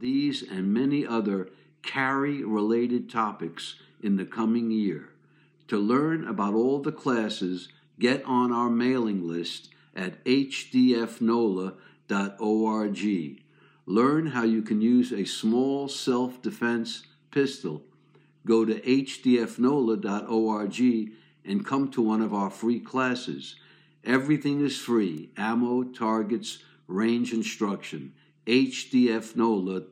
these and many other carry related topics in the coming year. To learn about all the classes, get on our mailing list at hdfnola.org. Learn how you can use a small self defense pistol. Go to hdfnola.org and come to one of our free classes. Everything is free ammo, targets, range instruction. hdfnola.org.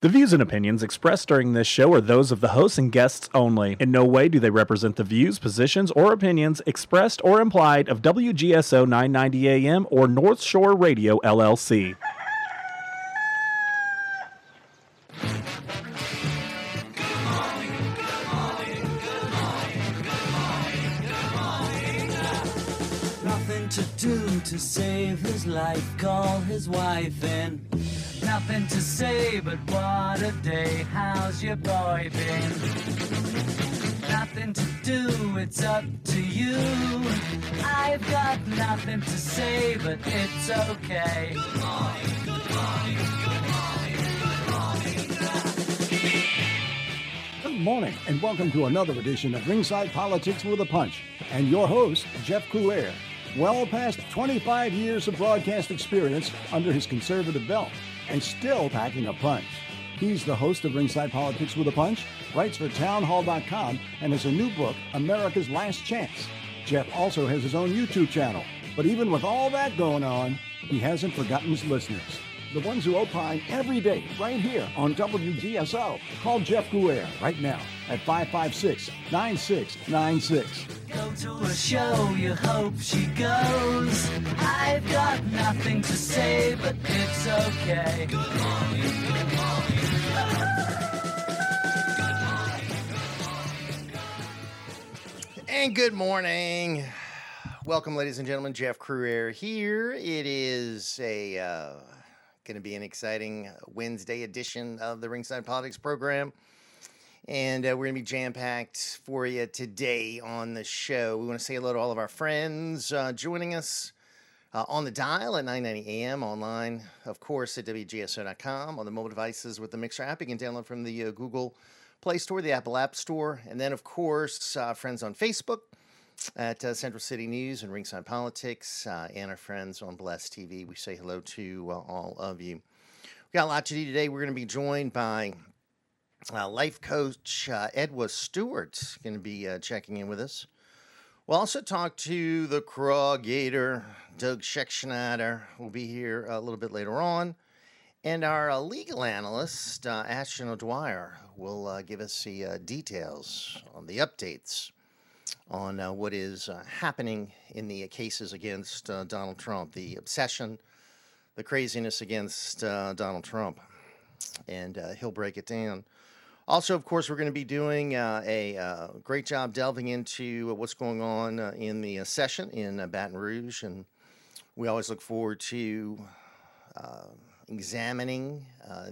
The views and opinions expressed during this show are those of the hosts and guests only. In no way do they represent the views, positions, or opinions expressed or implied of WGSO 990 AM or North Shore Radio LLC. To save his life, call his wife in. Nothing to say, but what a day, how's your boy been? Nothing to do, it's up to you. I've got nothing to say, but it's okay. Good morning, and welcome to another edition of Ringside Politics with a Punch. And your host, Jeff Crouere. Well past 25 years of broadcast experience under his conservative belt, and still packing a punch. He's the host of Ringside Politics with a Punch, writes for townhall.com, and has a new book, America's Last Chance. Jeff also has his own YouTube channel. But even with all that going on, he hasn't forgotten his listeners. The ones who opine every day, right here on WGSO. Call Jeff Crouere right now at 556 9696. Go to a show, you hope she goes. I've got nothing to say, but it's okay. good morning And good morning. Welcome, ladies and gentlemen. Jeff Crouere here. It is a uh, going to be an exciting Wednesday edition of the Ringside Politics program. And uh, we're going to be jam packed for you today on the show. We want to say hello to all of our friends uh, joining us uh, on the dial at 990 AM, online, of course, at WGSO.com, on the mobile devices with the Mixer app. You can download from the uh, Google Play Store, the Apple App Store, and then, of course, uh, friends on Facebook at uh, Central City News and Ringside Politics, uh, and our friends on Bless TV. We say hello to uh, all of you. We got a lot to do today. We're going to be joined by uh, life coach uh, Edwa Stewart, going to be uh, checking in with us. We'll also talk to the Craw Gator, Doug Schexnayder. will be here a little bit later on. And our uh, legal analyst, uh, Ashton O'Dwyer, will uh, give us the details on the updates on uh, what is uh, happening in the cases against uh, Donald Trump, the obsession, the craziness against uh, Donald Trump. And uh, he'll break it down. Also, of course, we're going to be doing uh, a great job delving into what's going on in the session in Baton Rouge. And we always look forward to examining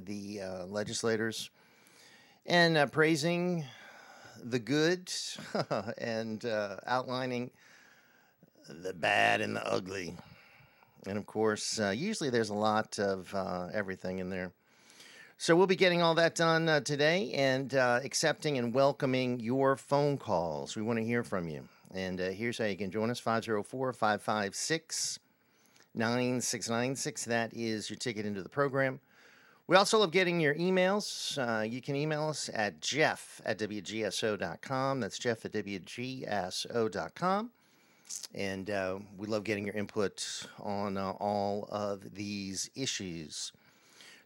the legislators and praising the good and uh, outlining the bad and the ugly. And of course, uh, usually there's a lot of uh, everything in there. So we'll be getting all that done uh, today and uh, accepting and welcoming your phone calls. We want to hear from you. And uh, here's how you can join us 504 556 9696. That is your ticket into the program. We also love getting your emails. Uh, you can email us at jeff at wgso.com. That's jeff at wgso.com. And uh, we love getting your input on uh, all of these issues.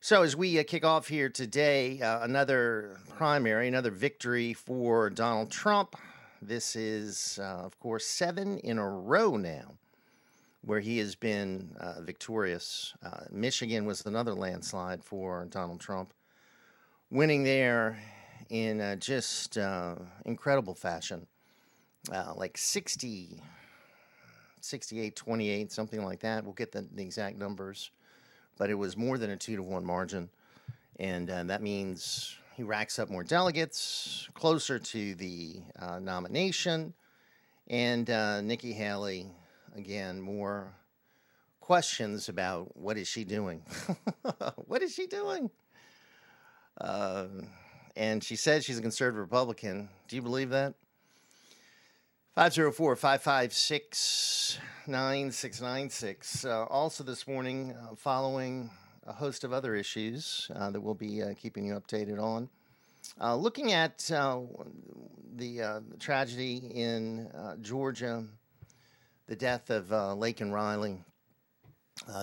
So, as we uh, kick off here today, uh, another primary, another victory for Donald Trump. This is, uh, of course, seven in a row now where he has been uh, victorious. Uh, Michigan was another landslide for Donald Trump, winning there in uh, just incredible fashion, uh, like 60, 68, 28, something like that. We'll get the, the exact numbers, but it was more than a two to one margin. And uh, that means he racks up more delegates, closer to the uh, nomination. And Nikki Haley, again, more questions about what is she doing? what is she doing? Uh, and she says she's a conservative Republican. Do you believe that? 504 556 9696. Uh, also, this morning, uh, following a host of other issues uh, that we'll be uh, keeping you updated on. Uh, looking at the tragedy in Georgia, the death of Laken Riley,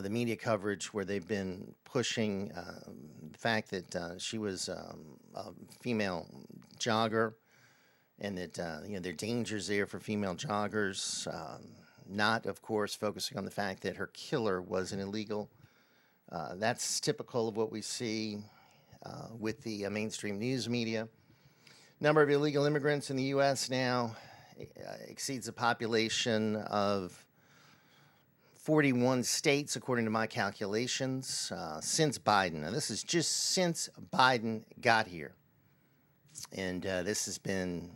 the media coverage where they've been pushing the fact that she was um, a female jogger and that uh, you know there are dangers there for female joggers. Um, not, of course, focusing on the fact that her killer was an illegal. Uh, that's typical of what we see uh, with the uh, mainstream news media. Number of illegal immigrants in the U.S. now uh, exceeds the population of 41 states, according to my calculations, uh, since Biden. Now, this is just since Biden got here. And uh, this has been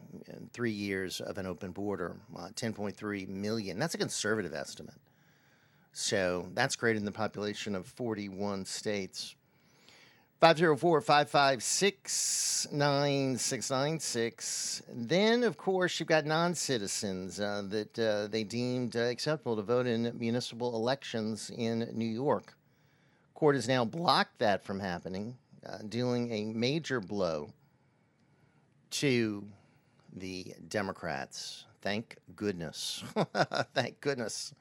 three years of an open border, uh, 10.3 million. That's a conservative estimate. So that's greater than the population of 41 states. 504 556 9696. Then, of course, you've got non citizens uh, that uh, they deemed uh, acceptable to vote in municipal elections in New York. Court has now blocked that from happening, uh, dealing a major blow to the Democrats. Thank goodness. Thank goodness.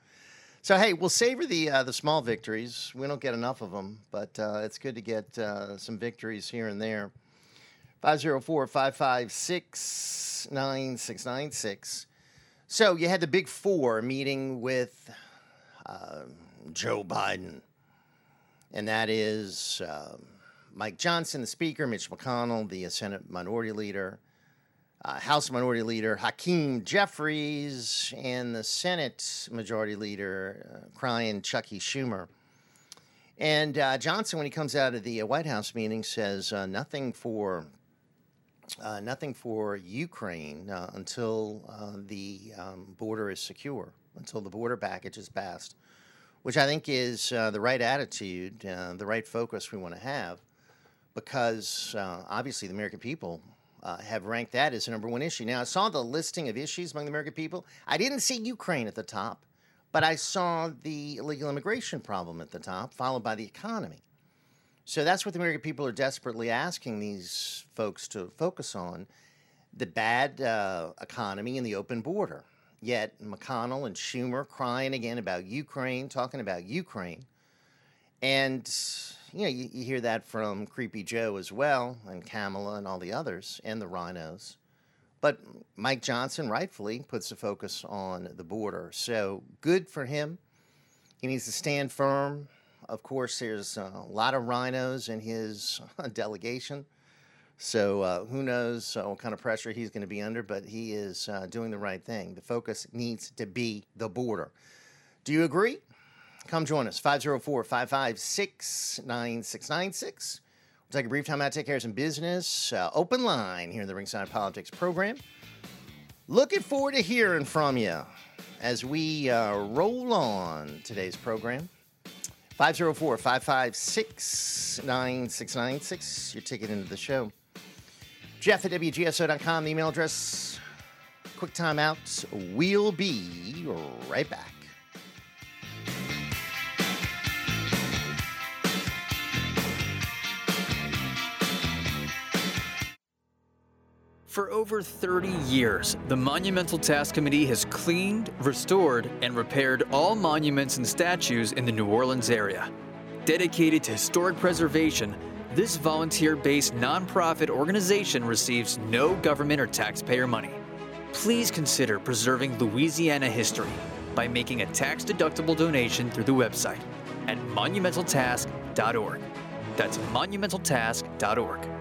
So hey, we'll savor the uh, the small victories. We don't get enough of them, but uh, it's good to get uh, some victories here and there. 504-556-9696. So you had the big four meeting with um, Joe Biden, and that is um, Mike Johnson, the Speaker, Mitch McConnell, the Senate Minority Leader, uh, House Minority Leader Hakeem Jeffries, and the Senate Majority Leader, uh, crying Chucky Schumer. And uh, Johnson, when he comes out of the uh, White House meeting, says uh, nothing for uh, nothing for Ukraine until the um, border is secure, until the border package is passed, which I think is the right attitude, the right focus we want to have, because obviously the American people uh, have ranked that as the number one issue. Now, I saw the listing of issues among the American people. I didn't see Ukraine at the top, but I saw the illegal immigration problem at the top, followed by the economy. So that's what the American people are desperately asking these folks to focus on the bad uh, economy and the open border. Yet McConnell and Schumer crying again about Ukraine, talking about Ukraine. And you know, you, you, hear that from Creepy Joe as well, and Kamala and all the others, and the rhinos. But Mike Johnson rightfully puts the focus on the border. So good for him. He needs to stand firm. Of course, there's a lot of rhinos in his delegation. So uh, who knows uh, what kind of pressure he's going to be under, but he is uh, doing the right thing. The focus needs to be the border. Do you agree? Come join us, 504 556 9696. We'll take a brief time out, take care of some business. Uh, open line here in the Ringside Politics program. Looking forward to hearing from you as we uh, roll on today's program. 504 556 9696. Your ticket into the show. Jeff at WGSO.com, the email address. Quick time out. We'll be right back. For over 30 years, the Monumental Task Committee has cleaned, restored, and repaired all monuments and statues in the New Orleans area. Dedicated to historic preservation, this volunteer based nonprofit organization receives no government or taxpayer money. Please consider preserving Louisiana history by making a tax deductible donation through the website at monumentaltask.org. That's monumentaltask.org.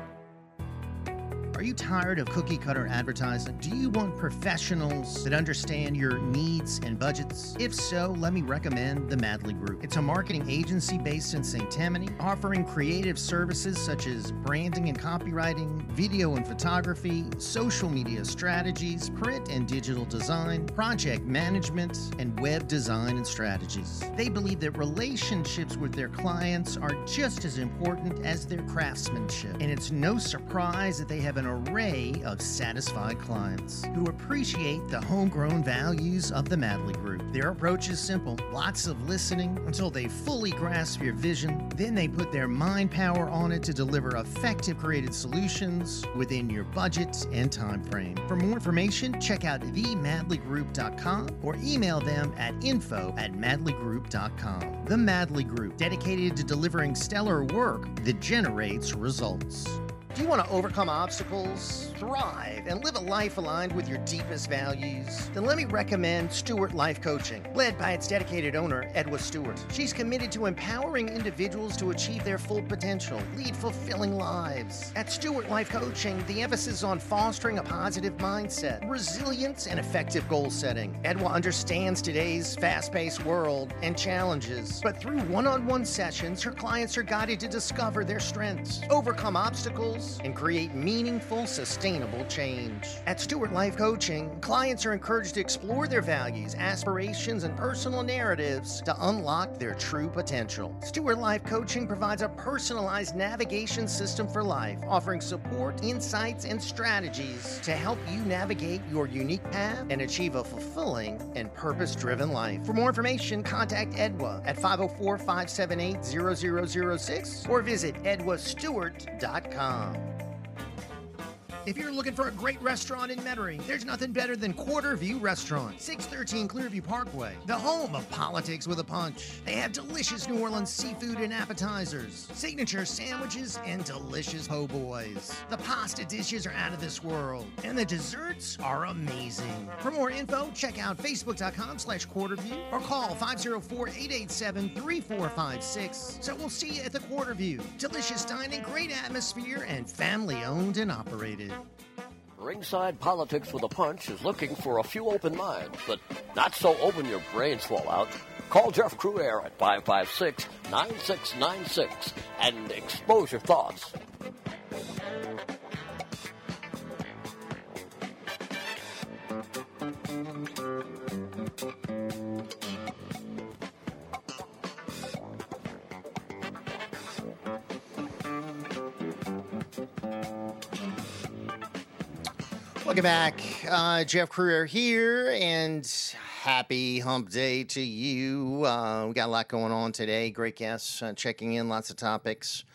Are you tired of cookie cutter advertising? Do you want professionals that understand your needs and budgets? If so, let me recommend the Madley Group. It's a marketing agency based in St. Tammany, offering creative services such as branding and copywriting, video and photography, social media strategies, print and digital design, project management, and web design and strategies. They believe that relationships with their clients are just as important as their craftsmanship, and it's no surprise that they have an array of satisfied clients who appreciate the homegrown values of the Madley Group. Their approach is simple lots of listening until they fully grasp your vision. Then they put their mind power on it to deliver effective creative solutions within your budget and time frame. For more information, check out themadleygroup.com or email them at info at madleygroup.com. The Madley Group, dedicated to delivering stellar work that generates results. Do you want to overcome obstacles, thrive, and live a life aligned with your deepest values? Then let me recommend Stewart Life Coaching, led by its dedicated owner, Edwa Stewart. She's committed to empowering individuals to achieve their full potential, lead fulfilling lives. At Stewart Life Coaching, the emphasis is on fostering a positive mindset, resilience, and effective goal setting. Edwa understands today's fast paced world and challenges, but through one on one sessions, her clients are guided to discover their strengths, overcome obstacles, and create meaningful, sustainable change. At Stewart Life Coaching, clients are encouraged to explore their values, aspirations, and personal narratives to unlock their true potential. Stewart Life Coaching provides a personalized navigation system for life, offering support, insights, and strategies to help you navigate your unique path and achieve a fulfilling and purpose driven life. For more information, contact Edwa at 504 578 0006 or visit edwastewart.com gmail.com. If you're looking for a great restaurant in Metairie, there's nothing better than Quarter View Restaurant, 613 Clearview Parkway, the home of politics with a punch. They have delicious New Orleans seafood and appetizers, signature sandwiches, and delicious po' boys. The pasta dishes are out of this world, and the desserts are amazing. For more info, check out facebook.com slash quarterview or call 504-887-3456. So we'll see you at the Quarter View. Delicious dining, great atmosphere, and family owned and operated. Ringside Politics with a Punch is looking for a few open minds, but not so open your brains fall out. Call Jeff Crouere at 556 9696 and expose your thoughts. Welcome back. Uh, Jeff Crouere here, and happy hump day to you. Uh, we got a lot going on today. Great guests uh, checking in, lots of topics.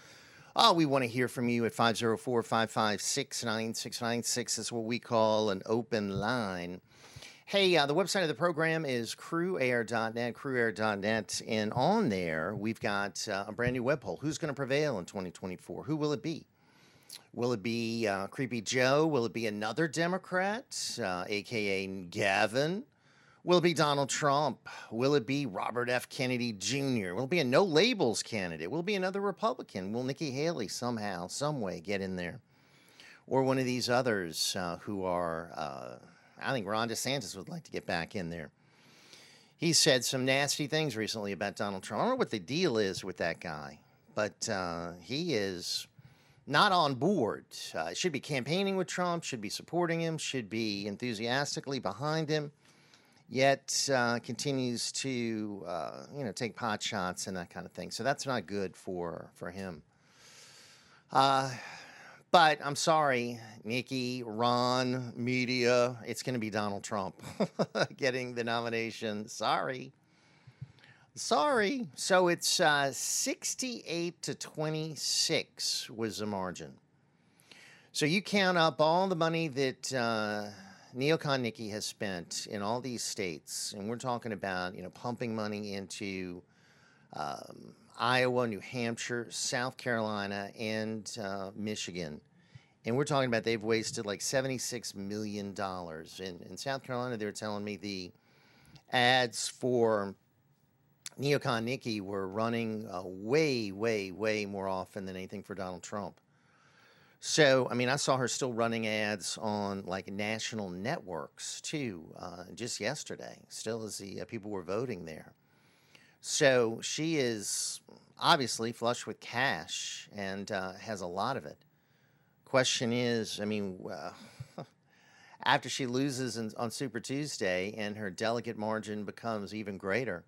Oh, we want to hear from you at 504 556 9696. That's what we call an open line. Hey, uh, the website of the program is crouere.net, crouere.net. And on there, we've got uh, a brand new web poll. Who's going to prevail in 2024? Who will it be? Will it be uh, Creepy Joe? Will it be another Democrat, uh, aka Gavin? Will it be Donald Trump? Will it be Robert F. Kennedy Jr.? Will it be a no labels candidate? Will it be another Republican? Will Nikki Haley somehow, some way get in there? Or one of these others uh, who are, uh, I think Ron DeSantis would like to get back in there. He said some nasty things recently about Donald Trump. I don't know what the deal is with that guy, but uh, he is not on board. Uh, should be campaigning with Trump, should be supporting him, should be enthusiastically behind him, yet uh, continues to uh, you know take pot shots and that kind of thing. So that's not good for for him. Uh, but I'm sorry, Nikki, Ron, media. It's going to be Donald Trump getting the nomination. Sorry. Sorry. So it's uh, 68 to 26 was the margin. So you count up all the money that uh, Neocon Nikki has spent in all these states, and we're talking about you know pumping money into um, Iowa, New Hampshire, South Carolina, and uh, Michigan. And we're talking about they've wasted like $76 million. In, in South Carolina, they were telling me the ads for Neocon Nikki were running uh, way, way, way more often than anything for Donald Trump. So, I mean, I saw her still running ads on like national networks too, uh, just yesterday, still as the uh, people were voting there. So she is obviously flush with cash and uh, has a lot of it. Question is, I mean, after she loses in, on Super Tuesday and her delegate margin becomes even greater,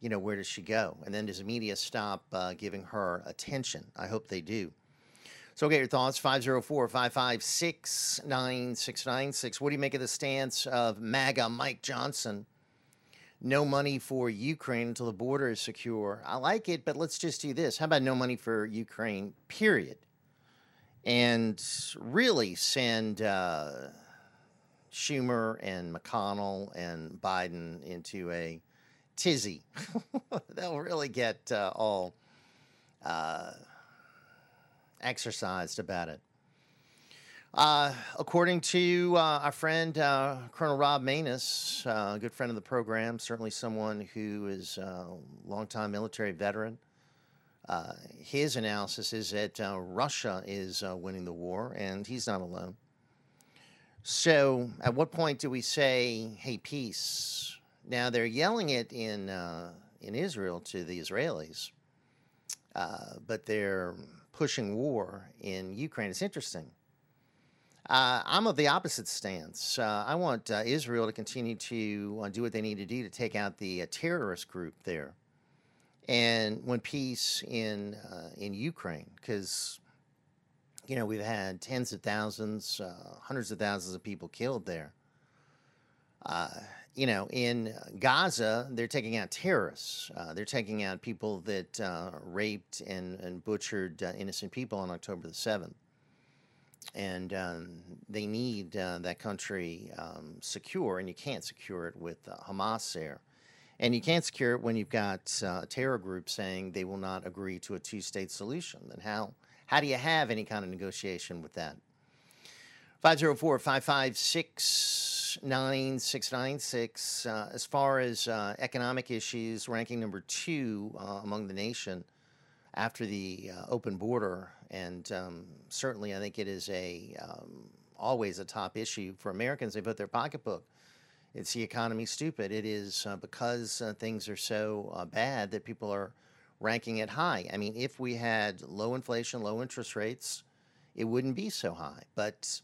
you know, where does she go? And then does the media stop uh, giving her attention? I hope they do. So, get your thoughts 504 556 9696. What do you make of the stance of MAGA Mike Johnson? No money for Ukraine until the border is secure. I like it, but let's just do this. How about no money for Ukraine, period? And really send uh, Schumer and McConnell and Biden into a tizzy. They'll really get uh, all. Uh, exercised about it. Uh, according to uh, our friend uh, Colonel Rob Maness, uh, a good friend of the program, certainly someone who is a longtime military veteran, uh, his analysis is that uh, Russia is winning the war, and he's not alone. So, at what point do we say, "Hey, peace"? Now they're yelling it in in Israel to the Israelis, but they're pushing war in Ukraine. It's interesting. Uh, I'm of the opposite stance. Uh, I want uh, Israel to continue to uh, do what they need to do to take out the uh, terrorist group there, and win peace in uh, in Ukraine. Because you know we've had tens of thousands, hundreds of thousands of people killed there you know, in Gaza, they're taking out terrorists. Uh, they're taking out people that uh, raped and, and butchered uh, innocent people on October the 7th. And um, they need uh, that country um, secure, and you can't secure it with uh, Hamas there. And you can't secure it when you've got uh, a terror group saying they will not agree to a two state solution. Then how, how do you have any kind of negotiation with that? 504 556 9696. Uh, as far as uh, economic issues, ranking number two uh, among the nation after the uh, open border. And um, certainly, I think it is a um, always a top issue for Americans. They put their pocketbook. It's the economy stupid. It is uh, because things are so bad that people are ranking it high. I mean, if we had low inflation, low interest rates, it wouldn't be so high. But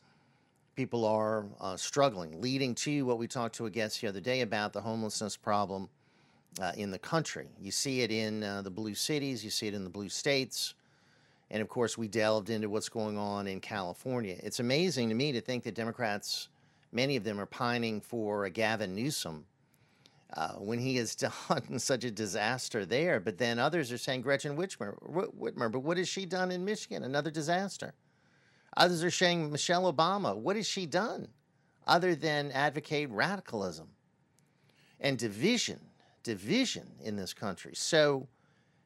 people are uh, struggling, leading to what we talked to a guest the other day about the homelessness problem uh, in the country. You see it in uh, the blue cities, you see it in the blue states. And of course, we delved into what's going on in California. It's amazing to me to think that Democrats, many of them, are pining for a Gavin Newsom uh, when he has done such a disaster there. But then others are saying Gretchen Whitmer, Whitmer, but what has she done in Michigan? Another disaster. Others are saying Michelle Obama. What has she done other than advocate radicalism and division, division in this country? So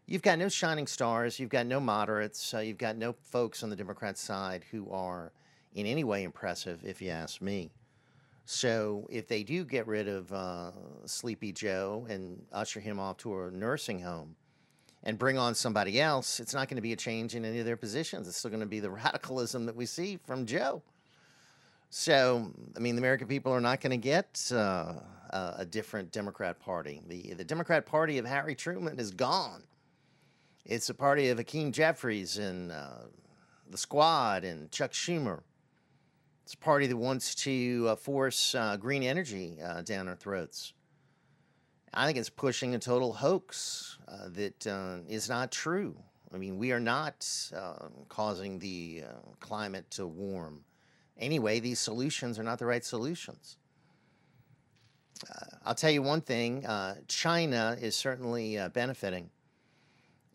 you've got no shining stars, you've got no moderates, uh, you've got no folks on the Democrat side who are in any way impressive, if you ask me. So if they do get rid of uh, Sleepy Joe and usher him off to a nursing home, and bring on somebody else, it's not going to be a change in any of their positions. It's still going to be the radicalism that we see from Joe. So, I mean, the American people are not going to get uh, a different Democrat Party. The, the Democrat Party of Harry Truman is gone. It's a party of Hakeem Jeffries and uh, the Squad and Chuck Schumer. It's a party that wants to uh, force uh, green energy uh, down our throats. I think it's pushing a total hoax uh, that uh, is not true. I mean, we are not uh, causing the uh, climate to warm. Anyway, these solutions are not the right solutions. Uh, I'll tell you one thing uh, China is certainly benefiting.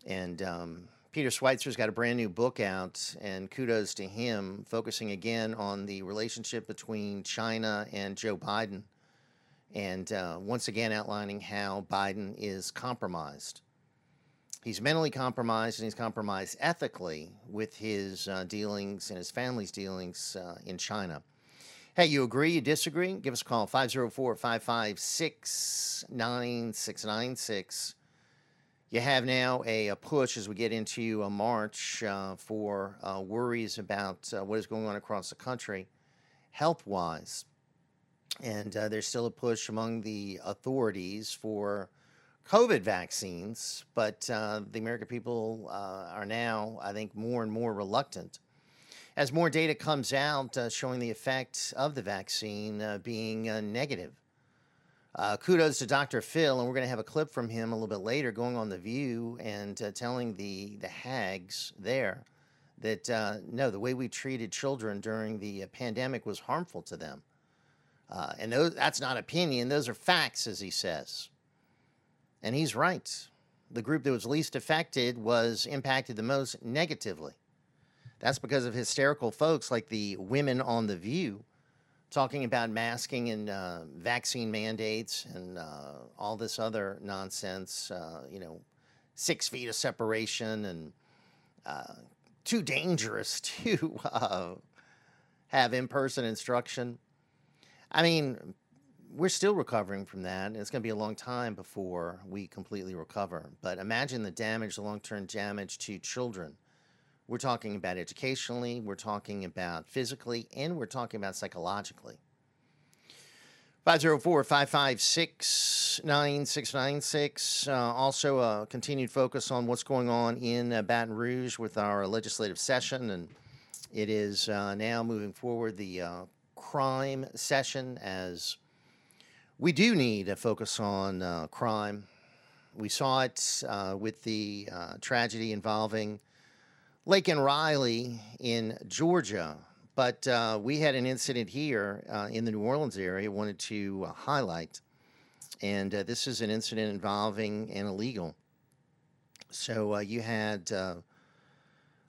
And um, Peter Schweizer's got a brand new book out, and kudos to him, focusing again on the relationship between China and Joe Biden and uh, once again outlining how Biden is compromised. He's mentally compromised and he's compromised ethically with his uh, dealings and his family's dealings uh, in China. Hey, you agree, you disagree? Give us a call 504 556 9696. You have now a, a push as we get into a March uh, for uh, worries about uh, what is going on across the country, health wise. And uh, there's still a push among the authorities for COVID vaccines, but uh, the American people uh, are now, I think, more and more reluctant. As more data comes out showing the effect of the vaccine being negative. Uh, kudos to Dr. Phil, and we're going to have a clip from him a little bit later going on The View and uh, telling the, the hags there that uh, no, the way we treated children during the uh, pandemic was harmful to them. Uh, and those, that's not opinion, those are facts, as he says. And he's right. The group that was least affected was impacted the most negatively. That's because of hysterical folks like the women on The View talking about masking and uh, vaccine mandates and uh, all this other nonsense, uh, you know, six feet of separation and uh, too dangerous to uh, have in person instruction. I mean, we're still recovering from that, it's going to be a long time before we completely recover. But imagine the damage, the long term damage to children we're talking about educationally, we're talking about physically, and we're talking about psychologically. 504 556 9696. Uh, also, a continued focus on what's going on in uh, Baton Rouge with our legislative session. And it is uh, now moving forward the uh, crime session as we do need a focus on uh, crime. We saw it uh, with the tragedy involving Laken Riley in Georgia. But uh, we had an incident here uh, in the New Orleans area wanted to uh, highlight. And uh, this is an incident involving an illegal. So uh, you had uh,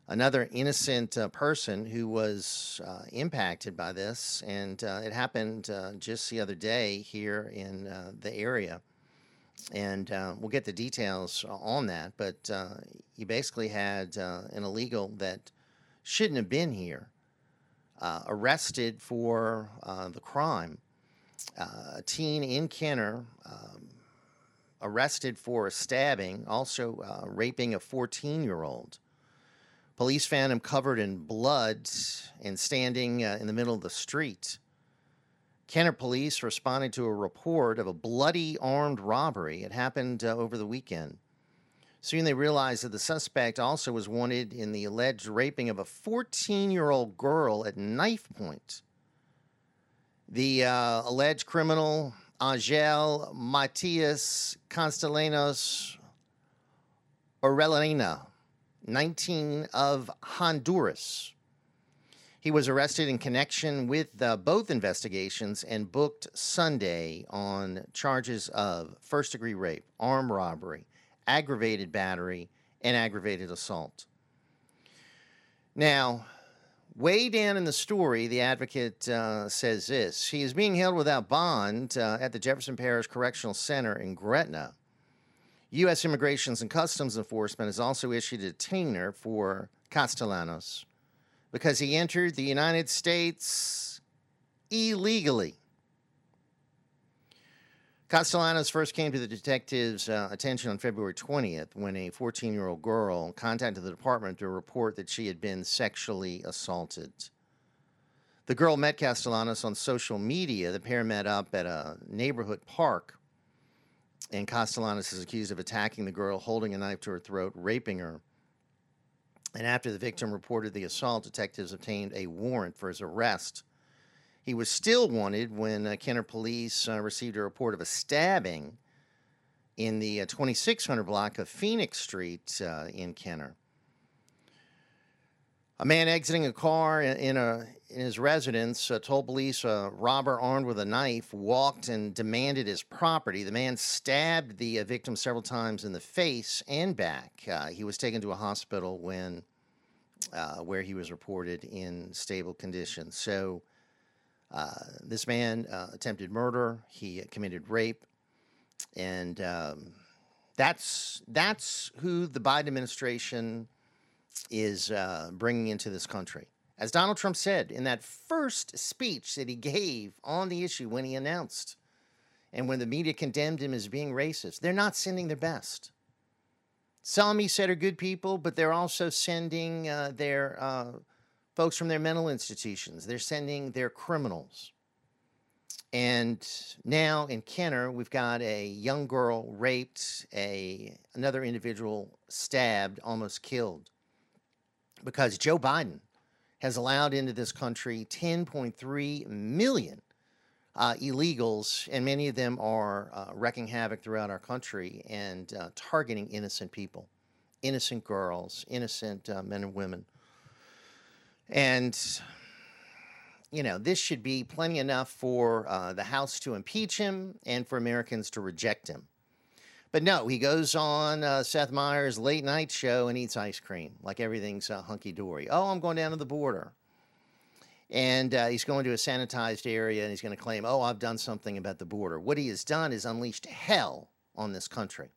another innocent person who was impacted by this. And it happened just the other day here in the area and uh, we'll get the details on that. But uh, you basically had uh, an illegal that shouldn't have been here uh, arrested for uh, the crime. Uh, a teen in Kenner um, arrested for a stabbing, also raping a 14 year old. Police found him covered in blood and standing in the middle of the street. Kenner police responded to a report of a bloody armed robbery. It happened uh, over the weekend. Soon they realized that the suspect also was wanted in the alleged raping of a 14 year old girl at knife point. The uh, alleged criminal, Angel Matias Castellanos Orellana, 19 of Honduras, he was arrested in connection with uh, both investigations and booked Sunday on charges of first degree rape, armed robbery, aggravated battery, and aggravated assault. Now, way down in the story, the advocate uh, says this He is being held without bond uh, at the Jefferson Parish Correctional Center in Gretna. U.S. Immigrations and Customs Enforcement has also issued a detainer for Castellanos because he entered the United States illegally. Castellanos first came to the detective's uh, attention on February 20th when a 14 year old girl contacted the department to report that she had been sexually assaulted. The girl met Castellanos on social media. The pair met up at a neighborhood park, and Castellanos is accused of attacking the girl, holding a knife to her throat, raping her. And after the victim reported the assault, detectives obtained a warrant for his arrest. He was still wanted when uh, Kenner police uh, received a report of a stabbing in the uh, 2600 block of Phoenix Street uh, in Kenner. A man exiting a car in, a, in his residence uh, told police a robber armed with a knife walked and demanded his property. The man stabbed the uh, victim several times in the face and back. Uh, he was taken to a hospital when, uh, where he was reported in stable condition. So, uh, this man uh, attempted murder. He committed rape, and um, that's that's who the Biden administration is uh, bringing into this country. As Donald Trump said in that first speech that he gave on the issue when he announced and when the media condemned him as being racist, they're not sending their best. Some he said are good people, but they're also sending uh, their uh, folks from their mental institutions. They're sending their criminals. And now in Kenner, we've got a young girl raped, a another individual stabbed, almost killed, because Joe Biden has allowed into this country 10.3 million uh, illegals, and many of them are uh, wrecking havoc throughout our country and uh, targeting innocent people, innocent girls, innocent uh, men and women. And you know, this should be plenty enough for uh, the House to impeach him and for Americans to reject him. But no, he goes on uh, Seth Meyers' late night show and eats ice cream like everything's uh, hunky dory. Oh, I'm going down to the border. And uh, he's going to a sanitized area and he's going to claim, oh, I've done something about the border. What he has done is unleashed hell on this country.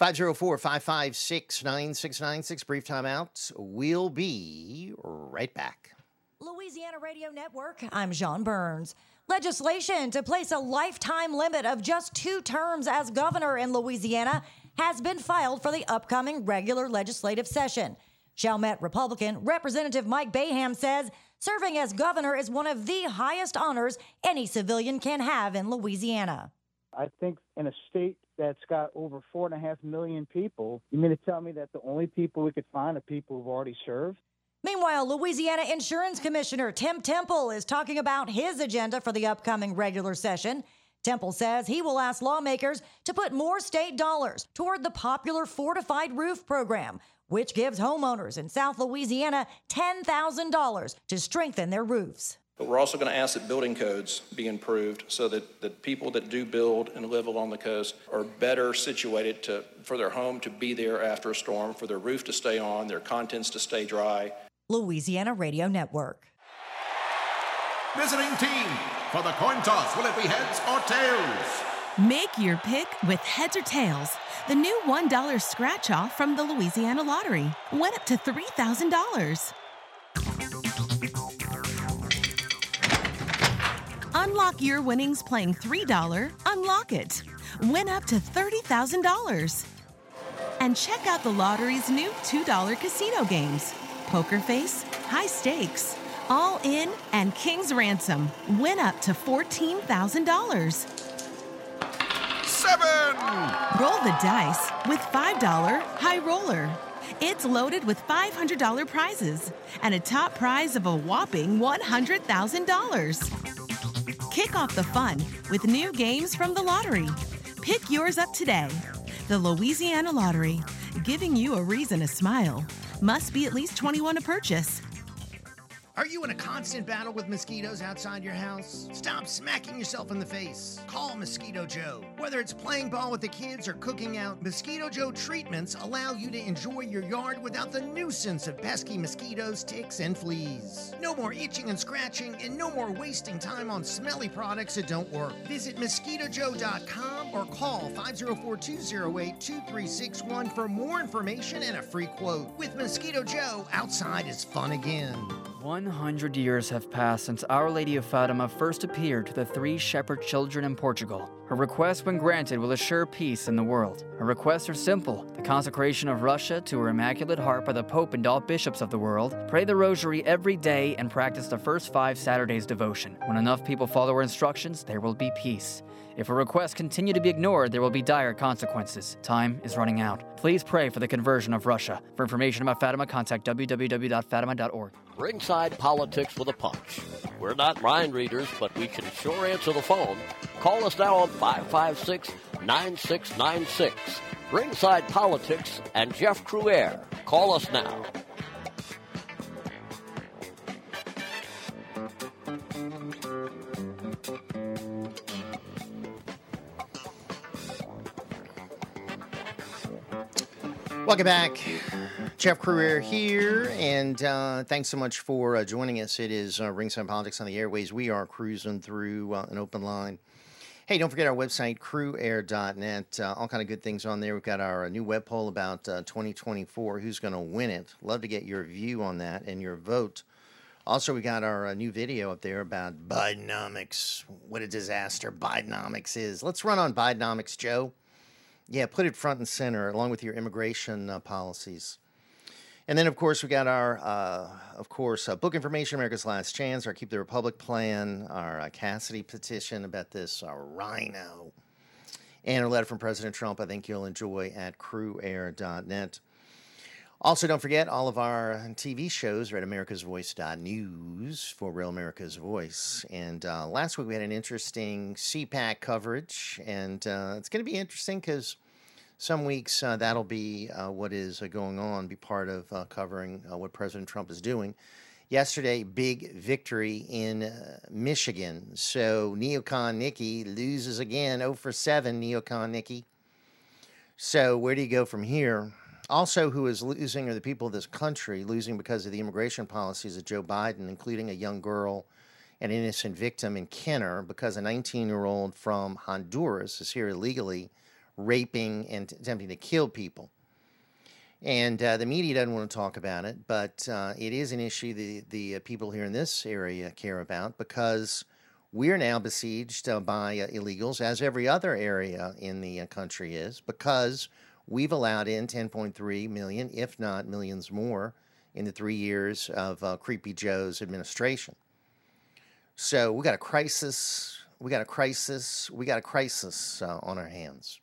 504 556 9696. Brief time out. We'll be right back. Louisiana Radio Network, I'm John Burns. Legislation to place a lifetime limit of just two terms as governor in Louisiana has been filed for the upcoming regular legislative session. Chalmette Republican Representative Mike Bayham says serving as governor is one of the highest honors any civilian can have in Louisiana. I think in a state that's got over four and a half million people, you mean to tell me that the only people we could find are people who've already served? Meanwhile, Louisiana Insurance Commissioner Tim Temple is talking about his agenda for the upcoming regular session. Temple says he will ask lawmakers to put more state dollars toward the popular Fortified Roof Program, which gives homeowners in South Louisiana $10,000 to strengthen their roofs. But we're also going to ask that building codes be improved so that the people that do build and live along the coast are better situated to, for their home to be there after a storm, for their roof to stay on, their contents to stay dry, Louisiana Radio Network. Visiting team for the coin toss. Will it be heads or tails? Make your pick with heads or tails. The new $1 scratch off from the Louisiana Lottery went up to $3,000. Unlock your winnings playing $3 Unlock It. Win up to $30,000. And check out the lottery's new $2 casino games. Poker Face, High Stakes, All In, and King's Ransom. Win up to $14,000. Seven! Roll the dice with $5 High Roller. It's loaded with $500 prizes and a top prize of a whopping $100,000. Kick off the fun with new games from the lottery. Pick yours up today. The Louisiana Lottery, giving you a reason to smile. Must be at least 21 to purchase. Are you in a constant battle with mosquitoes outside your house? Stop smacking yourself in the face. Call Mosquito Joe. Whether it's playing ball with the kids or cooking out, Mosquito Joe treatments allow you to enjoy your yard without the nuisance of pesky mosquitoes, ticks, and fleas. No more itching and scratching, and no more wasting time on smelly products that don't work. Visit mosquitojoe.com or call 504 208 2361 for more information and a free quote. With Mosquito Joe, outside is fun again. 100 years have passed since Our Lady of Fatima first appeared to the three shepherd children in Portugal. Her request, when granted, will assure peace in the world. Her requests are simple the consecration of Russia to her Immaculate Heart by the Pope and all bishops of the world, pray the Rosary every day, and practice the first five Saturdays devotion. When enough people follow her instructions, there will be peace. If her requests continue to be ignored, there will be dire consequences. Time is running out. Please pray for the conversion of Russia. For information about Fatima, contact www.fatima.org. Ringside Politics with a Punch. We're not mind readers, but we can sure answer the phone. Call us now on 556 9696. Ringside Politics and Jeff Crouere. Call us now. Welcome back. Jeff Crouere here, and uh, thanks so much for uh, joining us. It is uh, Ringside Politics on the Airways. We are cruising through uh, an open line. Hey, don't forget our website, crouere.net. Uh, all kind of good things on there. We've got our uh, new web poll about 2024, who's going to win it. Love to get your view on that and your vote. Also, we got our new video up there about Bidenomics. What a disaster Bidenomics is. Let's run on Bidenomics, Joe Yeah, put it front and center along with your immigration uh, policies. And then, of course, we got our, uh, of course, uh, book information, America's Last Chance, our Keep the Republic plan, our uh, Cassidy petition about this, our Rhino, and a letter from President Trump. I think you'll enjoy at crouere.net. Also, don't forget all of our TV shows are at americasvoice.news for Real America's Voice. And uh, last week we had an interesting CPAC coverage, and uh, it's going to be interesting because some weeks uh, that'll be uh, what is uh, going on, be part of uh, covering what President Trump is doing. Yesterday, big victory in Michigan. So Neocon Nikki loses again, 0 for 7, Neocon Nikki. So where do you go from here? Also, who is losing are the people of this country, losing because of the immigration policies of Joe Biden, including a young girl, an innocent victim in Kenner, because a 19 year old from Honduras is here illegally raping and attempting to kill people. And uh, the media doesn't want to talk about it, but uh, it is an issue the, the uh, people here in this area care about because we're now besieged uh, by uh, illegals, as every other area in the uh, country is, because We've allowed in 10.3 million, if not millions more, in the three years of Creepy Joe's administration. So we got a crisis. We got a crisis. We got a crisis on our hands.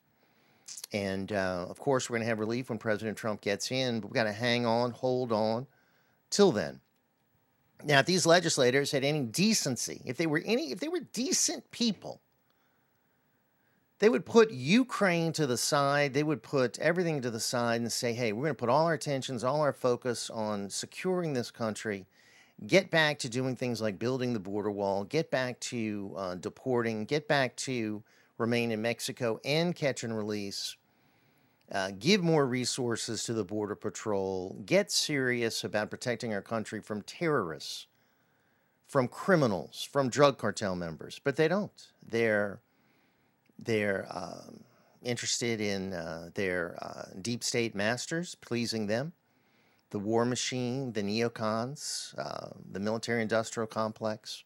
And uh, of course, we're going to have relief when President Trump gets in, but we've got to hang on, hold on till then. Now, if these legislators had any decency, if they were any, if they were decent people, they would put Ukraine to the side. They would put everything to the side and say, hey, we're going to put all our attentions, all our focus on securing this country, get back to doing things like building the border wall, get back to uh, deporting, get back to remain in Mexico and catch and release, uh, give more resources to the Border Patrol, get serious about protecting our country from terrorists, from criminals, from drug cartel members. But they don't. They're they're um, interested in uh, their uh, deep state masters, pleasing them, the war machine, the neocons, uh, the military industrial complex.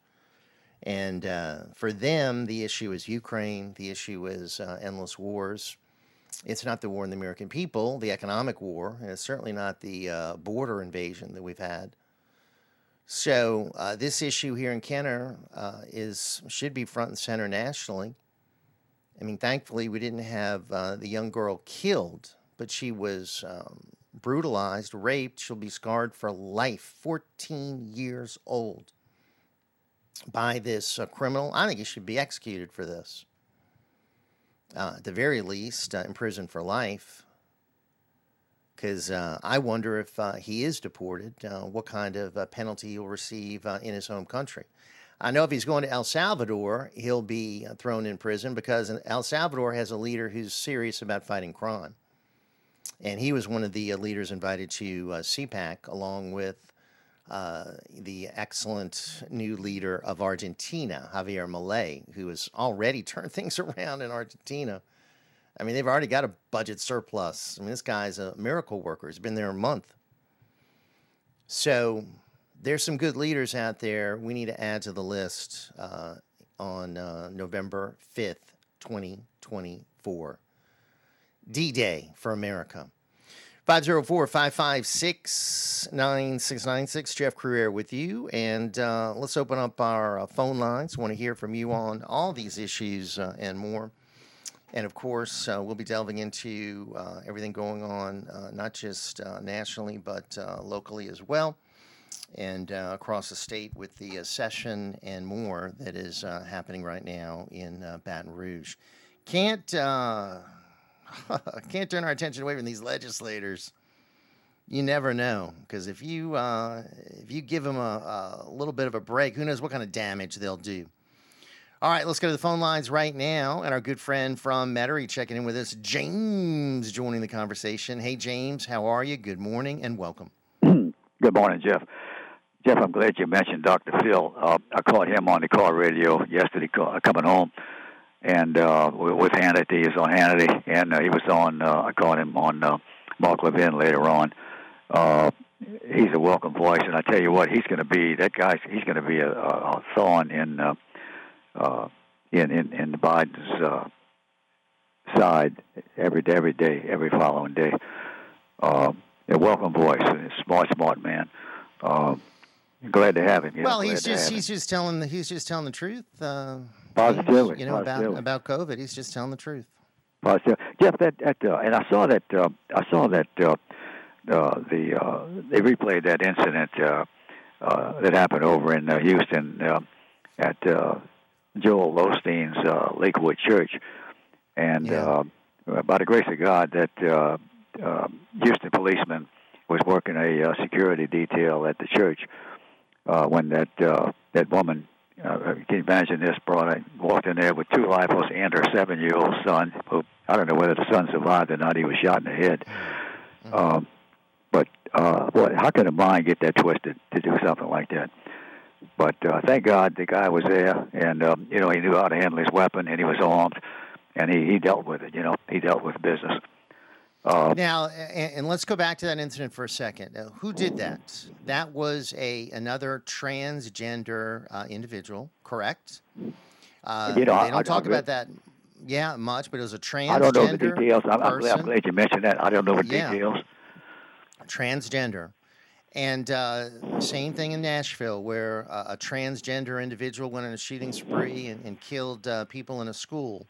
And uh, for them, the issue is Ukraine, the issue is uh, endless wars. It's not the war in the American people, the economic war, and it's certainly not the uh, border invasion that we've had. So this issue here in Kenner is should be front and center nationally I mean, thankfully, we didn't have uh, the young girl killed, but she was um, brutalized, raped. She'll be scarred for life, 14 years old, by this uh, criminal. I think he should be executed for this. Uh, at the very least, uh, imprisoned for life. Because uh, I wonder if uh, he is deported, what kind of penalty he'll receive in his home country. I know if he's going to El Salvador, he'll be uh, thrown in prison because El Salvador has a leader who's serious about fighting crime. And he was one of the uh, leaders invited to uh, CPAC, along with uh, the excellent new leader of Argentina, Javier Milei, who has already turned things around in Argentina. I mean, they've already got a budget surplus. I mean, this guy's a miracle worker. He's been there a month. So there's some good leaders out there we need to add to the list uh, on uh, November 5th, 2024. D Day for America. 504 556 9696. Jeff Crouere with you. And uh, let's open up our uh, phone lines. want to hear from you on all these issues uh, and more. And of course, uh, we'll be delving into uh, everything going on, uh, not just nationally, but locally as well and across the state with the session and more that is happening right now in Baton Rouge. Can't can't turn our attention away from these legislators. You never know because if you uh, if you give them a, a little bit of a break, who knows what kind of damage they'll do. All right, let's go to the phone lines right now. And our good friend from Metairie checking in with us, James, joining the conversation. Hey, James, how are you? Good morning and welcome. Good morning, Jeff. Jeff, I'm glad you mentioned Dr. Phil. Uh, I caught him on the car radio yesterday coming home, and uh, with Hannity. He's on Hannity, and uh, he was on. Uh, I caught him on uh, Mark Levin later on. Uh, he's a welcome voice, and I tell you what, he's going to be that guy. He's going to be a, a thorn in uh, uh, in in in the Biden's uh, side every day, every day, every following day. Uh, a welcome voice, a smart, smart man. Uh, glad to have him. You well, he's just he's him. just telling the he's just telling the truth. Uh, Positively, you know about positively. about COVID. He's just telling the truth. Positive. Jeff, that, that uh, and I saw that uh, I saw that uh, uh, the uh, they replayed that incident uh, uh, that happened over in uh, Houston uh, at uh, Joel Osteen's uh, Lakewood Church, and uh, by the grace of God, that uh, uh, Houston policeman was working a uh, security detail at the church uh, when that uh, that woman. Uh, can you imagine this? Brought walked in there with two rifles and her seven-year-old son. Who I don't know whether the son survived or not. He was shot in the head. Um, but uh, boy, how can a mind get that twisted to do something like that? But uh, thank God the guy was there, and um, you know he knew how to handle his weapon, and he was armed, and he he dealt with it. You know, he dealt with business. Uh, Now, and, and let's go back to that incident for a second. Uh, who did that? That was a another transgender uh, individual, correct? Uh, You know, I- they don't I- talk I- about that, yeah, much. But it was a transgender. I don't know the details. I'm, I'm, glad, I'm glad you mentioned that. I don't know the Yeah. details. transgender. And uh, same thing in Nashville, where uh, a transgender individual went on a shooting spree and, and killed uh, people in a school.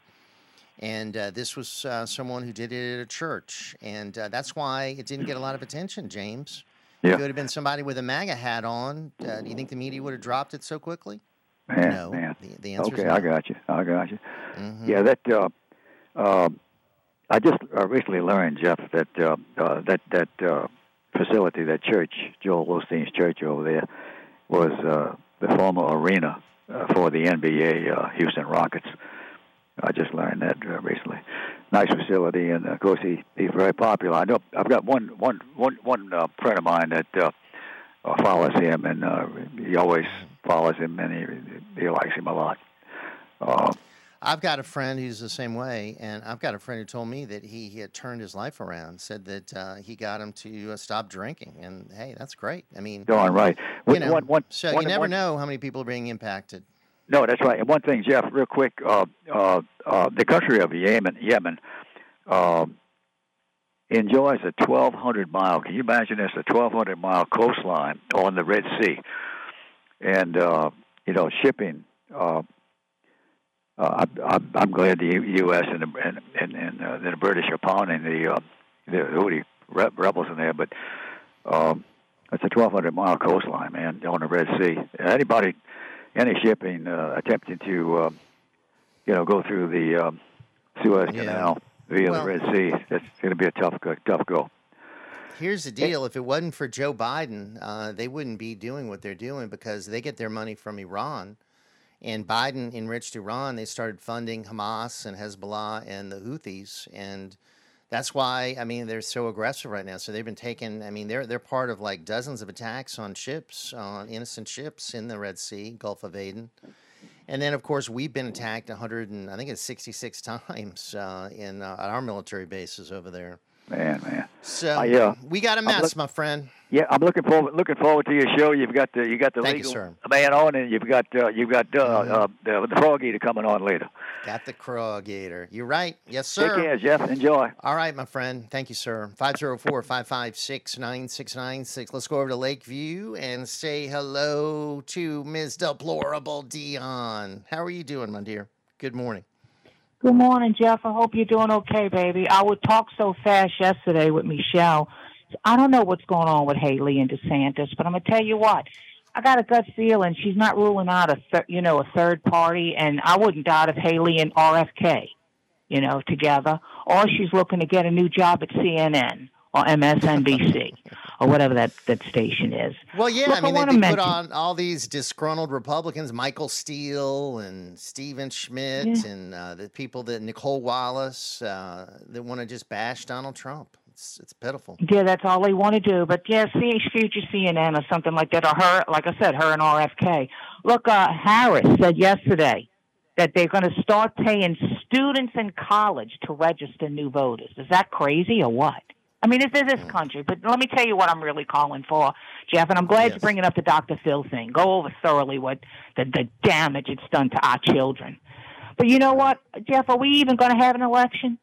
And uh, this was uh, someone who did it at a church. And uh, that's why it didn't get a lot of attention, James. Yeah. If it would have been somebody with a MAGA hat on, uh, do you think the media would have dropped it so quickly? Man, no. man. The, the answer okay, is I got you. I got you. Mhm. Yeah, that. Uh, uh, I just uh, recently learned, Jeff, that uh, uh, that that uh, facility, that church, Joel Osteen's church over there, was uh, the former arena uh, for the NBA uh, Houston Rockets. I just learned that uh, recently. Nice facility, and of course he he's very popular. I know I've got one one one one uh, friend of mine that uh, uh, follows him, and uh, he always follows him, and he he likes him a lot. Uh, I've got a friend who's the same way, and I've got a friend who told me that he, he had turned his life around. Said that uh, he got him to uh, stop drinking, and hey, that's great. I mean, Darn right. You know, one- one- so one- you never know how many people are being impacted. No, that's right. And one thing, Jeff, real quick, uh, uh, uh, the country of Yemen, Yemen, uh, enjoys a 1,200 mile. Can you imagine this? A 1,200 mile coastline on the Red Sea, and uh, you know, shipping. Uh, uh, I, I'm, I'm glad the U.S. and the, and and, and the British are pounding the the Houthi rebels in there, but um, it's a 1,200 mile coastline, man, on the Red Sea. Anybody, any shipping uh, attempting to, uh, you know, go through the um, Suez Canal via Well- the Red Sea, that's going to be a tough, go- tough go. Here's the deal: if it wasn't for Joe Biden, uh, they wouldn't be doing what they're doing because they get their money from Iran, and Biden enriched Iran. They started funding Hamas and Hezbollah and the Houthis, and that's why I mean they're so aggressive right now. So they've been taking. I mean they're they're part of like dozens of attacks on ships, on innocent ships in the Red Sea, Gulf of Aden. And then, of course, we've been attacked 100 and I think it's 66 times uh, in uh, at our military bases over there. Man, man. So I, uh, we got a mess, look- my friend. Yeah, I'm looking forward looking forward to your show. You've got the you got the Thank legal sir. man on, and you've got uh, you've got uh, uh, the, the frog eater coming on later. Got the frog eater. You're right. Yes, sir. Take care, Jeff. Enjoy. All right, my friend. Thank you, sir. 504 556 9696. Let's go over to Lakeview and say hello to Ms. Deplorable Dion. How are you doing, my dear? Good morning. Good morning, Jeff. I hope you're doing okay, baby. I would talk so fast yesterday with Michelle. I don't know what's going on with Haley and DeSantis, but I'm gonna tell you what. I got a gut feeling she's not ruling out a thir- you know a third party, and I wouldn't doubt if Haley and RFK, you know, together, or she's looking to get a new job at CNN or MSNBC or whatever that that station is. Well, yeah, Look, I mean, they, wanna they mention- put on all these disgruntled Republicans, Michael Steele and Stephen Schmidt, Yeah. and uh, the people that Nicolle Wallace uh, that want to just bash Donald Trump. It's it's pitiful. Yeah, that's all they want to do. But yeah, see future CNN or something like that, or her, like I said, her and RFK. Look, uh, Harris said yesterday that they're going to start paying students in college to register new voters. Is that crazy or what? I mean, this is this country, but let me tell you what I'm really calling for, Jeff, and I'm glad you're bringing up the Dr. Phil thing. Go over thoroughly what the, the damage it's done to our children. But you know what, Jeff, are we even going to have an election?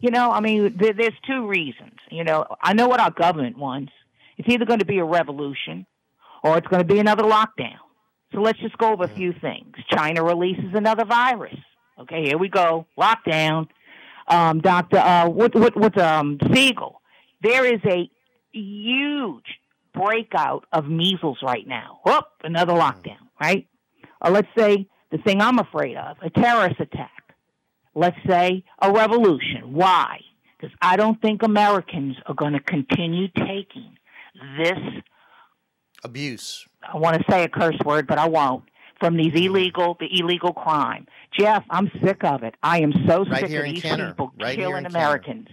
You know, I mean, there, there's two reasons. You know, I know what our government wants. It's either going to be a revolution or it's going to be another lockdown. So let's just go over a few things. China releases another virus. Okay, here we go. Lockdown. Um, Dr. Uh, what, what, what, um, Siegel. There is a huge breakout of measles right now. Whoop, another lockdown, right? Or let's say the thing I'm afraid of, a terrorist attack. Let's say a revolution. Why? Because I don't think Americans are going to continue taking this abuse. I want to say a curse word, but I won't. From these illegal, the illegal crime. Jeff, I'm sick of it. I am so Right sick of these Kenner. people Right killing. Americans.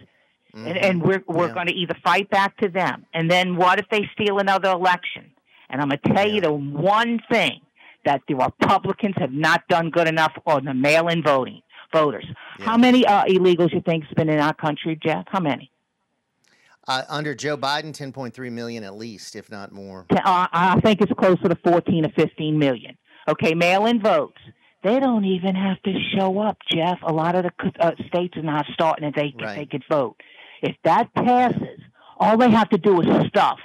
And, Mhm. and we're we're Yeah. going to either fight back to them, and then what if they steal another election? And I'm going to tell you the one thing that the Republicans have not done good enough on the mail-in voting voters. How many uh, illegals you think's been in our country, Jeff? How many? Uh, under Joe Biden, 10.3 million at least, if not more. Uh, I think it's closer to 14 or 15 million. Okay, mail-in votes. They don't even have to show up, Jeff. A lot of the uh, states are not starting that they can, they could vote. If that passes, all they have to do is stuff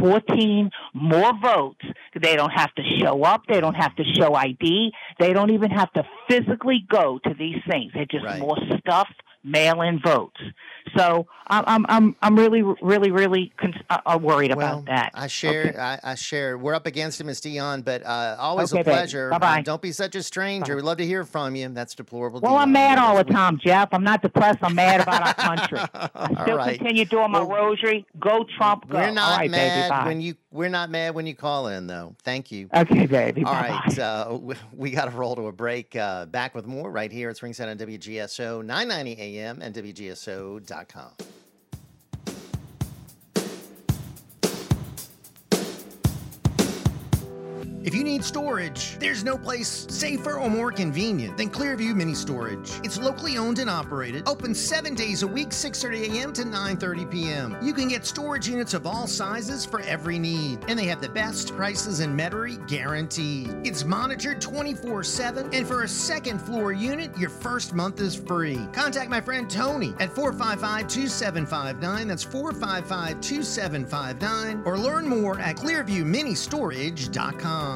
14 more votes. They don't have to show up. They don't have to show ID. They don't even have to physically go to these things. They're just more stuffed mail-in votes. So I'm I'm I'm I'm really really really con- uh, uh, worried about that. I share. Okay. I, I share. We're up against him, as Dion, but uh, always Okay, a pleasure. Bye-bye. Uh, don't be such a stranger. We'd love to hear from you. That's deplorable. Well, I'm mad all the time, Jeff. I'm not depressed. I'm mad about our country. I still right. continue doing my rosary. Go Trump, go. We're not all right, mad baby. Bye. when you. We're not mad when you call in, though. Thank you. Okay, baby. All Bye-bye. right, uh, we, we got to roll to a break. Uh, back with more right here at Ringside on WGSO 990 AM and WGSO.com. If you need storage, there's no place safer or more convenient than Clearview Mini Storage. It's locally owned and operated, open seven days a week, 6:30 a.m. to 9:30 p.m. You can get storage units of all sizes for every need, and they have the best prices in Metairie guaranteed. It's monitored 24/7, and for a second floor unit, your first month is free. Contact my friend Tony at 455-2759. That's 455-2759, or learn more at ClearviewMiniStorage.com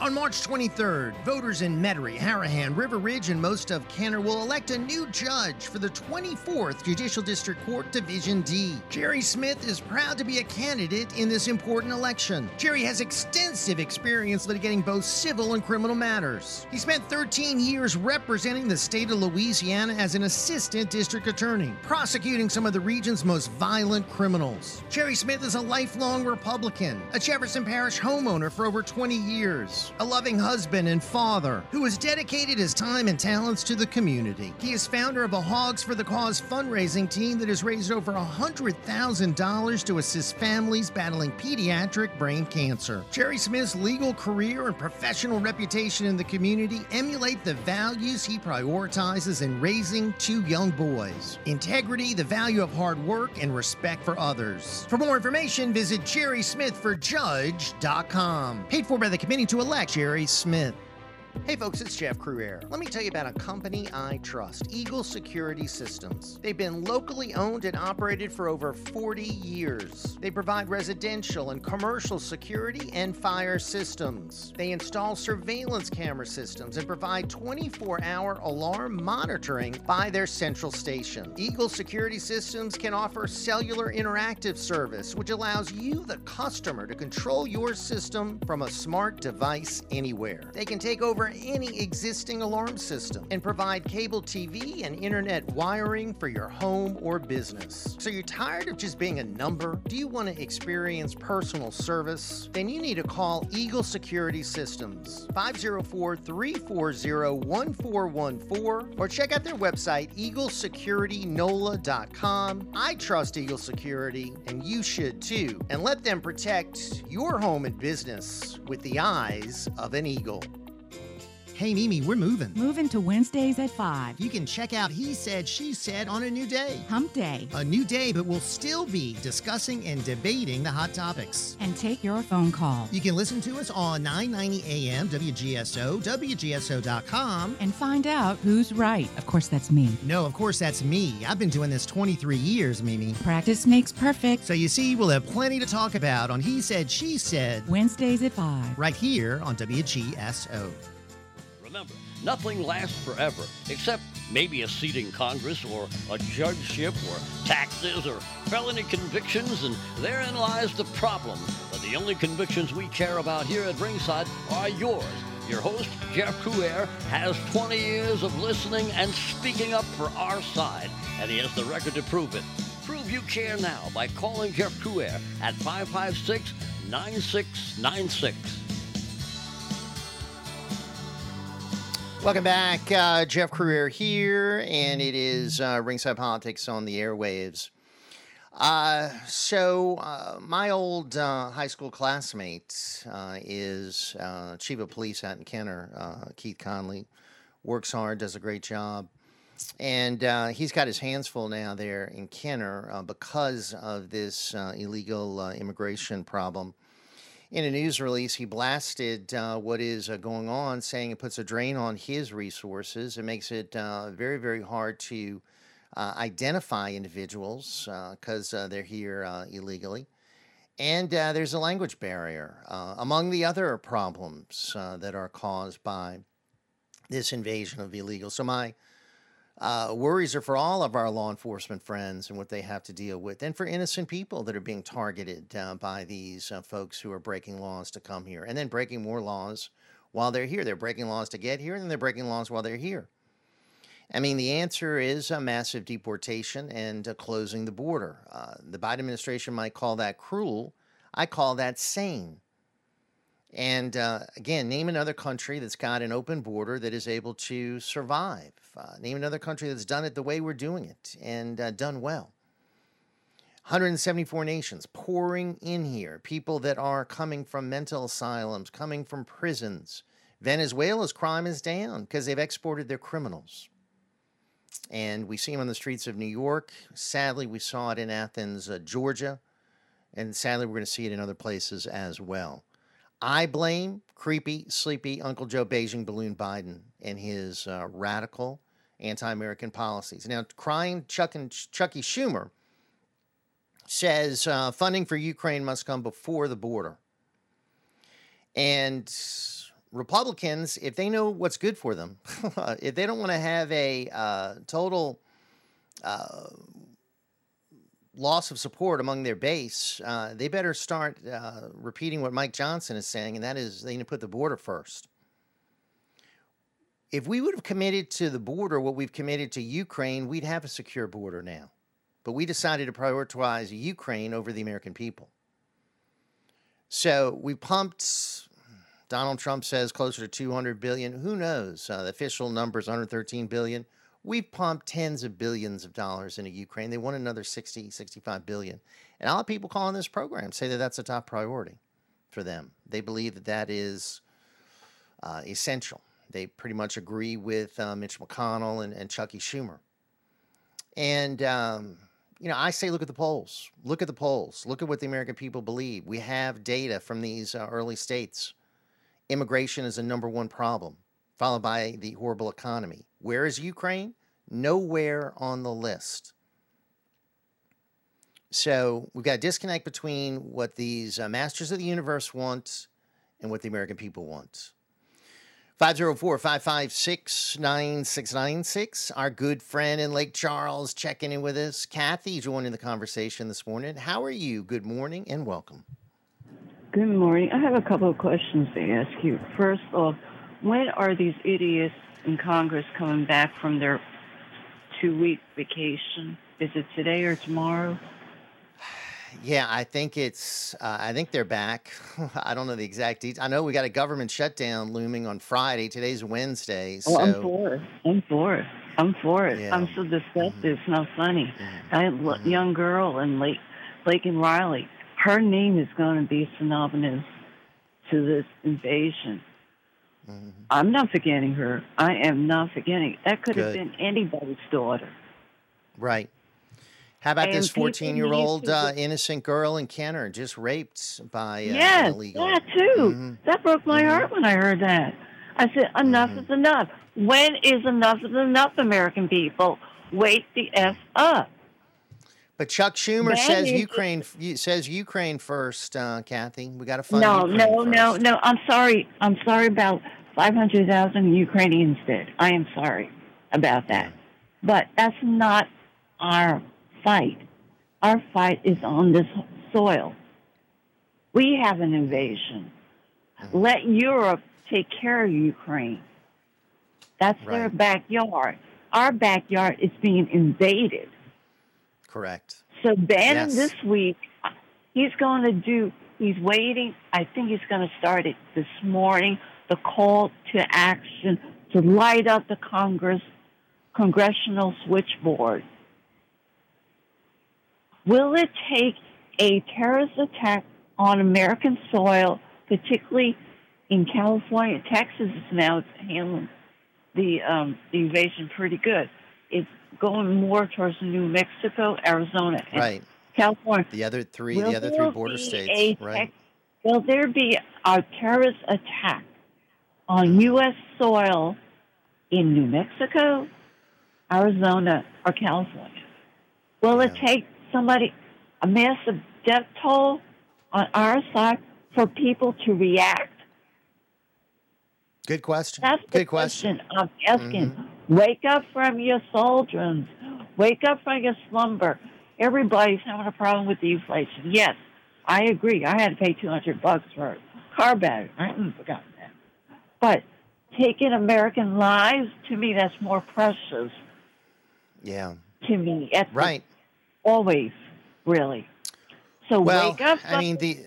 On March 23rd, voters in Metairie, Harahan, River Ridge, and most of Kenner will elect a new judge for the 24th Judicial District Court Division D. Jerry Smith is proud to be a candidate in this important election. Jerry has extensive experience litigating both civil and criminal matters. He spent 13 years representing the state of Louisiana as an assistant district attorney, prosecuting some of the region's most violent criminals. Jerry Smith is a lifelong Republican, a Jefferson Parish homeowner for over 20 years, a loving husband and father who has dedicated his time and talents to the community. He is founder of a Hogs for the Cause fundraising team that has raised over $100,000 to assist families battling pediatric brain cancer. Jerry Smith's legal career and professional reputation in the community emulate the values he prioritizes in raising two young boys integrity, the value of hard work, and respect for others. For more information, visit jerrysmithforjudge.com. Paid for by the Committee to Elect Jerry Smith. Hey folks, it's Jeff Crouere. Let me tell you about a company I trust, Eagle Security Systems. They've been locally owned and operated for over 40 years. They provide residential and commercial security and fire systems. They install surveillance camera systems and provide 24 hour alarm monitoring by their central station. Eagle Security Systems can offer cellular interactive service, which allows you, the customer, to control your system from a smart device anywhere. They can take over any existing alarm system and provide cable TV and internet wiring for your home or business. So you're tired of just being a number? Do you want to experience personal service? Then you need to call Eagle Security Systems 504 340 1414 or check out their website eaglesecuritynola.com. I trust Eagle Security and you should too. And let them protect your home and business with the eyes of an eagle. Hey, Mimi, we're moving. Moving to Wednesdays at 5. You can check out He Said, She Said on a new day. Hump Day. A new day, but we'll still be discussing and debating the hot topics. And take your phone call. You can listen to us on 990 AM, WGSO, WGSO.com. And find out who's right. Of course, that's me. No, of course, that's me. I've been doing this 23 years, Mimi. Practice makes perfect. So you see, we'll have plenty to talk about on He Said, She Said. Wednesdays at 5. Right here on WGSO. Remember, nothing lasts forever, except maybe a seat in Congress or a judgeship or taxes or felony convictions, and therein lies the problem. But the only convictions we care about here at Ringside are yours. Your host, Jeff Crouere, has 20 years of listening and speaking up for our side, and he has the record to prove it. Prove you care now by calling Jeff Crouere at 556 9696. Welcome back. Uh, Jeff Crouere here, and it is uh, Ringside Politics on the airwaves. Uh, so, uh, my old uh, high school classmate uh, is chief of police out in Kenner, Keith Conley. Works hard, does a great job. And he's got his hands full now there in Kenner because of this illegal immigration problem in a news release, he blasted uh, what is uh, going on, saying it puts a drain on his resources. It makes it uh, very, very hard to uh, identify individuals because uh, they're here uh, illegally. And there's a language barrier, among the other problems that are caused by this invasion of illegals. So, my uh, worries are for all of our law enforcement friends and what they have to deal with, and for innocent people that are being targeted uh, by these uh, folks who are breaking laws to come here and then breaking more laws while they're here. They're breaking laws to get here, and then they're breaking laws while they're here. I mean, the answer is a massive deportation and uh, closing the border. Uh, the Biden administration might call that cruel. I call that sane. And uh, again, name another country that's got an open border that is able to survive. Uh, name another country that's done it the way we're doing it and uh, done well. 174 nations pouring in here, people that are coming from mental asylums, coming from prisons. Venezuela's crime is down because they've exported their criminals. And we see them on the streets of New York. Sadly, we saw it in Athens, uh, Georgia. And sadly, we're going to see it in other places as well. I blame creepy, sleepy Uncle Joe Beijing Balloon Biden and his uh, radical anti American policies. Now, crying Chuck and Chucky Schumer says uh, funding for Ukraine must come before the border. And Republicans, if they know what's good for them, if they don't want to have a uh, total uh, loss of support among their base, uh, they better start uh, repeating what Mike Johnson is saying, and that is they need to put the border first. If we would have committed to the border what we've committed to Ukraine, we'd have a secure border now. But we decided to prioritize Ukraine over the American people. So we pumped, Donald Trump says closer to 200 billion. Who knows? Uh, the official number is 113 billion. We've pumped tens of billions of dollars into Ukraine. They want another 60, 65 billion. And a lot of people calling this program say that that's a top priority for them. They believe that that is uh, essential. They pretty much agree with uh, Mitch McConnell and, and Chucky Schumer. And, um, you know, I say look at the polls. Look at the polls. Look at what the American people believe. We have data from these uh, early states. Immigration is a number one problem, followed by the horrible economy. Where is Ukraine? Nowhere on the list. So we've got a disconnect between what these uh, masters of the universe want and what the American people want. 504 556 9696. Our good friend in Lake Charles checking in with us. Kathy joining the conversation this morning. How are you? Good morning and welcome. Good morning. I have a couple of questions to ask you. First off, when are these idiots in Congress coming back from their two week vacation? Is it today or tomorrow? Yeah, I think it's. Uh, I think they're back. I don't know the exact details. I know we got a government shutdown looming on Friday. Today's Wednesday. So. Oh, I'm for it. I'm for it. I'm for it. Yeah. I'm so disgusted. Mm-hmm. It's not funny. Mm-hmm. I mm-hmm. young girl in Lake Laken Riley. Her name is going to be synonymous to this invasion. I'm not forgetting her. I am not forgetting. That could have been anybody's daughter. Right. How about And this 14 year old uh, innocent girl in Kenner just raped by uh, yes, an illegal? that too. Mhm. That broke my heart when I heard that. I said, enough is enough. When is enough is enough, American people? Wake the F up. But Chuck Schumer That says is- Ukraine says Ukraine first, uh, Kathy. We got to fund No, Ukraine no, first. no, no. I'm sorry. I'm sorry about 500,000 Ukrainians did. I am sorry about that. But that's not our fight. Our fight is on this soil. We have an invasion. Mm-hmm. Let Europe take care of Ukraine. That's their backyard. Our backyard is being invaded. Correct. So Bannon Yes. this week, he's going to do. He's waiting. I think he's going to start it this morning. The call to action to light up the Congress congressional switchboard. Will it take a terrorist attack on American soil, particularly in California, Texas is now handling the um, the invasion pretty good. It's going more towards New Mexico, Arizona, and Right. California. The other three, Will the other three border states, right? will there be a terrorist attack on U.S. soil in New Mexico, Arizona, or California? Will it take somebody a massive death toll on our side for people to react? Good question. That's the Good question. question I'm asking. Mm-hmm. Wake up from your doldrums. Wake up from your slumber. Everybody's having a problem with the inflation. Yes, I agree. I had to pay 200 bucks for a car battery. I that. But taking American lives, to me, that's more precious Yeah. to me. At the- Right. always, really. So well, wake up. I mean the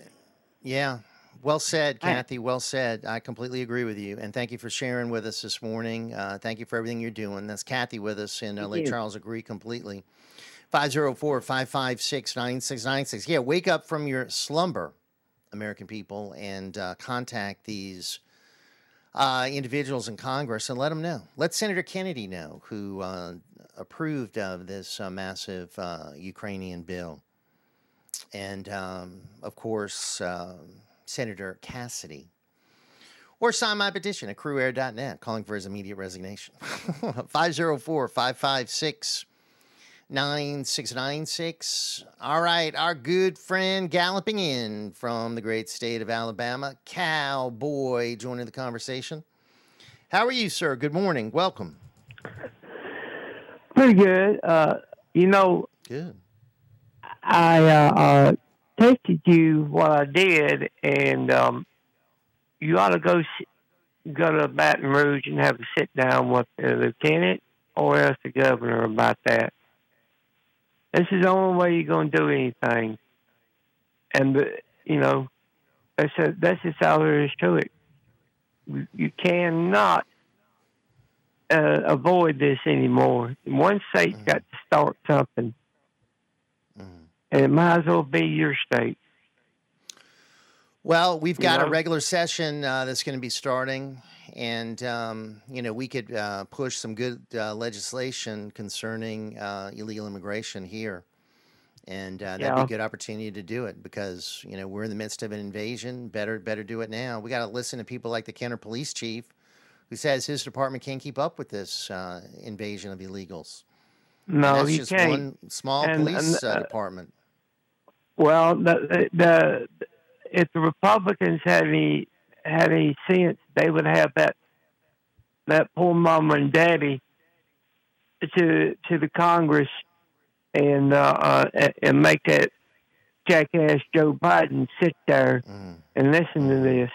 yeah. Well said, Kathy. Well said. I completely agree with you, and thank you for sharing with us this morning. Uh, thank you for everything you're doing. That's Kathy with us in uh, Lake. Charles. Agree completely. 504-556-9696. Yeah, wake up from your slumber, American people, and uh, contact these uh, individuals in Congress and let them know. Let Senator Kennedy know, who uh, approved of this uh, massive uh, Ukrainian bill. And um, of course, um Senator Cassidy. Or sign my petition at crouere.net, calling for his immediate resignation. 504 556 9696. All right, our good friend galloping in from the great state of Alabama, Cowboy, joining the conversation. How are you, sir? Good morning. Welcome. Pretty good. Uh, you know, Good. I uh, uh, texted you what I did, and um, you ought to go go to Baton Rouge and have a sit down with the lieutenant or else the governor about that. This is the only way you're going to do anything, and uh, you know that's a, that's just all there is to it. You, cannot uh, avoid this anymore. One state's got to start something and it might as well be your state. Well, we've You got a regular session uh, that's going to be starting, and um, you know we could uh, push some good uh, legislation concerning uh, illegal immigration here, and uh, that'd be a good opportunity to do it because you know we're in the midst of an invasion. Better, better do it now. We got to listen to people like the Kenner Police Chief, who says his department can't keep up with this uh, invasion of illegals. And No, that's you just can't. one small And- police and, uh, department. Well, the, the if the Republicans had any had any sense, they would have that that poor mama and daddy to to the Congress and uh, uh, and make that jackass Joe Biden sit there and listen to this.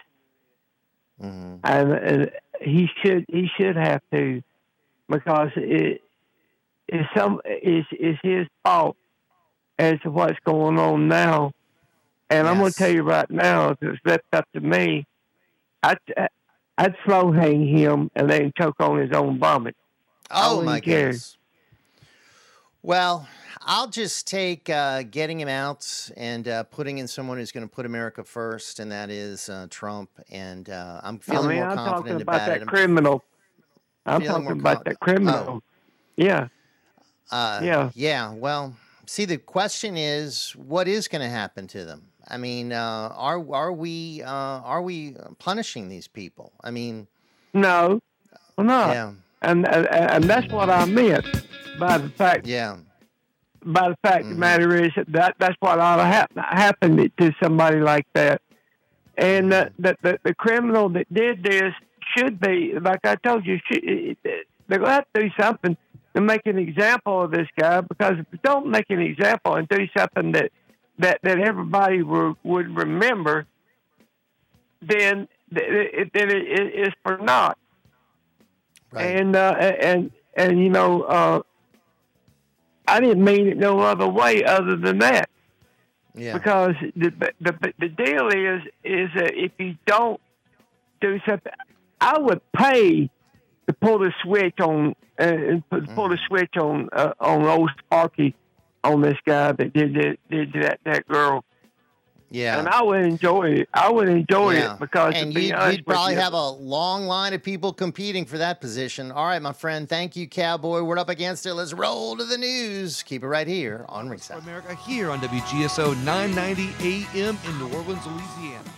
And, and he should he should have to because it is some is is his fault as to what's going on now. And I'm going to tell you right now, if it was left up to me, I'd, I'd slow hang him and let him choke on his own vomit. Oh my care. goodness. Well, I'll just take uh, getting him out and uh, putting in someone who's going to put America first, and that is uh, Trump. And uh, I'm I feeling mean, more I'm talking confident about that it. I'm criminal. I'm talking about con- that criminal. Yeah. Uh, Yeah. Yeah. Well, see, the question is, what is going to happen to them? I mean, uh, are are we uh, are we punishing these people? I mean, No, well, not. Yeah. And, and and that's what I meant by the fact. Yeah. By the fact Mm-hmm. the matter is that that's what ought to hap- happen to somebody like that. And uh, the, the the criminal that did this should be, like I told you, should, they're going to have to do something to make an example of this guy. Because if you don't make an example and do something that that that everybody would would remember, then it, then it, it, it's for naught. And uh, and and you know, uh, I didn't mean it no other way other than that. Yeah. Because the the the deal is is that if you don't do something, I would pay to pull the switch on uh, and pu- pull the switch on uh, on old Sparky on this guy that did that did that that girl. Yeah. And I would enjoy it. I would enjoy Yeah. it because and you'd, honest you'd probably you, have a long line of people competing for that position. All right, my friend. Thank you, Cowboy. We're up against it. Let's roll to the news. Keep it right here on Ringside. America here on WGSO 990 AM in New Orleans, Louisiana.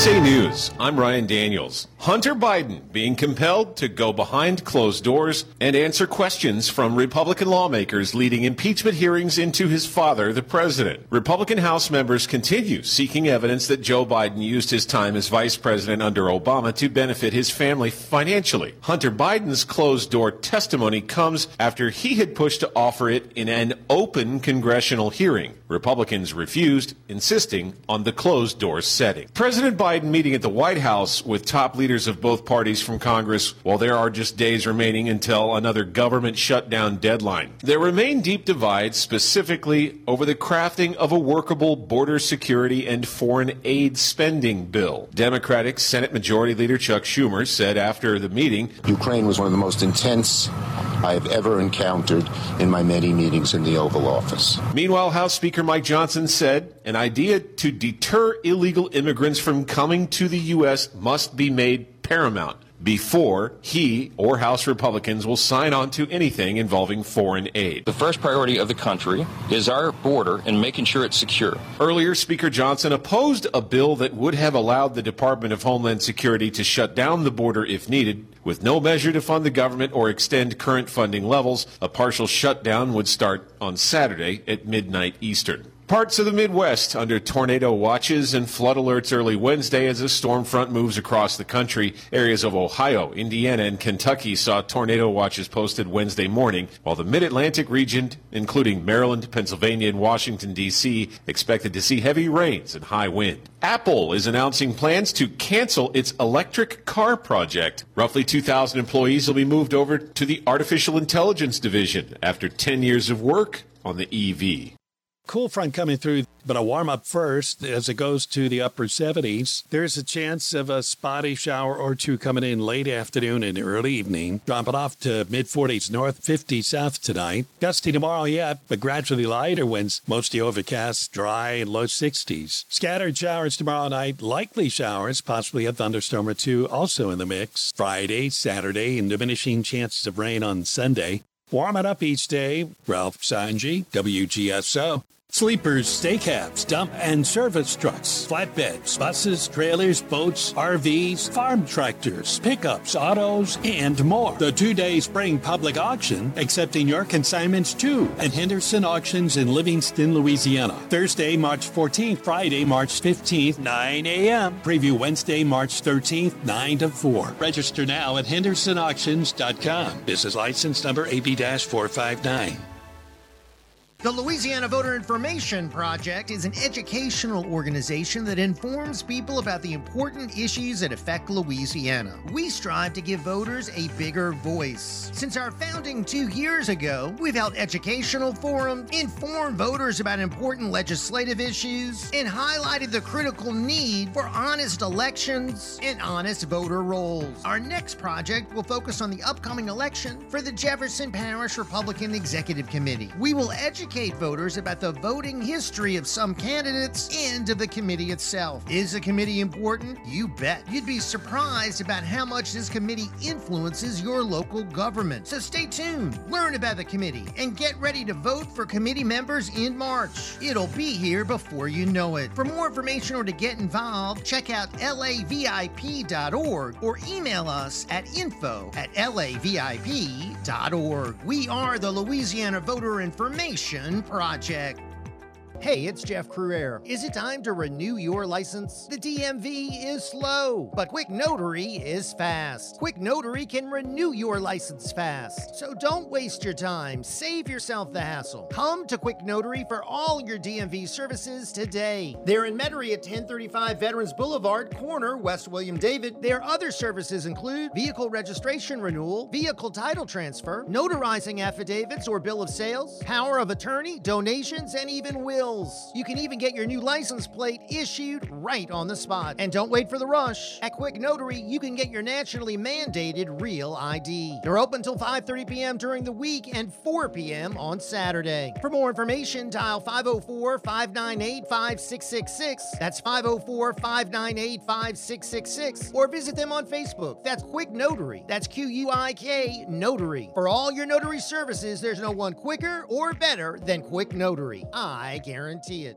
USA News, I'm Ryan Daniels. Hunter Biden being compelled to go behind closed doors and answer questions from Republican lawmakers leading impeachment hearings into his father, the president. Republican House members continue seeking evidence that Joe Biden used his time as vice president under Obama to benefit his family financially. Hunter Biden's closed door testimony comes after he had pushed to offer it in an open congressional hearing. Republicans refused, insisting on the closed door setting. President Biden meeting at the White House with top leaders of both parties from Congress while there are just days remaining until another government shutdown deadline. There remain deep divides, specifically over the crafting of a workable border security and foreign aid spending bill. Democratic Senate Majority Leader Chuck Schumer said after the meeting Ukraine was one of the most intense I have ever encountered in my many meetings in the Oval Office. Meanwhile, House Speaker Mike Johnson said an idea to deter illegal immigrants from coming to the U.S. must be made paramount before he or House Republicans will sign on to anything involving foreign aid. The first priority of the country is our border and making sure it's secure. Earlier, Speaker Johnson opposed a bill that would have allowed the Department of Homeland Security to shut down the border if needed. With no measure to fund the government or extend current funding levels, a partial shutdown would start on Saturday at midnight Eastern. Parts of the Midwest under tornado watches and flood alerts early Wednesday as a storm front moves across the country. Areas of Ohio, Indiana, and Kentucky saw tornado watches posted Wednesday morning, while the mid Atlantic region, including Maryland, Pennsylvania, and Washington, D.C., expected to see heavy rains and high wind. Apple is announcing plans to cancel its electric car project. Roughly 2,000 employees will be moved over to the Artificial Intelligence Division after 10 years of work on the EV. Cool front coming through, but a warm up first as it goes to the upper 70s. There's a chance of a spotty shower or two coming in late afternoon and early evening, dropping off to mid 40s north, 50 south tonight. Gusty tomorrow yet, but gradually lighter winds, mostly overcast, dry, and low 60s. Scattered showers tomorrow night, likely showers, possibly a thunderstorm or two also in the mix. Friday, Saturday, and diminishing chances of rain on Sunday. Warm it up each day. Ralph Sanji, WGSO. Sleepers, stay cabs, dump and service trucks, flatbeds, buses, trailers, boats, RVs, farm tractors, pickups, autos, and more. The two day spring public auction accepting your consignments too at Henderson Auctions in Livingston, Louisiana. Thursday, March 14th, Friday, March 15th, 9 a.m. Preview Wednesday, March 13th, 9 to 4. Register now at hendersonauctions.com. Business license number AB 459. The Louisiana Voter Information Project is an educational organization that informs people about the important issues that affect Louisiana. We strive to give voters a bigger voice. Since our founding two years ago, we've held educational forums, informed voters about important legislative issues, and highlighted the critical need for honest elections and honest voter rolls. Our next project will focus on the upcoming election for the Jefferson Parish Republican Executive Committee. We will educate voters about the voting history of some candidates and of the committee itself. Is the committee important? You bet. You'd be surprised about how much this committee influences your local government. So stay tuned, learn about the committee, and get ready to vote for committee members in March. It'll be here before you know it. For more information or to get involved, check out lavip.org or email us at info at lavip.org. We are the Louisiana Voter Information Project. Hey, it's Jeff Crouere. Is it time to renew your license? The DMV is slow, but Quick Notary is fast. Quick Notary can renew your license fast. So don't waste your time. Save yourself the hassle. Come to Quick Notary for all your DMV services today. They're in Metairie at 1035 Veterans Boulevard, corner West William David. Their other services include vehicle registration renewal, vehicle title transfer, notarizing affidavits or bill of sales, power of attorney, donations, and even wills. You can even get your new license plate issued right on the spot. And don't wait for the rush. At Quik Notary, you can get your nationally mandated real ID. They're open till 5:30 p.m. during the week and 4 p.m. on Saturday. For more information, dial 504-598-5666. That's 504-598-5666 or visit them on Facebook. That's Quik Notary. That's Q U I K Notary. For all your notary services, there's no one quicker or better than Quik Notary. I guarantee it.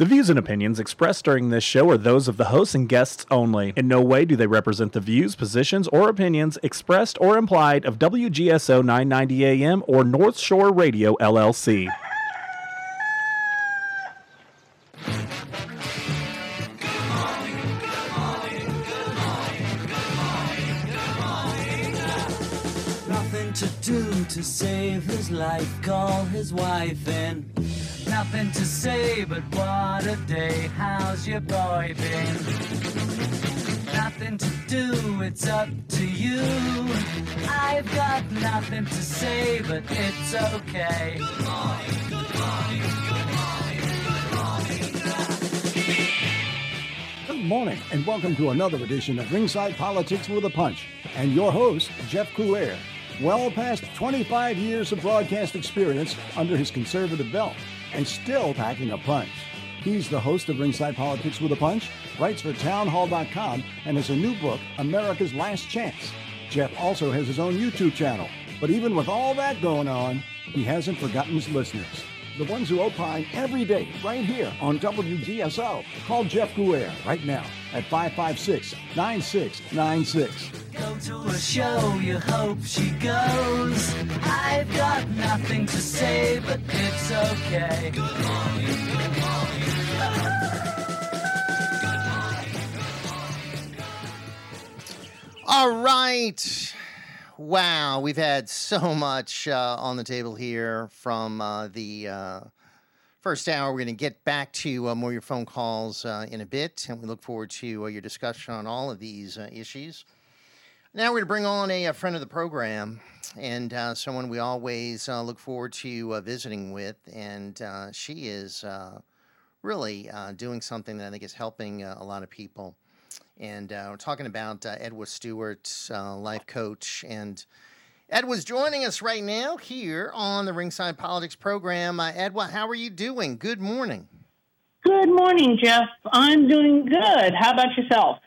The views and opinions expressed during this show are those of the hosts and guests only. In no way do they represent the views, positions, or opinions expressed or implied of WGSO 990 AM or North Shore Radio LLC. To save his life, call his wife and nothing to say but what a day, how's your boy been? Nothing to do, it's up to you. I've got nothing to say, but it's okay. Good morning, and welcome to another edition of Ringside Politics with a Punch. And your host, Jeff Crouere. Well past 25 years of broadcast experience under his conservative belt, and still packing a punch. He's the host of Ringside Politics with a Punch, writes for townhall.com, and has a new book, America's Last Chance. Jeff also has his own YouTube channel, but even with all that going on, he hasn't forgotten his listeners. The ones who opine every day, right here on WGSO. Call Jeff Crouere right now at 556 9696. Go to a show, you hope she goes. I've got nothing to say, but it's okay. Good morning, good morning. All right. Wow, we've had so much uh, on the table here from uh, the uh, first hour. We're going to get back to uh, more of your phone calls uh, in a bit, and we look forward to uh, your discussion on all of these issues. Now we're going to bring on a, a friend of the program and someone we always look forward to visiting with, and she is really doing something that I think is helping a lot of people. And uh, we're talking about uh, Edwa Stewart, uh, life coach, and Edwa's joining us right now here on the Ringside Politics program. Uh, Edwa, how are you doing? Good morning. Good morning, Jeff. I'm doing good. How about yourself?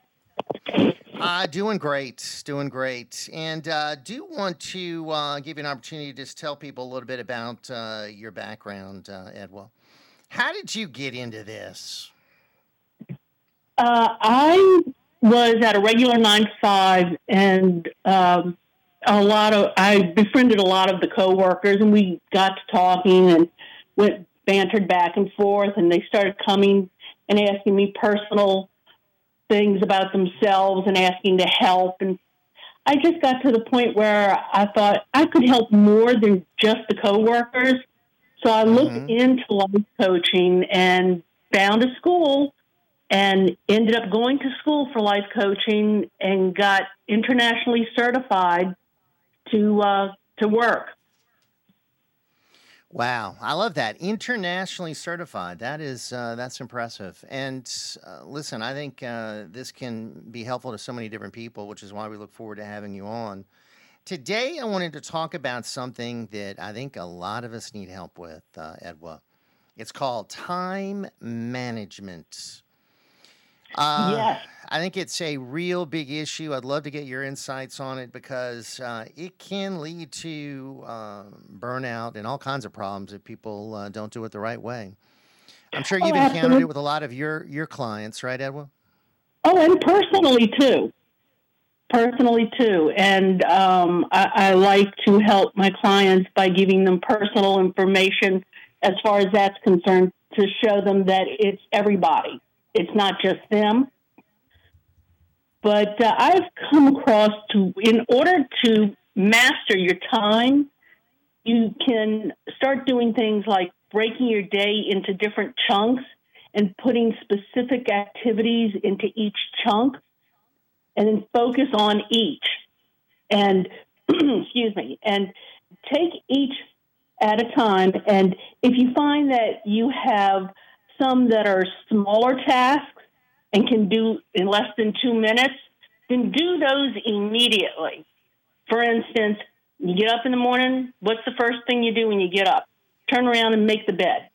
Uh, doing great, doing great. And uh, do want to uh, give you an opportunity to just tell people a little bit about uh, your background, uh, Edwa. How did you get into this? Uh, I was at a regular nine to five, and um, a lot of I befriended a lot of the coworkers, and we got to talking and went bantered back and forth, and they started coming and asking me personal things about themselves and asking to help, and I just got to the point where I thought I could help more than just the coworkers. So I looked into life coaching and found a school and ended up going to school for life coaching and got internationally certified to uh, to work. Wow, I love that. Internationally certified. That is uh, that's impressive. And uh, listen, I think uh, this can be helpful to so many different people, which is why we look forward to having you on. Today, I wanted to talk about something that I think a lot of us need help with, uh, Edwa. It's called time management. Uh, Yes. I think it's a real big issue. I'd love to get your insights on it because uh, it can lead to um, burnout and all kinds of problems if people uh, don't do it the right way. I'm sure Oh, you've encountered absolutely. it with a lot of your your clients, right, Edwa? Oh, and personally too. Personally too, and um, I, I like to help my clients by giving them personal information as far as that's concerned to show them that it's everybody. It's not just them. But uh, I've come across to, in order to master your time, you can start doing things like breaking your day into different chunks and putting specific activities into each chunk and then focus on each. And, excuse me, and take each at a time. And if you find that you have some that are smaller tasks and can do in less than two minutes, then do those immediately. For instance, you get up in the morning, what's the first thing you do when you get up? Turn around and make the bed.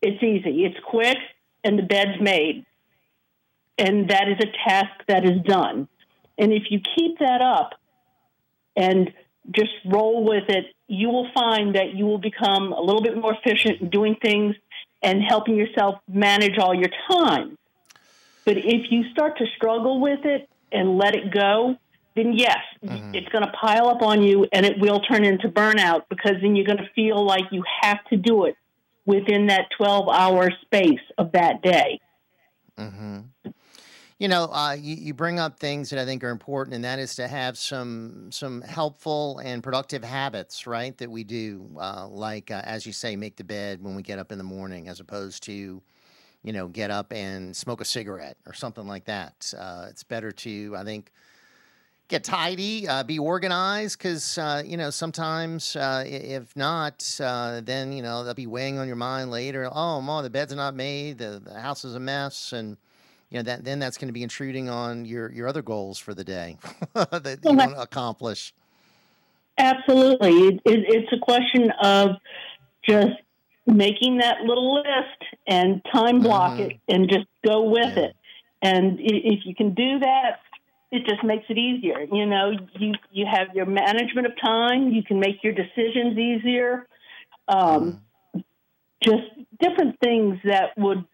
It's easy, it's quick, and the bed's made. And that is a task that is done. And if you keep that up and just roll with it, you will find that you will become a little bit more efficient in doing things and helping yourself manage all your time. But if you start to struggle with it and let it go, then yes, it's going to pile up on you and it will turn into burnout because then you're going to feel like you have to do it within that 12 hour space of that day. Mm-hmm. You know, uh, you, you bring up things that I think are important, and that is to have some some helpful and productive habits, right? That we do, uh, like uh, as you say, make the bed when we get up in the morning, as opposed to, you know, get up and smoke a cigarette or something like that. Uh, it's better to, I think, get tidy, uh, be organized, because uh, you know sometimes uh, if not, uh, then you know they'll be weighing on your mind later. Oh, mom, the bed's not made, the, the house is a mess, and you know that then that's going to be intruding on your your other goals for the day that you want to accomplish. Absolutely. It, it, it's a question of just making that little list and time block it and just go with it. And if you can do that, it just makes it easier. You know, you, you have your management of time, you can make your decisions easier. Um, Just different things that would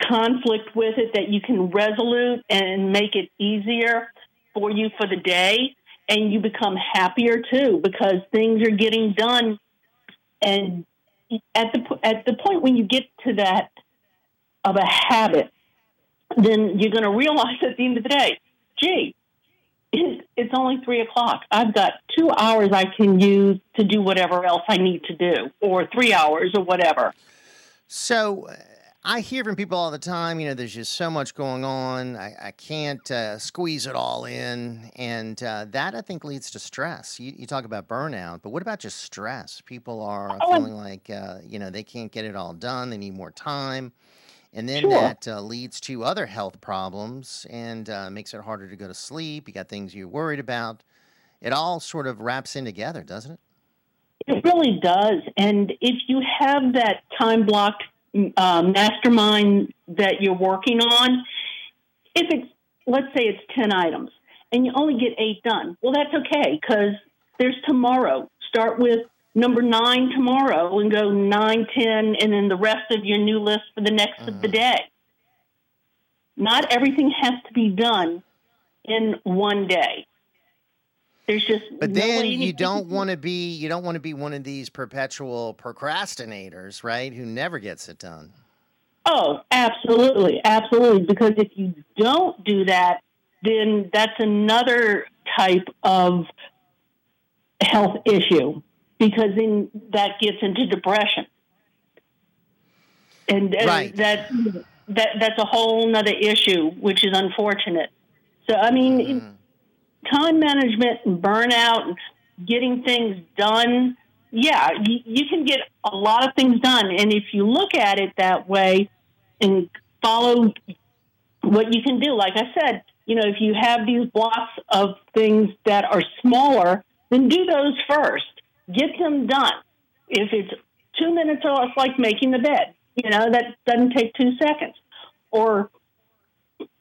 conflict with it that you can resolute and make it easier for you for the day and you become happier too because things are getting done. And at the at the point when you get to that of a habit then you're going to realize at the end of the day gee it's only three o'clock. I've got two hours i can use to do whatever else i need to do or three hours or whatever. So I hear from people all the time, you know, there's just so much going on. I, I can't uh, squeeze it all in. And uh, that I think leads to stress. You, you talk about burnout, but what about just stress? People are Oh, feeling like, uh, you know, they can't get it all done. They need more time. And then Sure. that uh, leads to other health problems and uh, makes it harder to go to sleep. You got things you're worried about. It all sort of wraps in together, doesn't it? It really does. And if you have that time blocked um, mastermind that you're working on, if it's, let's say it's 10 items and you only get eight done, well, that's okay because there's tomorrow. Start with number nine tomorrow and go nine, 10, and then the rest of your new list for the next of the day. Not everything has to be done in one day. There's just But no then you don't want to be you don't want to be one of these perpetual procrastinators, right? Who never gets it done. Oh, absolutely, absolutely. Because if you don't do that, then that's another type of health issue. because then that gets into depression. And, and Right. that that that's a whole nother issue, which is unfortunate. So I mean, mm-hmm. Time management and burnout and getting things done. Yeah, you, you can get a lot of things done, and if you look at it that way and follow what you can do, like I said, you know, if you have these blocks of things that are smaller, then do those first. Get them done. If it's two minutes or less, like making the bed, you know, that doesn't take two seconds. Or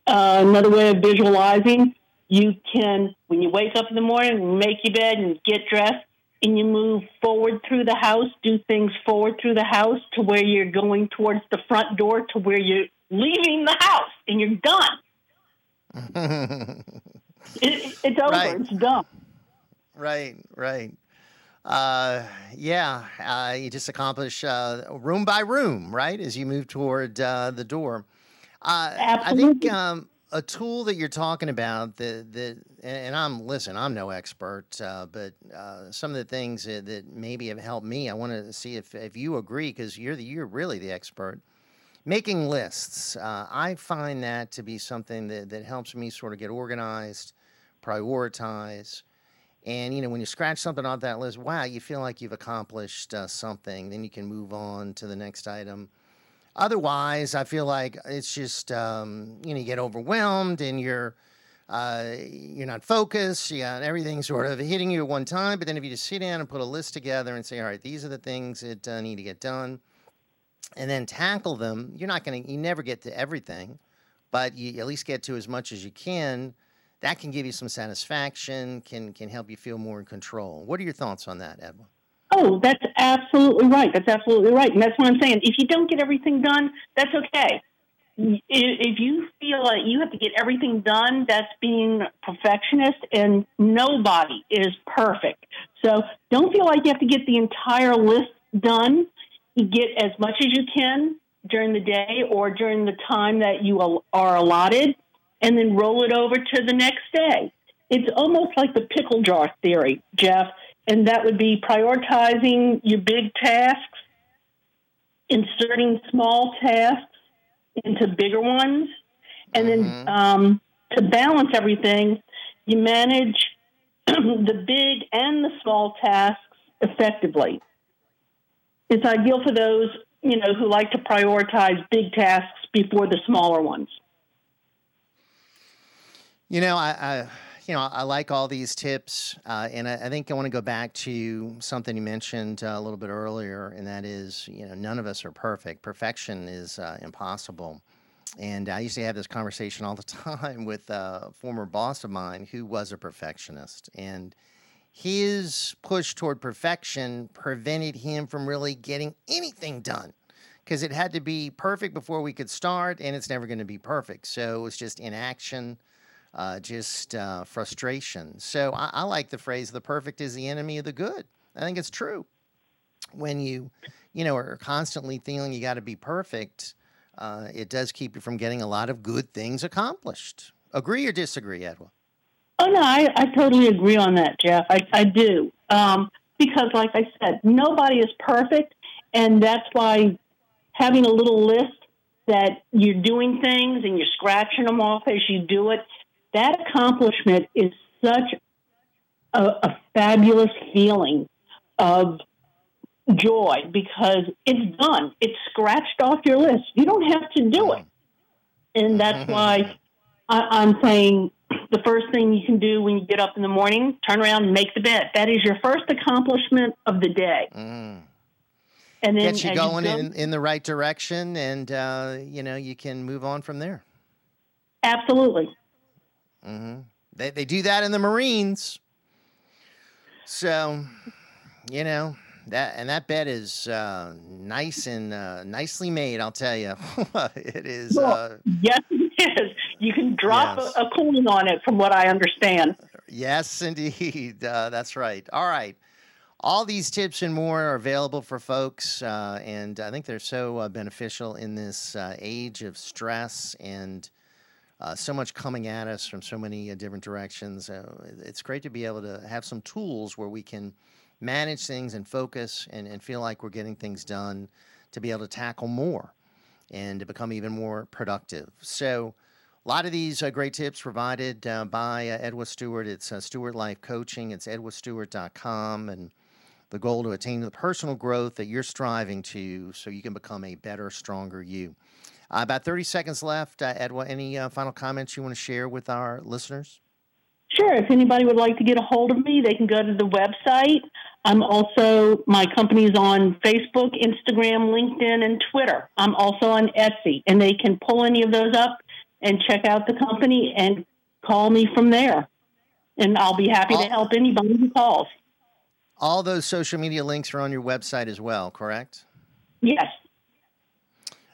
uh, another way of visualizing, you can, when you wake up in the morning, make your bed and get dressed, and you move forward through the house, do things forward through the house to where you're going towards the front door to where you're leaving the house and you're done. It, it's over. Right. It's done. Right, right. Uh, yeah, uh, you just accomplish uh, room by room, right, as you move toward uh, the door. Uh, I think um, a tool that you're talking about, the the, and I'm listen, I'm no expert, uh, but uh, some of the things that, that maybe have helped me, I want to see if if you agree because you're the you're really the expert. Making lists, uh, I find that to be something that, that helps me sort of get organized, prioritize. And you know, when you scratch something off that list, wow, you feel like you've accomplished uh, something. Then you can move on to the next item. Otherwise, I feel like it's just um, you know you get overwhelmed and you're uh, you're not focused. You got everything sort of hitting you at one time. But then if you just sit down and put a list together and say, all right, these are the things that uh, need to get done, and then tackle them, you're not going to you never get to everything, but you at least get to as much as you can. That can give you some satisfaction. Can can help you feel more in control. What are your thoughts on that, Edwa? Oh, that's absolutely right. That's absolutely right. And that's what I'm saying. If you don't get everything done, that's okay. If you feel like you have to get everything done, that's being perfectionist, and nobody is perfect. So don't feel like you have to get the entire list done. Get as much as you can during the day or during the time that you are allotted, and then roll it over to the next day. It's almost like the pickle jar theory, Jeff, and that would be prioritizing your big tasks, inserting small tasks into bigger ones, and then um, to balance everything, you manage the big and the small tasks effectively. It's ideal for those you know who like to prioritize big tasks before the smaller ones. You know, I, I you know, I like all these tips, uh, and I, I think I want to go back to something you mentioned uh, a little bit earlier, and that is, you know, none of us are perfect. Perfection is uh, impossible. And I used to have this conversation all the time with a former boss of mine who was a perfectionist, and his push toward perfection prevented him from really getting anything done because it had to be perfect before we could start, and it's never going to be perfect. So it was just inaction, uh, just uh, frustration. So I, I like the phrase "the perfect is the enemy of the good." I think it's true. When you, you know, are constantly feeling you got to be perfect, uh, it does keep you from getting a lot of good things accomplished. Agree or disagree, Edwa? Oh no, I, I totally agree on that, Jeff. I, I do. Um, because like I said, nobody is perfect and that's why having a little list that you're doing things and you're scratching them off as you do it, that accomplishment is such a, a fabulous feeling of joy because it's done. It's scratched off your list. You don't have to do it. And that's why I, I'm saying the first thing you can do when you get up in the morning, turn around and make the bed. That is your first accomplishment of the day. And then Gets you going go- in, in the right direction, and uh, you know you can move on from there. Absolutely. Hmm They they do that in the Marines. So, you know that and that bed is uh, nice and uh, nicely made. I'll tell you, it is. Uh, yes, it is. You can drop Yes. a, a coin on it, from what I understand. Yes, indeed. Uh, that's right. All right. All these tips and more are available for folks, uh, and I think they're so uh, beneficial in this uh, age of stress and uh, so much coming at us from so many uh, different directions. Uh, it's great to be able to have some tools where we can manage things and focus and, and feel like we're getting things done to be able to tackle more and to become even more productive. So, a lot of these uh, great tips provided uh, by uh, Edwa Stewart. It's Stewart Life Coaching. It's edwastewart.com. And the goal to attain the personal growth that you're striving to so you can become a better, stronger you. Uh, about 30 seconds left. Uh, Edwa, any uh, final comments you want to share with our listeners? Sure. If anybody would like to get a hold of me, they can go to the website. I'm also, my company's on Facebook, Instagram, LinkedIn, and Twitter. I'm also on Etsy, and they can pull any of those up and check out the company and call me from there. And I'll be happy to help anybody who calls. All those social media links are on your website as well, correct? Yes.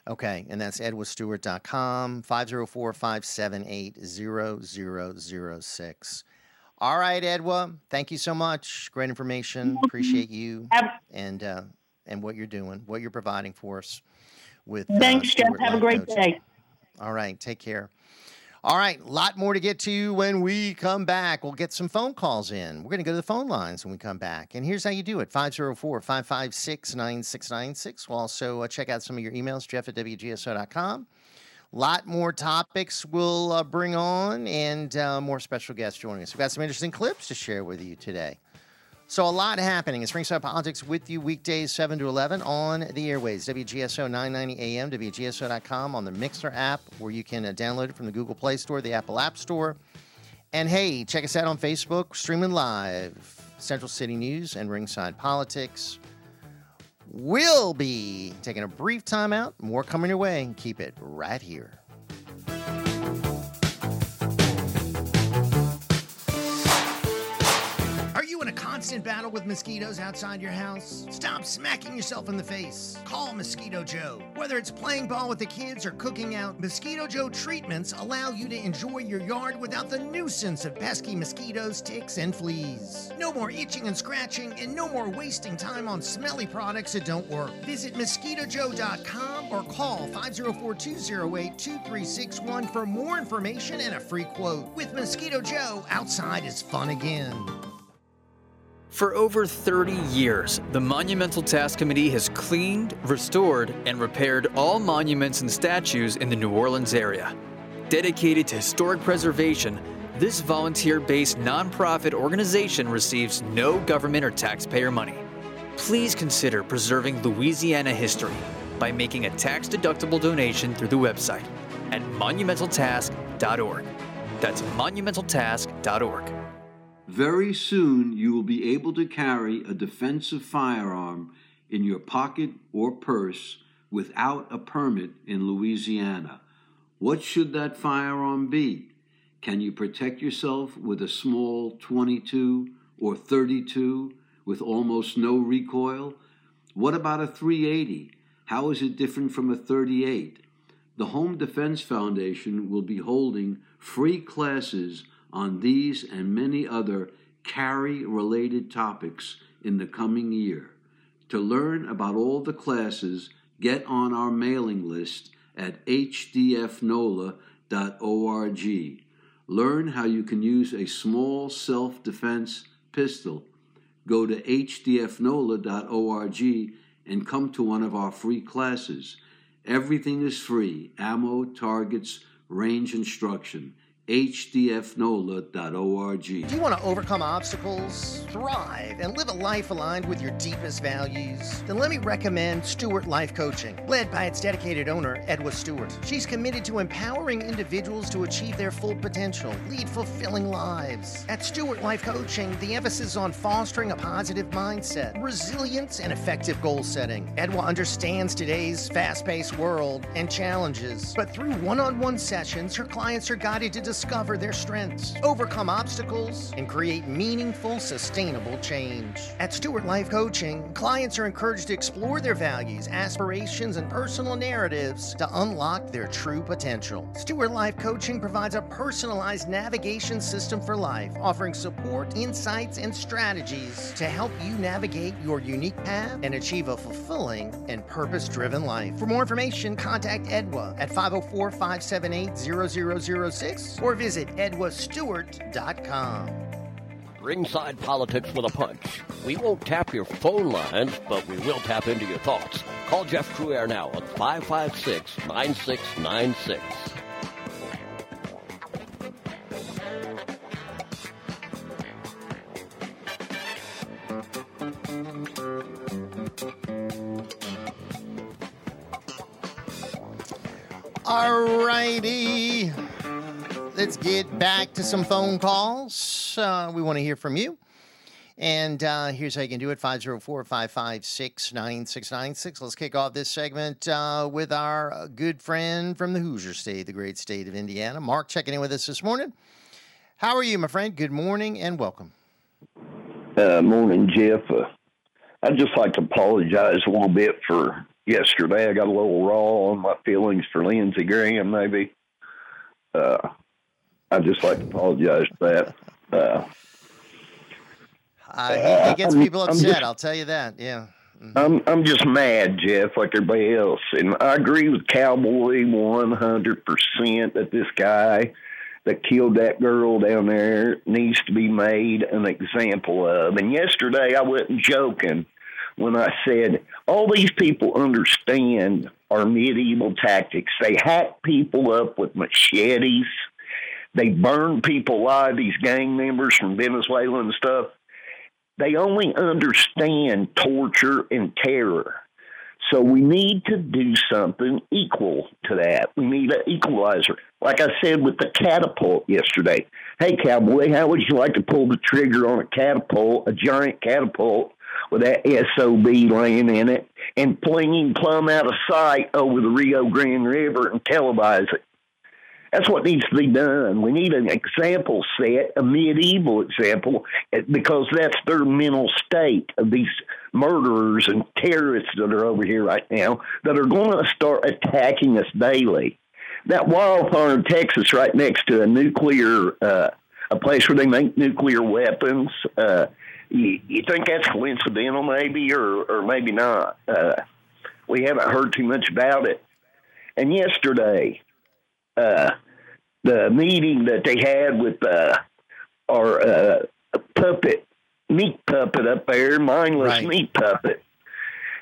Okay, and that's edwastewart.com, 504 578 0006. All right, Edwa, thank you so much. Great information. Appreciate you and uh, and what you're doing, what you're providing for us with. uh, Thanks, Jeff. Have a great Coaching. day. All right, take care. All right, a lot more to get to when we come back. We'll get some phone calls in. We're going to go to the phone lines when we come back. And here's how you do it 504 556 9696. We'll also uh, check out some of your emails, jeff at WGSO.com. Lot more topics we'll uh, bring on and uh, more special guests joining us. We've got some interesting clips to share with you today. So, a lot happening. It's Ringside Politics with you weekdays 7 to 11 on the airways. WGSO 990 AM, WGSO.com on the Mixer app, where you can uh, download it from the Google Play Store, the Apple App Store. And hey, check us out on Facebook, streaming live Central City News and Ringside Politics. We'll be taking a brief time out. More coming your way. Keep it right here. Constant battle with mosquitoes outside your house? Stop smacking yourself in the face. Call Mosquito Joe. Whether it's playing ball with the kids or cooking out, Mosquito Joe treatments allow you to enjoy your yard without the nuisance of pesky mosquitoes, ticks, and fleas. No more itching and scratching, and no more wasting time on smelly products that don't work. Visit mosquitojoe.com or call 504 208 2361 for more information and a free quote. With Mosquito Joe, outside is fun again. For over 30 years, the Monumental Task Committee has cleaned, restored, and repaired all monuments and statues in the New Orleans area. Dedicated to historic preservation, this volunteer based nonprofit organization receives no government or taxpayer money. Please consider preserving Louisiana history by making a tax deductible donation through the website at monumentaltask.org. That's monumentaltask.org. Very soon, you will be able to carry a defensive firearm in your pocket or purse without a permit in Louisiana. What should that firearm be? Can you protect yourself with a small 22 or 32 with almost no recoil? What about a 380? How is it different from a 38? The Home Defense Foundation will be holding free classes on these and many other carry related topics in the coming year. To learn about all the classes, get on our mailing list at hdfnola.org. Learn how you can use a small self defense pistol. Go to hdfnola.org and come to one of our free classes. Everything is free ammo, targets, range instruction hdfnola.org. Do you want to overcome obstacles, thrive, and live a life aligned with your deepest values? Then let me recommend Stewart Life Coaching, led by its dedicated owner, Edwa Stewart. She's committed to empowering individuals to achieve their full potential, lead fulfilling lives. At Stewart Life Coaching, the emphasis is on fostering a positive mindset, resilience, and effective goal setting. Edwa understands today's fast paced world and challenges, but through one on one sessions, her clients are guided to their strengths, overcome obstacles, and create meaningful, sustainable change. At Stewart Life Coaching, clients are encouraged to explore their values, aspirations, and personal narratives to unlock their true potential. Stewart Life Coaching provides a personalized navigation system for life, offering support, insights, and strategies to help you navigate your unique path and achieve a fulfilling and purpose driven life. For more information, contact Edwa at 504 578 0006 or visit edwastewart.com. Ringside Politics with a Punch. We won't tap your phone lines, but we will tap into your thoughts. Call Jeff Crouere now at 556 9696. All righty. Let's get back to some phone calls. Uh, we want to hear from you. And uh, here's how you can do it 504 556 9696. Let's kick off this segment uh, with our uh, good friend from the Hoosier State, the great state of Indiana. Mark checking in with us this morning. How are you, my friend? Good morning and welcome. Uh, morning, Jeff. Uh, I'd just like to apologize a little bit for yesterday. I got a little raw on my feelings for Lindsey Graham, maybe. Uh, I'd just like to apologize for that. Uh, Uh, he, he gets I'm- people upset, just- I'll tell you that. Yeah. I'm I'm just mad, Jeff, like everybody else, and I agree with Cowboy one hundred percent that this guy that killed that girl down there needs to be made an example of. And yesterday, I wasn't joking when I said all these people understand our medieval tactics. They hack people up with machetes. They burn people alive. These gang members from Venezuela and stuff they only understand torture and terror. So we need to do something equal to that. We need an equalizer. Like I said with the catapult yesterday. Hey, cowboy, how would you like to pull the trigger on a catapult, a giant catapult with that SOB laying in it, and fling him plumb out of sight over the Rio Grande River and televise it? That's what needs to be done. We need an example set, a medieval example, eh, because that's their mental state of these murderers and terrorists that are over here right now that are going to start attacking us daily. That wildfire in Texas, right next to a nuclear, uh, a place where they make nuclear weapons. Uh, you, you think that's coincidental, maybe, or or maybe not? Uh, we haven't heard too much about it. And yesterday, uh, the meeting that they had with uh, our uh, puppet, meat puppet up there, mindless meat puppet.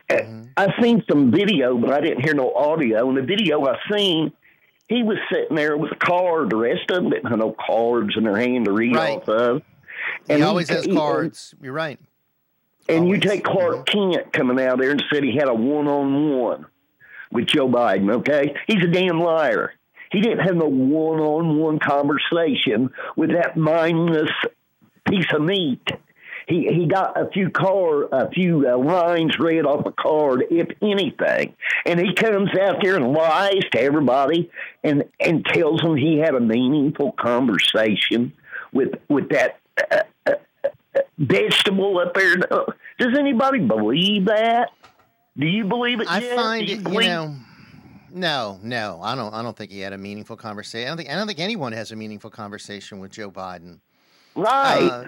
Uh, I seen some video, but I didn't hear no audio. And the video I seen, he was sitting there with a card. The rest of them didn't have no cards in their hand to read Right. off of. He always he- has he- cards. You're right. and you take Clark Kent coming out there and said he had a one on one with Joe Biden, okay? He's a damn liar. He didn't have a one on one conversation with that mindless piece of meat. He he got a few car a few uh, lines read off a card, if anything, and he comes out there and lies to everybody and and tells them he had a meaningful conversation with with that uh, uh, uh, vegetable up there. Does anybody believe that? Do you believe it? I Jeff? find it, you know, no, no, I don't. I don't think he had a meaningful conversation. I don't think. I don't think anyone has a meaningful conversation with Joe Biden. Right. Uh,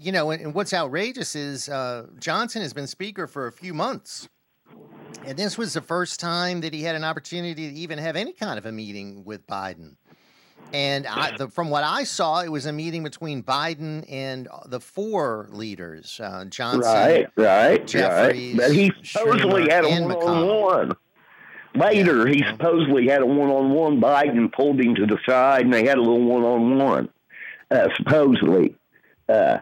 you know, and, and what's outrageous is uh, Johnson has been speaker for a few months, and this was the first time that he had an opportunity to even have any kind of a meeting with Biden. And I, the, from what I saw, it was a meeting between Biden and the four leaders: uh, Johnson, Right, right, Jeffries, right. He supposedly Schumer, had a and one McConnell. on one. Later, he supposedly had a one on one. Biden pulled him to the side, and they had a little one on one. Supposedly, uh,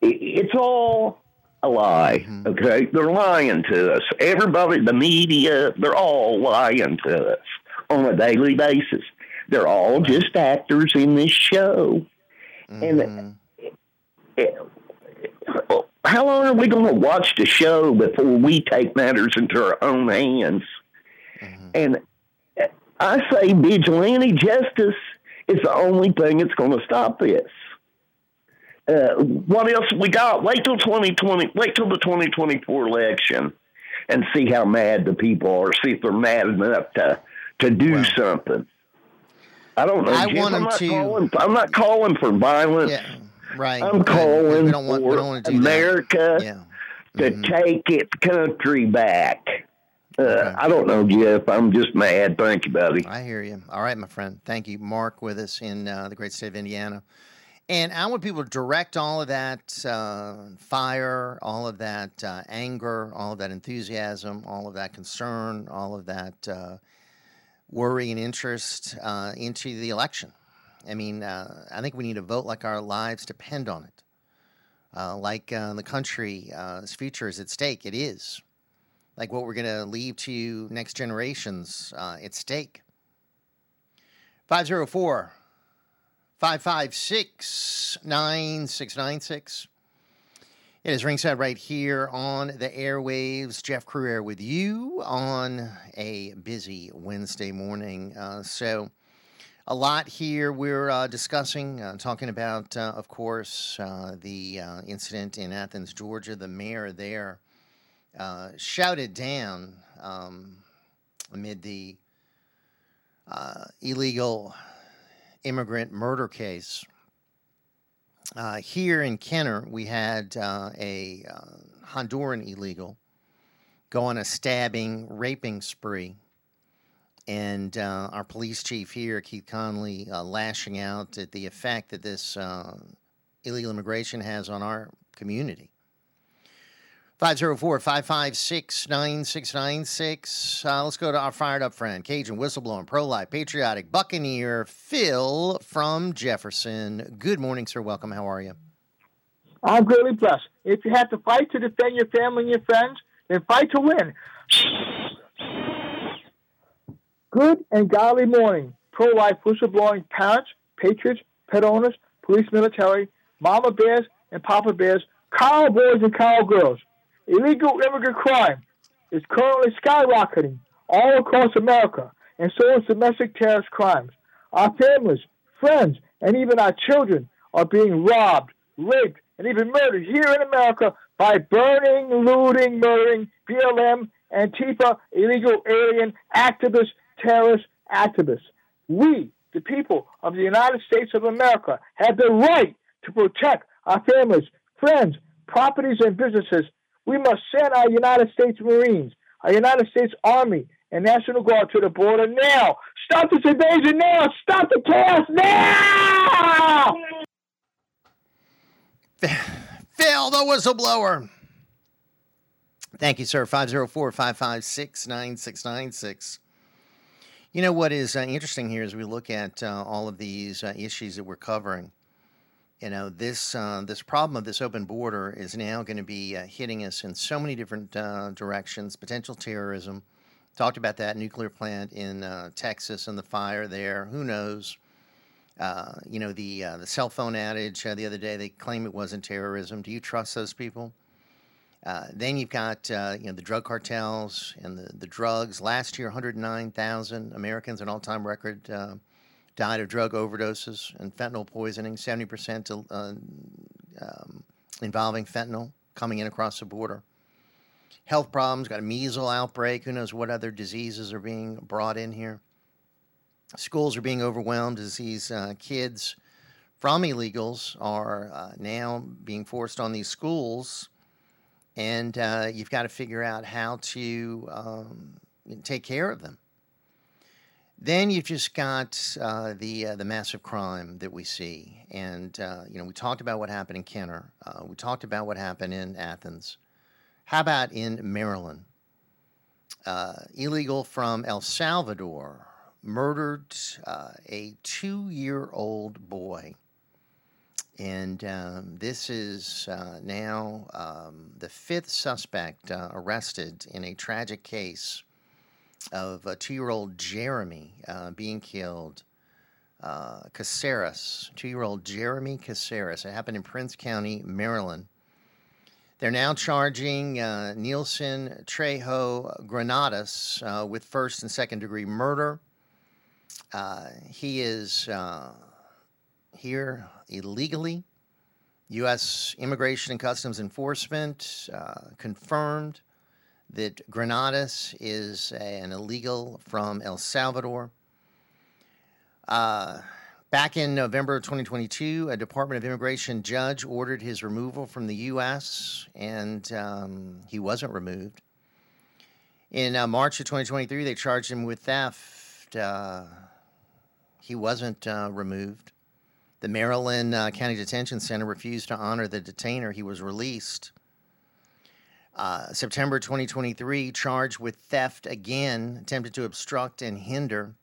it, it's all a lie. Mm-hmm. Okay, they're lying to us. Everybody, the media, they're all lying to us on a daily basis. They're all just actors in this show, Mm-hmm. and it, how long are we going to watch the show before we take matters into our own hands? And I say vigilante justice is the only thing that's going to stop this. Uh, what else we got? Wait till twenty twenty. Wait till the twenty twenty four election, and see how mad the people are. See if they're mad enough to to do something. I don't know. I Jim. want I'm them not to- calling. I'm not calling for violence. Yeah, right. I'm calling We don't want- we for don't wanna do. America to Mm-hmm. take its country back. Uh, I don't know, Jeff. I'm just mad. Thank you, buddy. I hear you. All right, my friend. Thank you. Mark with us in uh, the great state of Indiana. And I want people to direct all of that uh, fire, all of that uh, anger, all of that enthusiasm, all of that concern, all of that uh, worry and interest uh, into the election. I mean, uh, I think we need to vote like our lives depend on it. Uh, like uh, the country's future is at stake. It is. Like what we're going to leave to next generations, uh, at stake. 504 556 9696. It is ringside right here on the airwaves. Jeff Crouere with you on a busy Wednesday morning. Uh, so, a lot here we're uh, discussing, uh, talking about, uh, of course, uh, the uh, incident in Athens, Georgia. The mayor there uh, shouted down um, amid the illegal immigrant murder case. Uh, here in Kenner, we had uh, a uh, Honduran illegal go on a stabbing, raping spree. And uh, our police chief here, Keith Conley, uh, lashing out at the effect that this uh, illegal immigration has on our community. 504 556 9696. Uh, let's go to our fired up friend, Cajun, whistleblowing, pro life, patriotic, Buccaneer, Phil from Jefferson. Good morning, sir. Welcome. How are you? I'm greatly blessed. If you have to fight to defend your family and your friends, then fight to win. Good and godly morning. Pro life, whistleblowing parents, patriots, pet owners, police, military, mama bears, and papa bears, cowboys and cowgirls. Illegal immigrant crime is currently skyrocketing all across America, and so is domestic terrorist crimes. Our families, friends, and even our children are being robbed, raped, and even murdered here in America by burning, looting, murdering BLM, Antifa, illegal alien activists, terrorist activists. We, the people of the United States of America, have the right to protect our families, friends, properties, and businesses we must send our United States Marines, our United States Army, and National Guard to the border now. Stop this invasion now. Stop the chaos now. Phil, the whistleblower. Thank you, sir. 504 556 9696. You know what is uh, interesting here as we look at uh, all of these uh, issues that we're covering you know this uh, this problem of this open border is now going to be uh, hitting us in so many different uh, directions. Potential terrorism. Talked about that nuclear plant in uh, Texas and the fire there. Who knows? Uh, you know the uh, the cell phone outage the other day. They claim it wasn't terrorism. Do you trust those people? then you've got you know the drug cartels and the, the drugs. Last year, 109,000 Americans, an all-time record died of drug overdoses and fentanyl poisoning, 70% uh, um, involving fentanyl coming in across the border. Health problems, got a measles outbreak, who knows what other diseases are being brought in here. Schools are being overwhelmed as these uh, kids from illegals are uh, now being forced on these schools, and uh, you've got to figure out how to um, take care of them. Then you've just got uh, the uh, the massive crime that we see, and uh, you know we talked about what happened in Kenner. Uh, we talked about what happened in Athens. How about in Maryland? Uh, illegal from El Salvador murdered uh, a two-year-old boy, and um, this is now um, the fifth suspect arrested in a tragic case of a two year old Jeremy uh, being killed. Uh, Caceres, two year old Jeremy Caceres. It happened in Prince County, Maryland. They're now charging uh, Nilson Trejo Granados uh, with first and second degree murder. Uh, he is uh, here illegally. U.S. Immigration and Customs Enforcement uh, confirmed that Granados is an illegal from El Salvador. Uh, back in November of 2022, a Department of Immigration judge ordered his removal from the U.S., and um, he wasn't removed. In uh, March of 2023, they charged him with theft. Uh, he wasn't uh, removed. The Maryland uh, County Detention Center refused to honor the detainer. He was released. Uh, September 2023, charged with theft again, attempted to obstruct and hinder.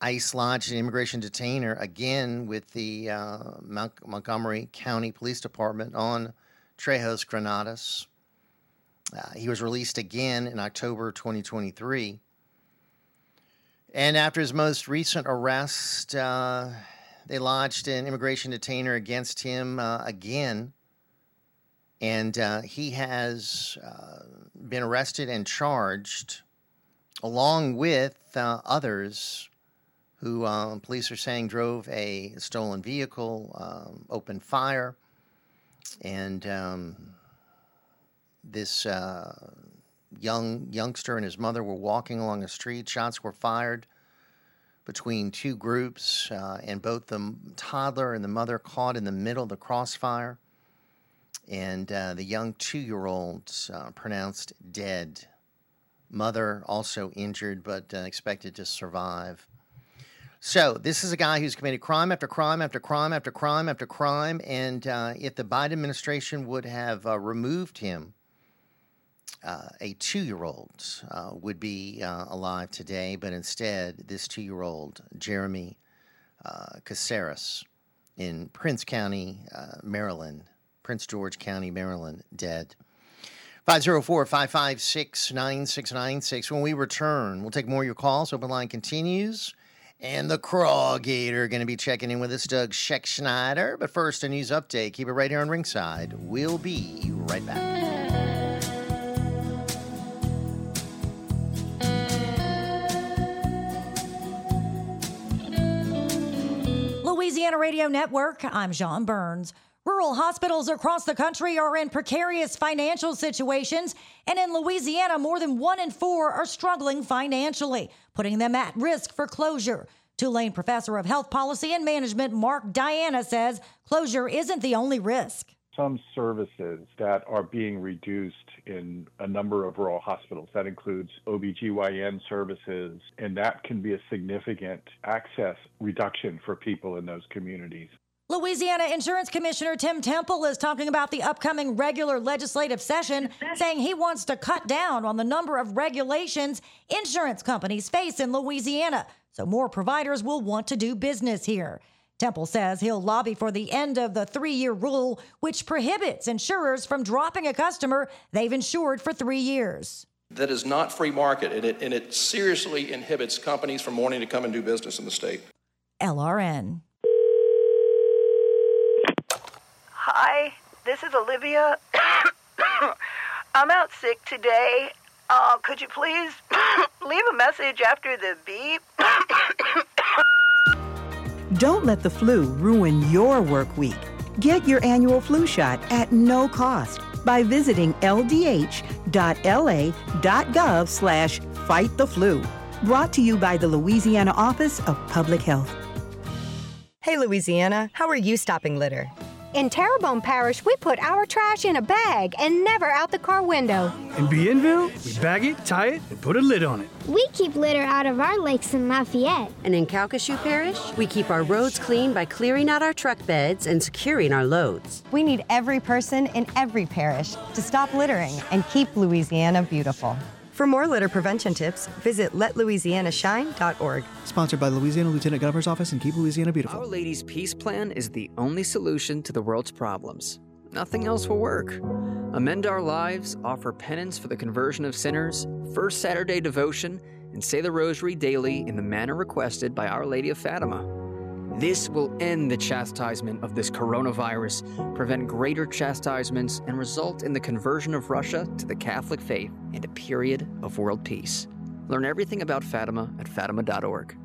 ICE lodged an immigration detainer again with the uh, Mon- Montgomery County Police Department on Trejos Granados. Uh, he was released again in October 2023. And after his most recent arrest, uh, they lodged an immigration detainer against him uh, again. And uh, he has uh, been arrested and charged along with uh, others who um, police are saying drove a stolen vehicle, um, opened fire, and um, this uh, young youngster and his mother were walking along a street. Shots were fired between two groups, uh, and both the toddler and the mother caught in the middle of the crossfire. And uh, the young two-year-old uh, pronounced dead. Mother also injured, but uh, expected to survive. So this is a guy who's committed crime after crime after crime after crime after crime, and uh, if the Biden administration would have uh, removed him, uh, a two-year-old uh, would be alive today, but instead, this two-year-old Jeremy uh, Caceres in Prince County, Maryland, Prince George County, Maryland, dead. 504 556 9696. When we return, we'll take more of your calls. Open line continues. And the Crawgator going to be checking in with us, Doug Schexnayder. But first, a news update. Keep it right here on Ringside. We'll be right back. Louisiana Radio Network, I'm John Burns. Rural hospitals across the country are in precarious financial situations, and in Louisiana, more than one in four are struggling financially, putting them at risk for closure. Tulane professor of health policy and management Mark Diana says closure isn't the only risk. Some services that are being reduced in a number of rural hospitals. That includes OBGYN services, and that can be a significant access reduction for people in those communities. Louisiana Insurance Commissioner Tim Temple is talking about the upcoming regular legislative session, saying he wants to cut down on the number of regulations insurance companies face in Louisiana so more providers will want to do business here. Temple says he'll lobby for the end of the three year rule, which prohibits insurers from dropping a customer they've insured for three years. That is not free market, and it, and it seriously inhibits companies from wanting to come and do business in the state. LRN. Hi, this is Olivia. I'm out sick today. Uh, could you please leave a message after the beep? Don't let the flu ruin your work week. Get your annual flu shot at no cost by visiting ldh.la.gov slash fight the flu. Brought to you by the Louisiana Office of Public Health. Hey, Louisiana, how are you stopping litter? In Terrebonne Parish, we put our trash in a bag and never out the car window. In Bienville, we bag it, tie it, and put a lid on it. We keep litter out of our lakes in Lafayette. And in Calcasieu Parish, we keep our roads clean by clearing out our truck beds and securing our loads. We need every person in every parish to stop littering and keep Louisiana beautiful. For more litter prevention tips, visit letlouisianashine.org. Sponsored by the Louisiana Lieutenant Governor's Office and Keep Louisiana Beautiful. Our Lady's Peace Plan is the only solution to the world's problems. Nothing else will work. Amend Our Lives, offer penance for the conversion of sinners, First Saturday devotion, and say the Rosary daily in the manner requested by Our Lady of Fatima. This will end the chastisement of this coronavirus, prevent greater chastisements, and result in the conversion of Russia to the Catholic faith and a period of world peace. Learn everything about Fatima at fatima.org.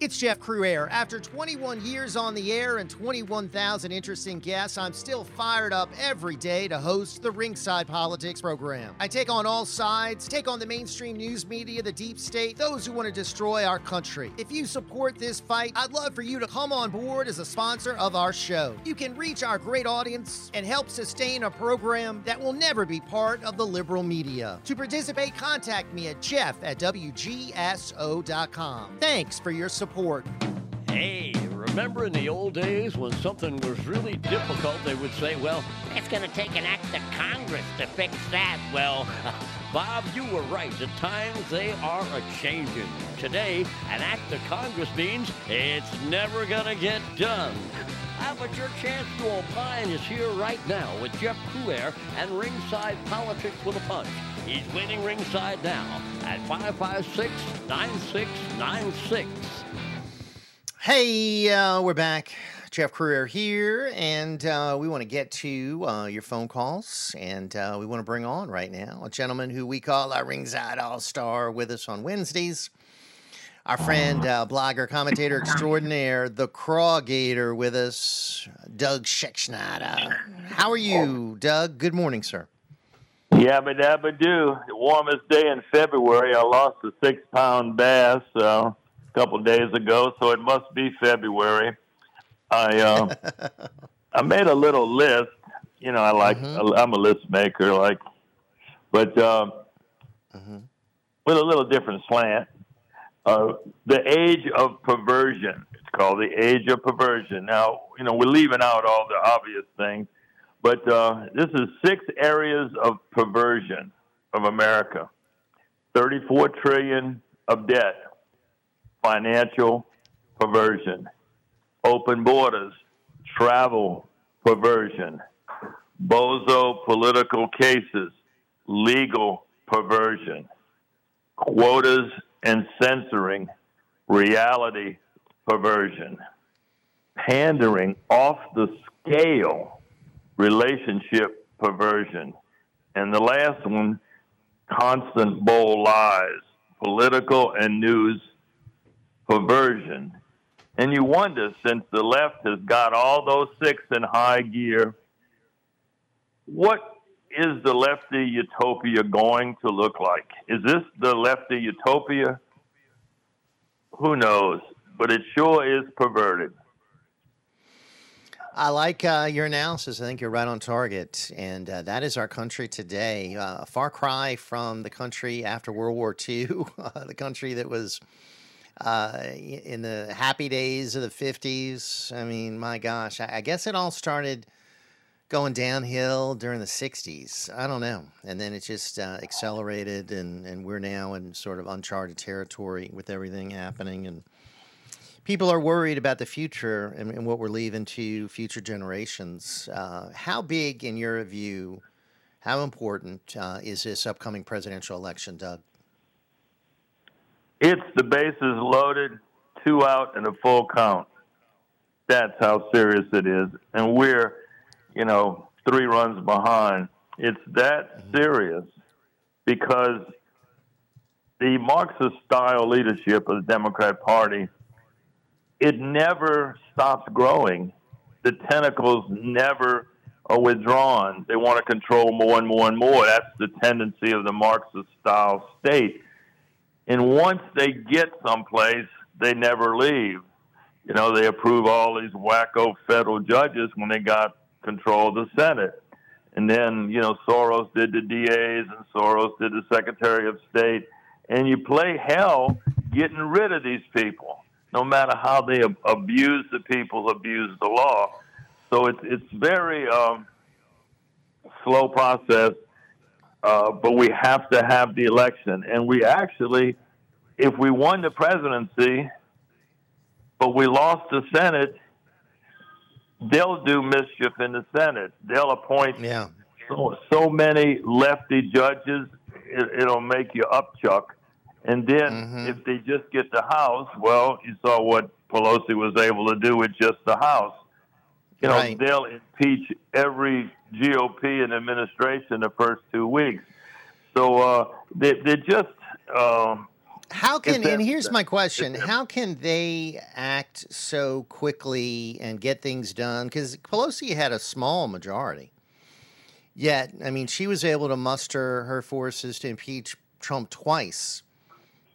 It's Jeff Crouere. After 21 years on the air and 21,000 interesting guests, I'm still fired up every day to host the Ringside Politics program. I take on all sides, take on the mainstream news media, the deep state, those who want to destroy our country. If you support this fight, I'd love for you to come on board as a sponsor of our show. You can reach our great audience and help sustain a program that will never be part of the liberal media. To participate, contact me at jeff at wgso.com. Thanks for your support Hey, remember in the old days when something was really difficult, they would say, well, it's going to take an act of Congress to fix that. Well, Bob, you were right. The times they are a changing. Today, an act of Congress means it's never going to get done. Ah, but your chance to opine is here right now with Jeff Crouere and Ringside Politics with a Punch. He's waiting ringside now at 556 9696. Hey, uh, we're back. Jeff Crouere here, and uh, we want to get to uh, your phone calls, and uh, we want to bring on right now a gentleman who we call our ringside all star with us on Wednesdays. Our friend, uh, blogger, commentator extraordinaire, the Crawgator with us, Doug Schexnayder. How are you, Doug? Good morning, sir. Yabba dabba do. The warmest day in February. I lost a six pound bass uh, a couple days ago, so it must be February. I uh, I made a little list. You know, I like I'm a list maker, like, but uh, with a little different slant. Uh, the age of perversion. It's called the age of perversion. Now, you know, we're leaving out all the obvious things, but uh, this is six areas of perversion of America. 34 trillion of debt, financial perversion, open borders, travel perversion, bozo political cases, legal perversion, quotas and censoring, reality perversion, pandering off the scale, relationship perversion, and the last one, constant bold lies, political and news perversion. And you wonder, since the left has got all those six in high gear, what is the lefty utopia going to look like? Is this the lefty utopia? Who knows? But it sure is perverted. I like uh, your analysis. I think you're right on target. And uh, that is our country today. Uh, a far cry from the country after World War II, uh, the country that was uh, in the happy days of the 50s. I mean, my gosh, I, I guess it all started going downhill during the 60s. I don't know. And then it just uh, accelerated, and, and we're now in sort of uncharted territory with everything happening. And people are worried about the future and, and what we're leaving to future generations. Uh, how big, in your view, how important uh, is this upcoming presidential election, Doug? It's the bases loaded, two out, and a full count. That's how serious it is. And we're, you know, three runs behind. It's that mm-hmm. serious because the Marxist style leadership of the Democrat Party, it never stops growing. The tentacles never are withdrawn. They want to control more and more and more. That's the tendency of the Marxist style state. And once they get someplace, they never leave. You know, they approve all these wacko federal judges when they got control of the Senate. And then, you know, Soros did the DAs and Soros did the Secretary of State. And you play hell getting rid of these people, no matter how they ab- abuse the people, abuse the law. So it's, it's very um, slow process, uh, but we have to have the election. And we actually, if we won the presidency, but we lost the Senate, they'll do mischief in the Senate. They'll appoint yeah. so, so many lefty judges, it, it'll make you upchuck. And then if they just get the House, well, you saw what Pelosi was able to do with just the House. You know, Right. they'll impeach every GOP and administration the first two weeks. So uh, they, they're just. Um, How can and here's my question: How can they act so quickly and get things done? Because Pelosi had a small majority, yet I mean she was able to muster her forces to impeach Trump twice.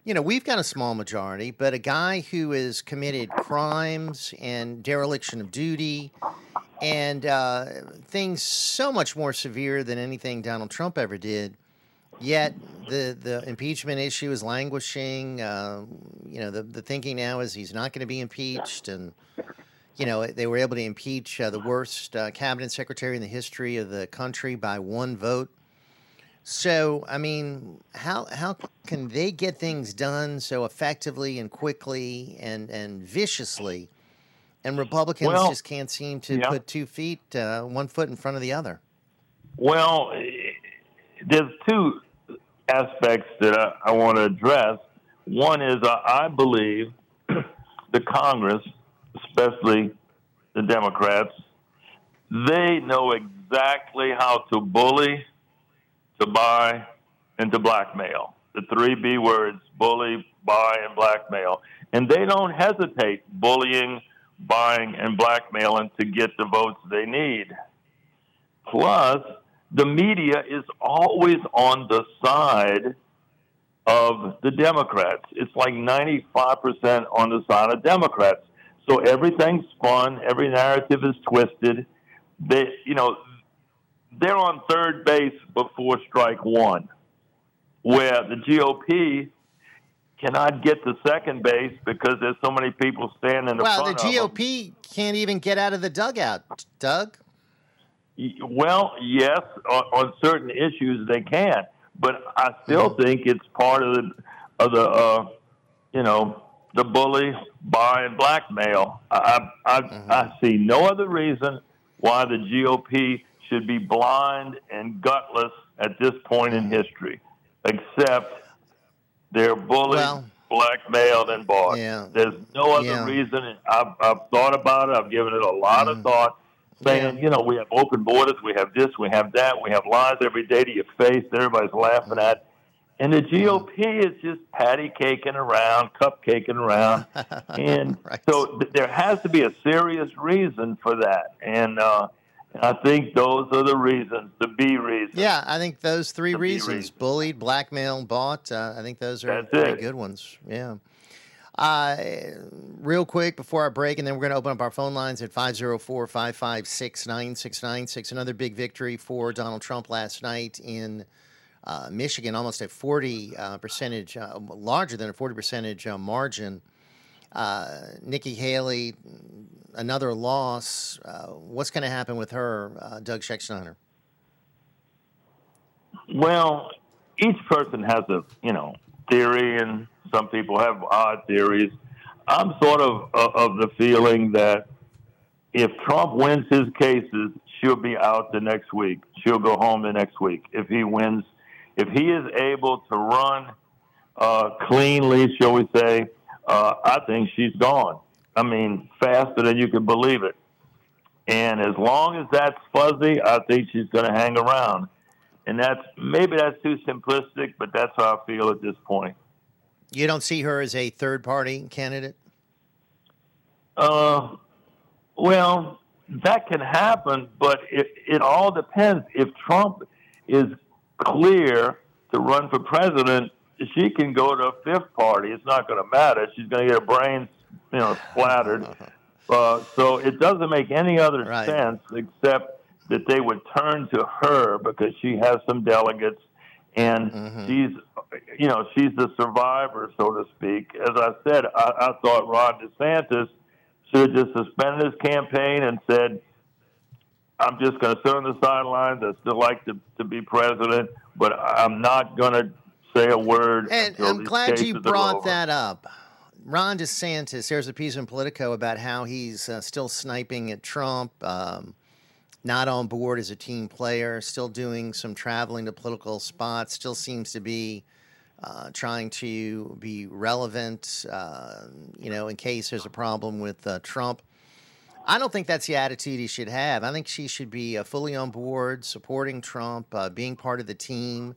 You know, we've got a small majority, but a guy who has committed crimes and dereliction of duty and uh, things so much more severe than anything Donald Trump ever did Yet the the impeachment issue is languishing. Uh, you know, the the thinking now is he's not going to be impeached, and you know they were able to impeach uh, the worst uh, cabinet secretary in the history of the country by one vote. So, I mean, how how can they get things done so effectively and quickly and and viciously, and Republicans Well, just can't seem to yeah. put two feet, uh, one foot in front of the other. Well, there's two aspects that I, I want to address. One is uh, I believe the Congress, especially the Democrats, they know exactly how to bully, to buy, and to blackmail. The three B words bully, buy, and blackmail. And they don't hesitate bullying, buying, and blackmailing to get the votes they need. Plus, the media is always on the side of the Democrats. It's like 95% on the side of Democrats. So everything's spun, every narrative is twisted. They, you know, they're on third base before strike one, where the GOP cannot get to second base because there's so many people standing in the Well, the front of them. GOP can't even get out of the dugout, Doug. Well, yes, on, on certain issues they can, but I still Mm-hmm. think it's part of the of the uh, you know the bully, buy, and blackmail. I I, Mm-hmm. I see no other reason why the GOP should be blind and gutless at this point in history, except they're bullied, blackmailed, and bought. Yeah. There's no other Yeah. Reason. I've, I've thought about it. I've given it a lot of thought saying, you know, we have open borders, we have this, we have that, we have lies every day to your face that everybody's laughing at. And the GOP is just patty caking around, cupcaking around. And so th- there has to be a serious reason for that. And uh, I think those are the reasons, the B reasons. Yeah, I think those three The reasons reasons. bullied, blackmailed, bought uh, I think those are pretty good ones. Yeah. Uh, real quick before our break, and then we're going to open up our phone lines at 504 556 9696. Another big victory for Donald Trump last night in uh, Michigan, almost a 40 uh, percentage, uh, larger than a 40 percentage uh, margin. Uh, Nikki Haley, another loss. Uh, what's going to happen with her, uh, Doug Schexnayder? Well, each person has a you know theory, and some people have odd theories. I'm sort of uh, of the feeling that if Trump wins his cases, she'll be out the next week. She'll go home the next week if he wins. If he is able to run uh, cleanly, shall we say, uh, I think she's gone. I mean, faster than you can believe it. And as long as that's fuzzy, I think she's going to hang around. And that's maybe that's too simplistic, but that's how I feel at this point. You don't see her as a third party candidate? Uh, well, that can happen, but it, it all depends. If Trump is clear to run for president, she can go to a fifth party. It's not going to matter. She's going to get a brains, you know, splattered. Uh, so it doesn't make any other sense except that they would turn to her because she has some delegates and she's, you know, she's the survivor, so to speak. As I said, I, I thought Rod DeSantis should have just suspended his campaign and said, I'm just going to sit on the sidelines. I still like to, to be president, but I'm not going to say a word. And I'm glad you brought that up. Ron DeSantis, there's a piece in Politico about how he's uh, still sniping at Trump, um, not on board as a team player, still doing some traveling to political spots, still seems to be uh, trying to be relevant, uh, you know, in case there's a problem with uh, Trump. I don't think that's the attitude he should have. I think she should be uh, fully on board, supporting Trump, uh, being part of the team.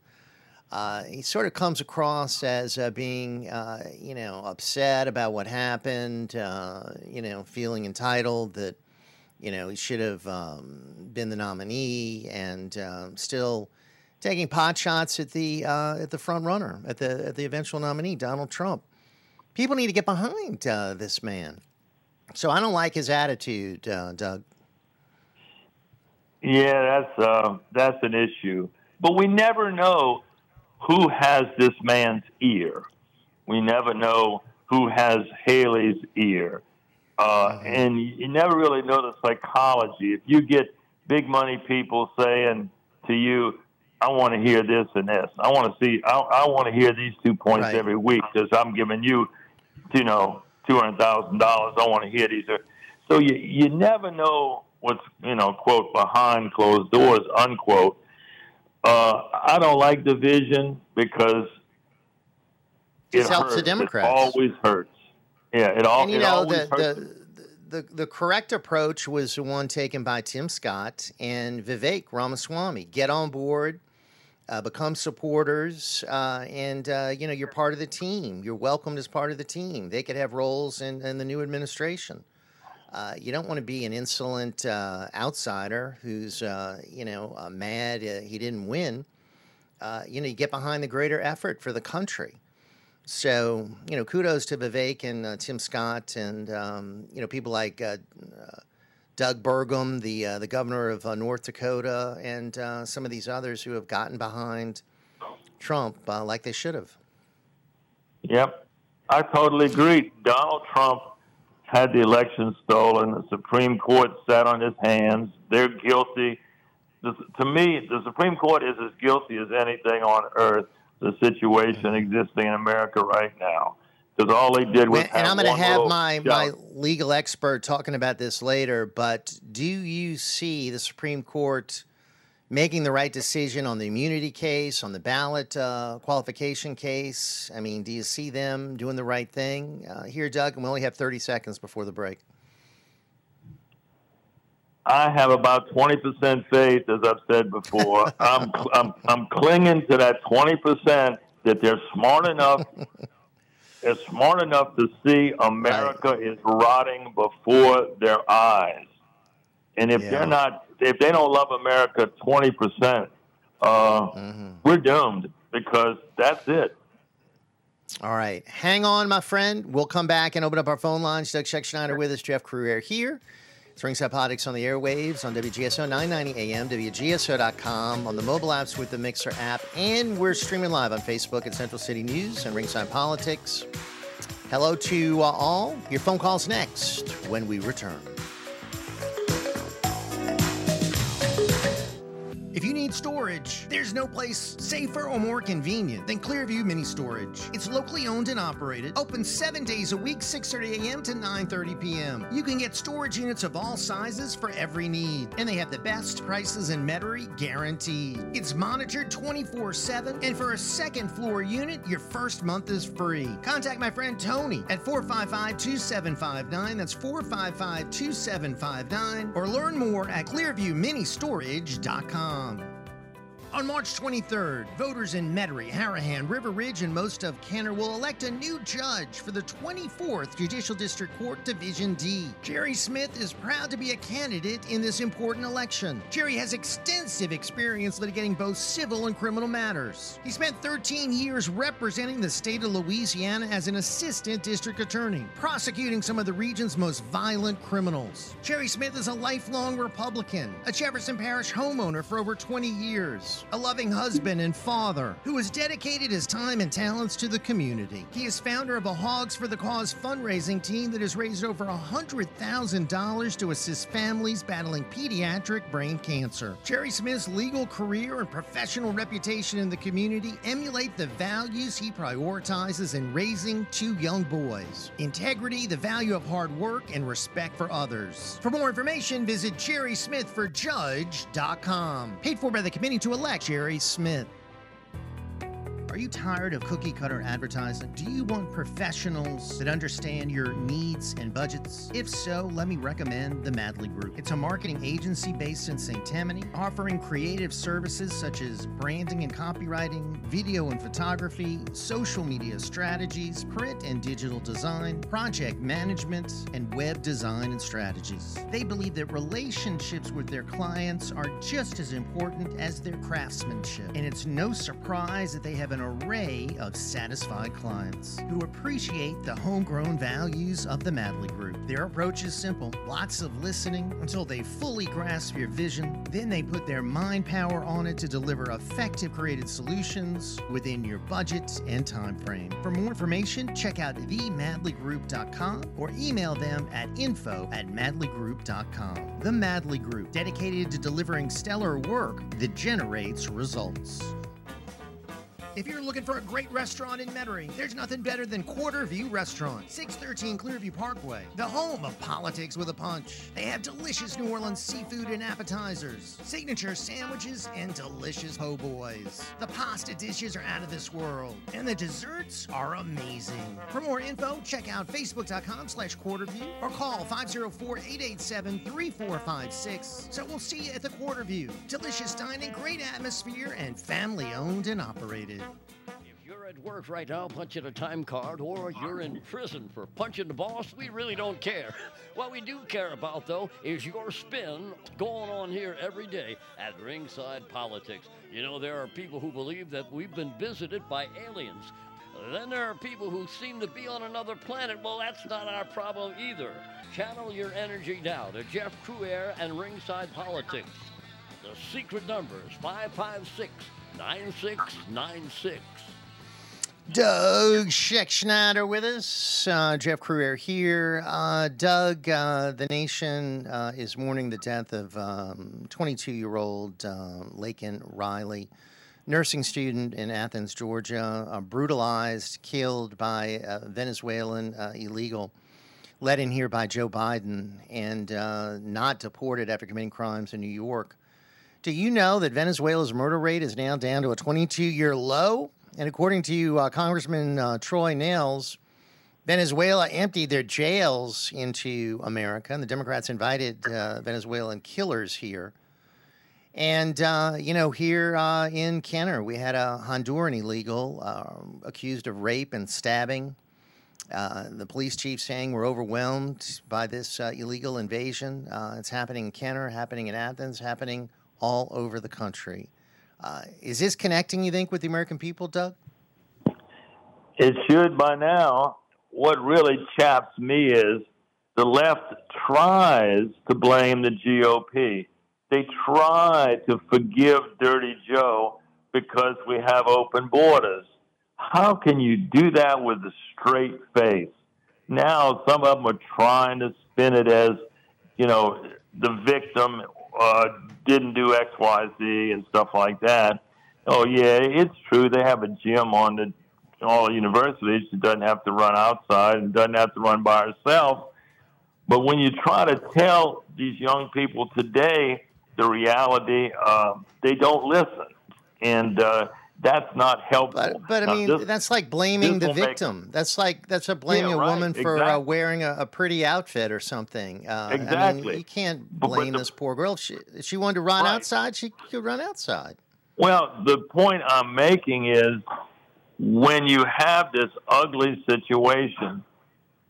Uh, he sort of comes across as uh, being, uh, you know, upset about what happened, uh, you know, feeling entitled that, you know, he should have um, been the nominee, and um, still taking pot shots at the uh, at the front runner, at the at the eventual nominee, Donald Trump. People need to get behind uh, this man. So I don't like his attitude, Doug. Yeah, that's that's an issue. But we never know who has this man's ear. We never know who has Haley's ear. Uh, and you never really know the psychology. If you get big money people saying to you, I want to hear this and this. I want to see. I, I want to hear these two points Right. every week because I'm giving you, you know, two hundred thousand dollars. I want to hear these. So you you never know what's you know quote behind closed doors unquote. Uh, I don't like division because it This helps the hurts. Democrats. It always hurts. Yeah, it all. and you it know always the, hurts. the the the correct approach was the one taken by Tim Scott and Vivek Ramaswamy. Get on board, uh, become supporters, uh, and uh, you know you're part of the team. You're welcomed as part of the team. They could have roles in, in the new administration. Uh, you don't want to be an insolent uh, outsider who's uh, you know uh, mad uh, he didn't win. Uh, you know you get behind the greater effort for the country. So, you know, kudos to Vivek and Tim Scott and, um, you know, people like Doug Burgum, the, the governor of North Dakota, and some of these others who have gotten behind Trump like they should have. Yep, I totally agree. Donald Trump had the election stolen. The Supreme Court sat on his hands. They're guilty. The, to me, the Supreme Court is as guilty as anything on earth. The situation existing in America right now, because all they did was. And I'm going to have my, shot. my legal expert talking about this later, but do you see the Supreme Court making the right decision on the immunity case, on the ballot uh, qualification case? I mean, do you see them doing the right thing? Uh, here, Doug, and we only have 30 seconds before the break. I have about twenty percent faith, as I've said before. I'm I'm I'm clinging to that twenty percent that they're smart enough. they're smart enough to see America is rotting before their eyes, and if Yeah. they're not, if they don't love America twenty percent, uh, we're doomed because that's it. All right. Hang on, my friend. We'll come back and open up our phone lines. Doug Schexnayder with us, Jeff Crouere here. It's Ringside Politics on the airwaves on WGSO 990 AM, WGSO.com, on the mobile apps with the Mixer app, and we're streaming live on Facebook at Central City News and Ringside Politics. Hello to uh, all. Your phone calls next when we return. If you need storage, there's no place safer or more convenient than Clearview Mini Storage. It's locally owned and operated, open seven days a week, 6:30 a.m. to 9:30 p.m. You can get storage units of all sizes for every need, and they have the best prices in Metairie guaranteed. It's monitored 24/7, and for a second floor unit, your first month is free. Contact my friend Tony at 455-2759. That's 455-2759, or learn more at ClearviewMiniStorage.com come. On March 23rd, voters in Metairie, Harahan, River Ridge, and most of Kenner will elect a new judge for the 24th Judicial District Court Division D. Jerry Smith is proud to be a candidate in this important election. Jerry has extensive experience litigating both civil and criminal matters. He spent 13 years representing the state of Louisiana as an assistant district attorney, prosecuting some of the region's most violent criminals. Jerry Smith is a lifelong Republican, a Jefferson Parish homeowner for over 20 years, a loving husband and father who has dedicated his time and talents to the community. He is founder of a Hogs for the Cause fundraising team that has raised over $100,000 to assist families battling pediatric brain cancer. Jerry Smith's legal career and professional reputation in the community emulate the values he prioritizes in raising two young boys integrity, the value of hard work, and respect for others. For more information, visit jerrysmithforjudge.com. Paid for by the committee to elect Jerry Smith. Are you tired of cookie cutter advertising? Do you want professionals that understand your needs and budgets? If so, let me recommend the Madley Group. It's a marketing agency based in St. Tammany, offering creative services such as branding and copywriting, video and photography, social media strategies, print and digital design, project management, and web design and strategies. They believe that relationships with their clients are just as important as their craftsmanship, and it's no surprise that they have an array of satisfied clients who appreciate the homegrown values of the Madley Group. Their approach is simple lots of listening until they fully grasp your vision. Then they put their mind power on it to deliver effective created solutions within your budget and time frame. For more information, check out themadleygroup.com or email them at info at madleygroup.com. The Madley Group, dedicated to delivering stellar work that generates results. If you're looking for a great restaurant in Metairie, there's nothing better than Quarter View Restaurant, 613 Clearview Parkway, the home of politics with a punch. They have delicious New Orleans seafood and appetizers, signature sandwiches, and delicious po' boys. The pasta dishes are out of this world, and the desserts are amazing. For more info, check out facebook.com slash quarterview or call 504-887-3456. So we'll see you at the Quarter View. Delicious dining, great atmosphere, and family owned and operated. At work right now punching a time card, or you're in prison for punching the boss, we really don't care. What we do care about, though, is your spin going on here every day at Ringside Politics. You know, there are people who believe that we've been visited by aliens. Then there are people who seem to be on another planet. Well, that's not our problem either. Channel your energy now to Jeff Crouere and Ringside Politics. The secret number is 556 9696. Doug Schexnayder with us. Uh, Jeff Crouere here. Uh, Doug, uh, the nation uh, is mourning the death of 22 year old uh, Laken Riley, nursing student in Athens, Georgia, uh, brutalized, killed by Venezuelan illegal, led in here by Joe Biden, and not deported after committing crimes in New York. Do you know that Venezuela's murder rate is now down to a 22 year low? And according to uh, Congressman uh, Troy Nehls, Venezuela emptied their jails into America, and the Democrats invited uh, Venezuelan killers here. And, uh, you know, here uh, in Kenner, we had a Honduran illegal um accused of rape and stabbing. Uh, the police chief saying we're overwhelmed by this illegal invasion. It's happening in Kenner, happening in Athens, happening all over the country. Uh, is this connecting, you think, with the American people, Doug? It should by now. What really chaps me is the left tries to blame the GOP. They try to forgive Dirty Joe because we have open borders. How can you do that with a straight face? Now, some of them are trying to spin it as, you know, the victim uh, didn't do X, Y, Z, and stuff like that. Oh yeah, it's true. They have a gym on the all universities. She doesn't have to run outside and doesn't have to run by herself. But when you try to tell these young people today the reality, uh, they don't listen, and uh, that's not helpful. But, but I Now, mean, this- that's like blaming the will make- victim. That's like that's a blaming Yeah, a woman for uh, wearing a, a pretty outfit or something. Uh, I mean, Exactly. you can't blame the- this poor girl. She, she wanted to run Right. outside, she could run outside. Well, the point I'm making is when you have this ugly situation,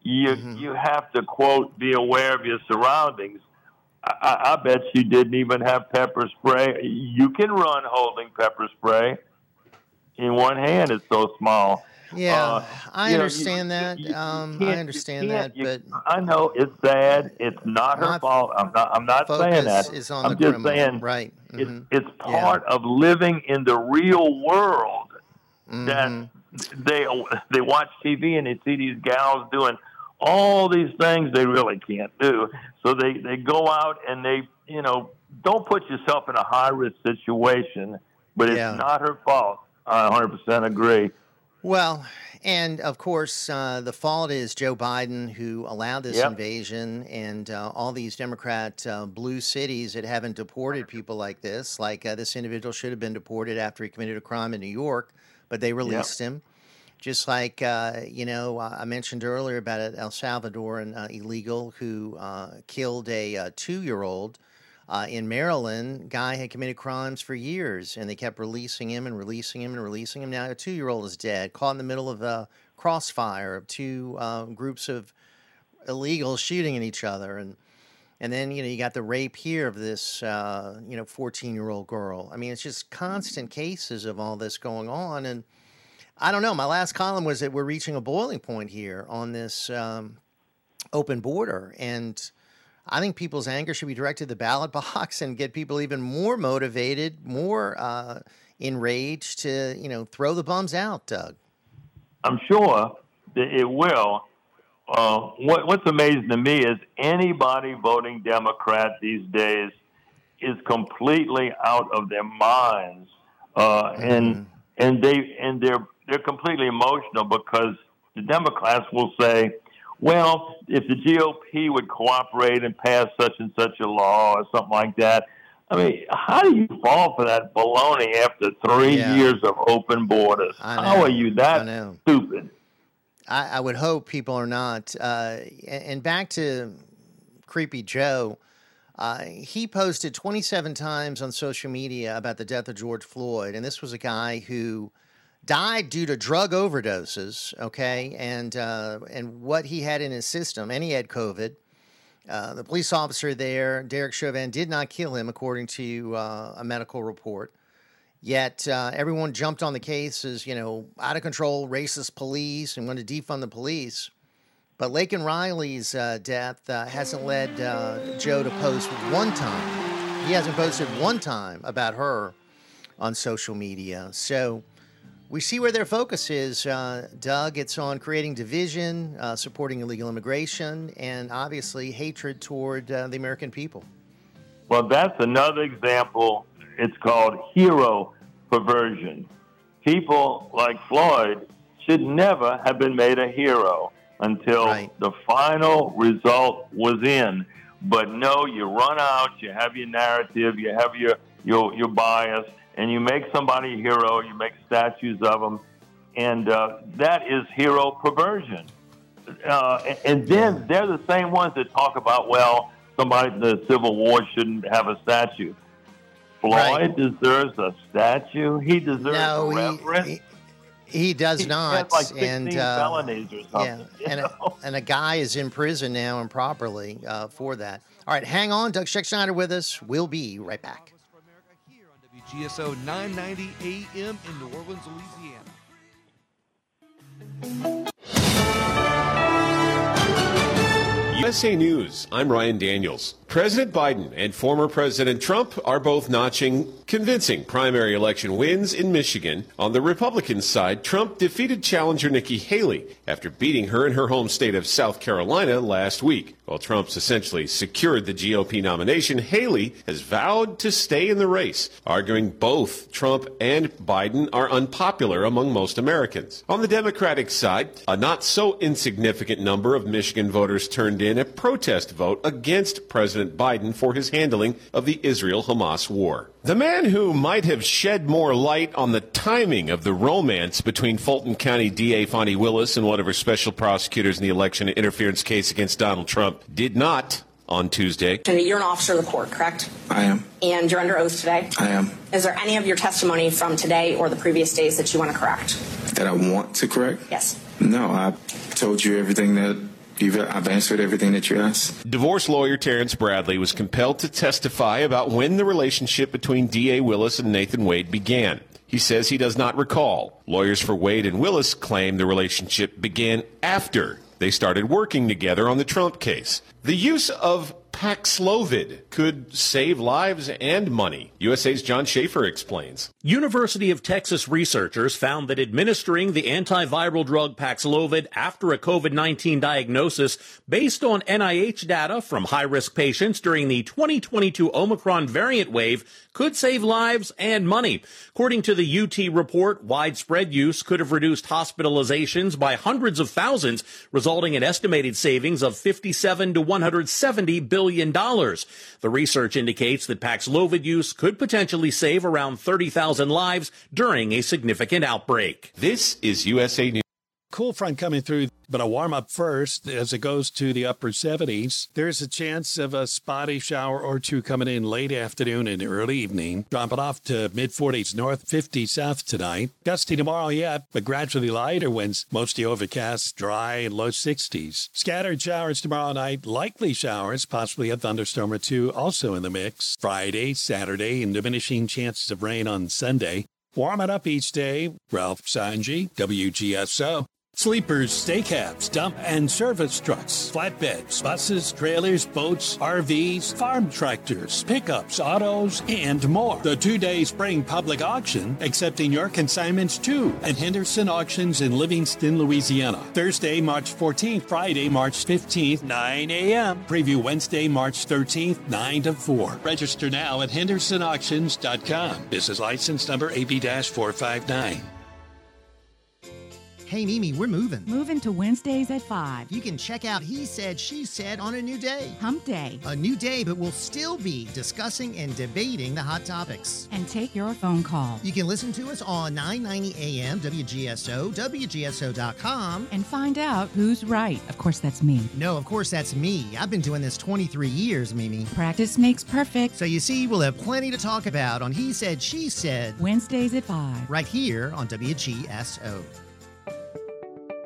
you Mm-hmm. you have to quote be aware of your surroundings. I, I I bet you didn't even have pepper spray. You can run holding pepper spray in one hand. It's so small. Yeah, Uh, I you know, you- understand that. um, I can't- you understand that, but I know it's sad. It's not her fault. I'm not. I'm not saying that. is on I'm the just criminal, saying right? It's mhm. it's part of living in the real world that Mm-hmm. they they watch TV and they see these gals doing all these things they really can't do. So they they go out and they you know don't put yourself in a high risk situation. But it's Yeah. not her fault. I 100% agree. Well, and of course, uh, the fault is Joe Biden who allowed this Yep. invasion, and uh, all these Democrat uh, blue cities that haven't deported people like this. Like uh, this individual should have been deported after he committed a crime in New York, but they released him. Just like uh, you know, I mentioned earlier about an El Salvadoran uh, illegal who uh, killed a uh, two-year-old uh, in Maryland, guy had committed crimes for years, and they kept releasing him and releasing him and releasing him. Now a two-year-old is dead, caught in the middle of a crossfire of two uh, groups of illegals shooting at each other, and and then you know you got the rape here of this uh, you know 14-year-old girl. I mean, it's just constant cases of all this going on, and I don't know. My last column was that we're reaching a boiling point here on this um, open border, and I think people's anger should be directed to the ballot box and get people even more motivated, more uh, enraged to you know throw the bums out. Doug, I'm sure that it will. Uh, what, what's amazing to me is anybody voting Democrat these days is completely out of their minds, uh, and and they and they're they're completely emotional because the Democrats will say, well, if the GOP would cooperate and pass such and such a law or something like that. I mean, how do you fall for that baloney after three Yeah. years of open borders? How are you that stupid? I, I would hope people are not. Uh, and, and back to Creepy Joe, uh, he posted 27 times on social media about the death of George Floyd, and this was a guy who died due to drug overdoses. Okay, and uh, and what he had in his system, and he had COVID. Uh, the police officer there, Derek Chauvin, did not kill him, according to uh, a medical report. Yet uh, everyone jumped on the case as, you know, out of control, racist police and wanted to defund the police. But Laken Riley's uh, death uh, hasn't led Joe to post one time. He hasn't posted one time about her on social media. So we see where their focus is, uh, Doug. It's on creating division, uh, supporting illegal immigration, and obviously hatred toward uh, the American people. Well, that's another example. It's called hero perversion. People like Floyd should never have been made a hero until the final result was in. But no, you run out, you have your narrative, you have your your your bias, and you make somebody a hero. You make statues of them, and uh, that is hero perversion. Uh, and- and then they're the same ones that talk about, well, somebody in the Civil War shouldn't have a statue. Floyd deserves a statue. He deserves No, a he- reverence. He does He not. like 16 and uh, felonies or something. Yeah, and a, and a guy is in prison now improperly uh, for that. All right, hang on. Doug Scheck with us. We'll be right back. GSO 990 AM in New Orleans, Louisiana. USA News, I'm Ryan Daniels. President Biden and former President Trump are both notching convincing primary election wins in Michigan. On the Republican side, Trump defeated challenger Nikki Haley after beating her in her home state of South Carolina last week. While Trump's essentially secured the GOP nomination, Haley has vowed to stay in the race, arguing both Trump and Biden are unpopular among most Americans. On the Democratic side, a not so insignificant number of Michigan voters turned in a protest vote against President Biden for his handling of the Israel Hamas war. The man who might have shed more light on the timing of the romance between Fulton County DA Fani Willis and one of her special prosecutors in the election interference case against Donald Trump did not on Tuesday. You're an officer of the court, correct? I am. And you're under oath today? I am. Is there any of your testimony from today or the previous days that you want to correct? That I want to correct? Yes. No, I told you everything that you've. I've answered everything that you asked. Divorce lawyer Terrence Bradley was compelled to testify about when the relationship between D.A. Willis and Nathan Wade began. He says he does not recall. Lawyers for Wade and Willis claim the relationship began after they started working together on the Trump case. The use of Paxlovid could save lives and money. USA's John Schaefer explains. University of Texas researchers found that administering the antiviral drug Paxlovid after a COVID-19 diagnosis based on NIH data from high-risk patients during the 2022 Omicron variant wave could save lives and money. According to the UT report, widespread use could have reduced hospitalizations by hundreds of thousands, resulting in estimated savings of 57 to 170 billion dollars. The research indicates that Paxlovid use could potentially save around 30,000 lives during a significant outbreak. This is USA News. Cool front coming through, but a warm up first as it goes to the upper 70s. There's a chance of a spotty shower or two coming in late afternoon and early evening. Dropping off to mid 40s north, 50 south tonight. Gusty tomorrow yet, but gradually lighter winds. Mostly overcast, dry, and low 60s. Scattered showers tomorrow night, likely showers, possibly a thunderstorm or two also in the mix. Friday, Saturday, and diminishing chances of rain on Sunday. Warm it up each day. Ralph Sanji, WGSO. Sleepers, stay cabs, dump and service trucks, flatbeds, buses, trailers, boats, RVs, farm tractors, pickups, autos, and more. The two day spring public auction accepting your consignments too at Henderson Auctions in Livingston, Louisiana. Thursday, March 14th, Friday, March 15th, 9 a.m. Preview Wednesday, March 13th, 9 to 4. Register now at hendersonauctions.com. Business license number AB 459. Hey Mimi, we're moving. Moving to Wednesdays at 5. You can check out He Said, She Said on a new day. Hump Day. A new day, but we'll still be discussing and debating the hot topics. And take your phone call. You can listen to us on 990 AM WGSO, WGSO.com. And find out who's right. Of course, that's me. No, of course, that's me. I've been doing this 23 years, Mimi. Practice makes perfect. So you see, we'll have plenty to talk about on He Said, She Said. Wednesdays at 5. Right here on WGSO.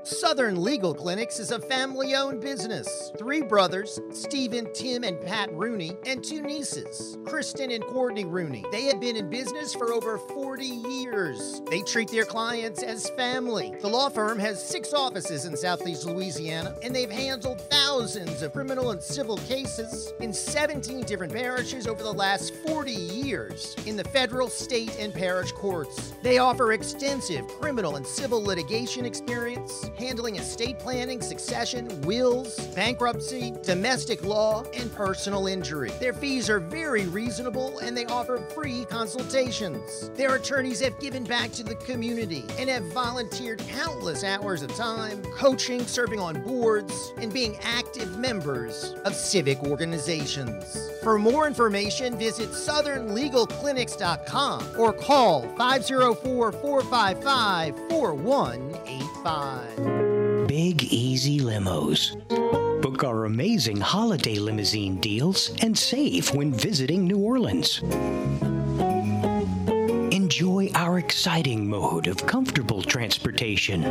Southern Legal Clinics is a family owned business. Three brothers, Stephen, Tim, and Pat Rooney, and two nieces, Kristen and Courtney Rooney. They have been in business for over 40 years. They treat their clients as family. The law firm has six offices in Southeast Louisiana, and they've handled thousands of criminal and civil cases in 17 different parishes over the last 40 years in the federal, state, and parish courts. They offer extensive criminal and civil litigation experience handling estate planning, succession, wills, bankruptcy, domestic law, and personal injury. Their fees are very reasonable and they offer free consultations. Their attorneys have given back to the community and have volunteered countless hours of time coaching, serving on boards, and being active members of civic organizations. For more information, visit southernlegalclinics.com or call 504 455 4185. Big Easy Limos. Book our amazing holiday limousine deals and save when visiting New Orleans. Enjoy our exciting mode of comfortable transportation.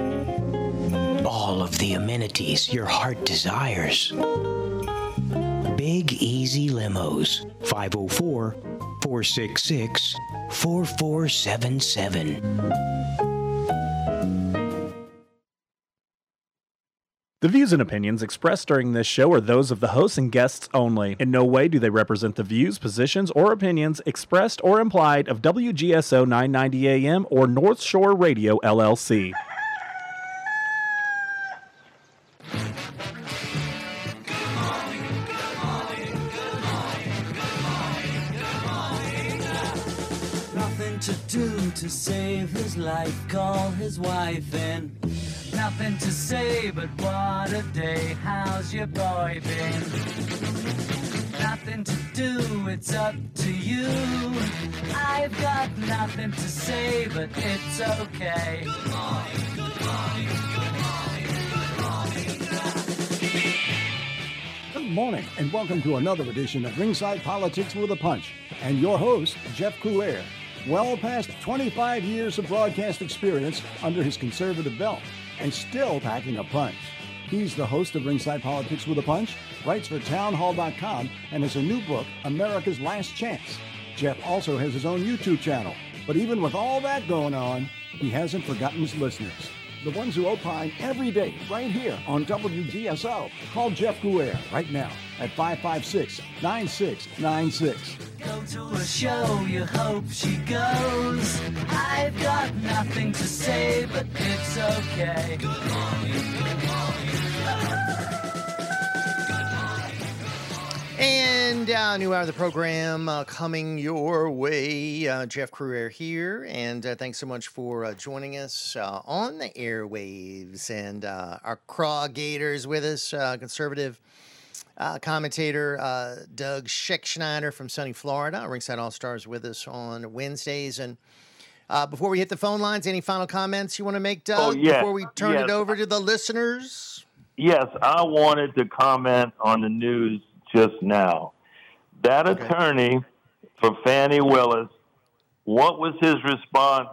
All of the amenities your heart desires. Big Easy Limos, 504 466 4477. The views and opinions expressed during this show are those of the hosts and guests only. In no way do they represent the views, positions, or opinions expressed or implied of WGSO 990 AM or North Shore Radio LLC. Nothing to do to save his life, call his wife in. Nothing to say, but what a day, how's your boy been? Nothing to do, it's up to you. I've got nothing to say, but it's okay. Good morning, and welcome to another edition of Ringside Politics with a Punch. And your host, Jeff Crouere. Well past 25 years of broadcast experience under his conservative belt, and still packing a punch. He's the host of Ringside Politics with a Punch, writes for townhall.com, and has a new book, America's Last Chance. Jeff also has his own YouTube channel. But even with all that going on, he hasn't forgotten his listeners. The ones who opine every day, right here on WGSO. Call Jeff Crouere right now at 556 9696. Go to a show, you hope she goes. I've got nothing to say, but it's okay. And uh, new hour of the program uh, coming your way. Uh, Jeff Crouere here, and uh, thanks so much for uh, joining us uh, on the airwaves. And uh, our Craw Gators with us, uh, conservative uh, commentator uh, Doug Schexnayder from sunny Florida. Ringside All Stars with us on Wednesdays. And uh, before we hit the phone lines, any final comments you want to make, Doug? Oh, yes, Before we turn yes. it over to the listeners. Yes, I wanted to comment on the news just now. That attorney for Fani Willis, what was his response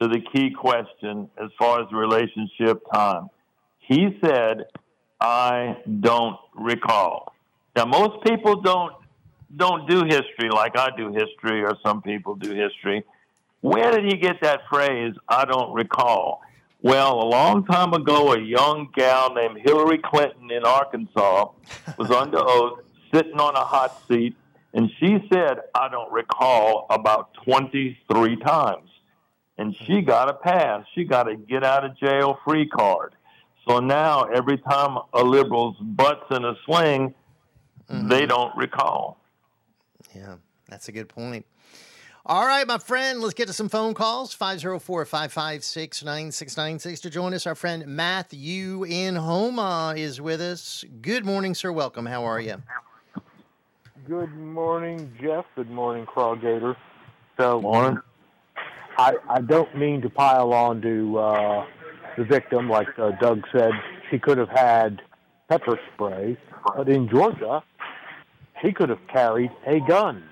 to the key question as far as relationship time? He said, I don't recall. Now most people don't don't do history like I do history or some people do history. Where did he get that phrase? I don't recall. Well, a long time ago, a young gal named Hillary Clinton in Arkansas was under oath, sitting on a hot seat, and she said, I don't recall, about 23 times. And she got a pass. She got a get out of jail free card. So now, every time a liberal's butt's in a sling, mm-hmm. they don't recall. Yeah, that's a good point. All right, my friend, let's get to some phone calls. 504 556 9696 to join us. Our friend Matthew in Houma is with us. Good morning, sir. Welcome. How are you? Good morning, Jeff. Good morning, Crawgator. So, morning. I, I don't mean to pile on to uh, the victim, like uh, Doug said. She could have had pepper spray, but in Georgia, he could have carried a gun.